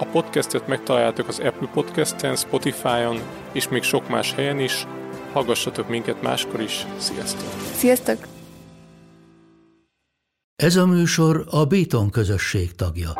Speaker 6: A podcastet megtaláljátok az Apple Podcast-en, Spotify-on és még sok más helyen is. Hallgassatok minket máskor is. Sziasztok!
Speaker 7: Sziasztok!
Speaker 1: Ez a műsor a Béton közösség tagja.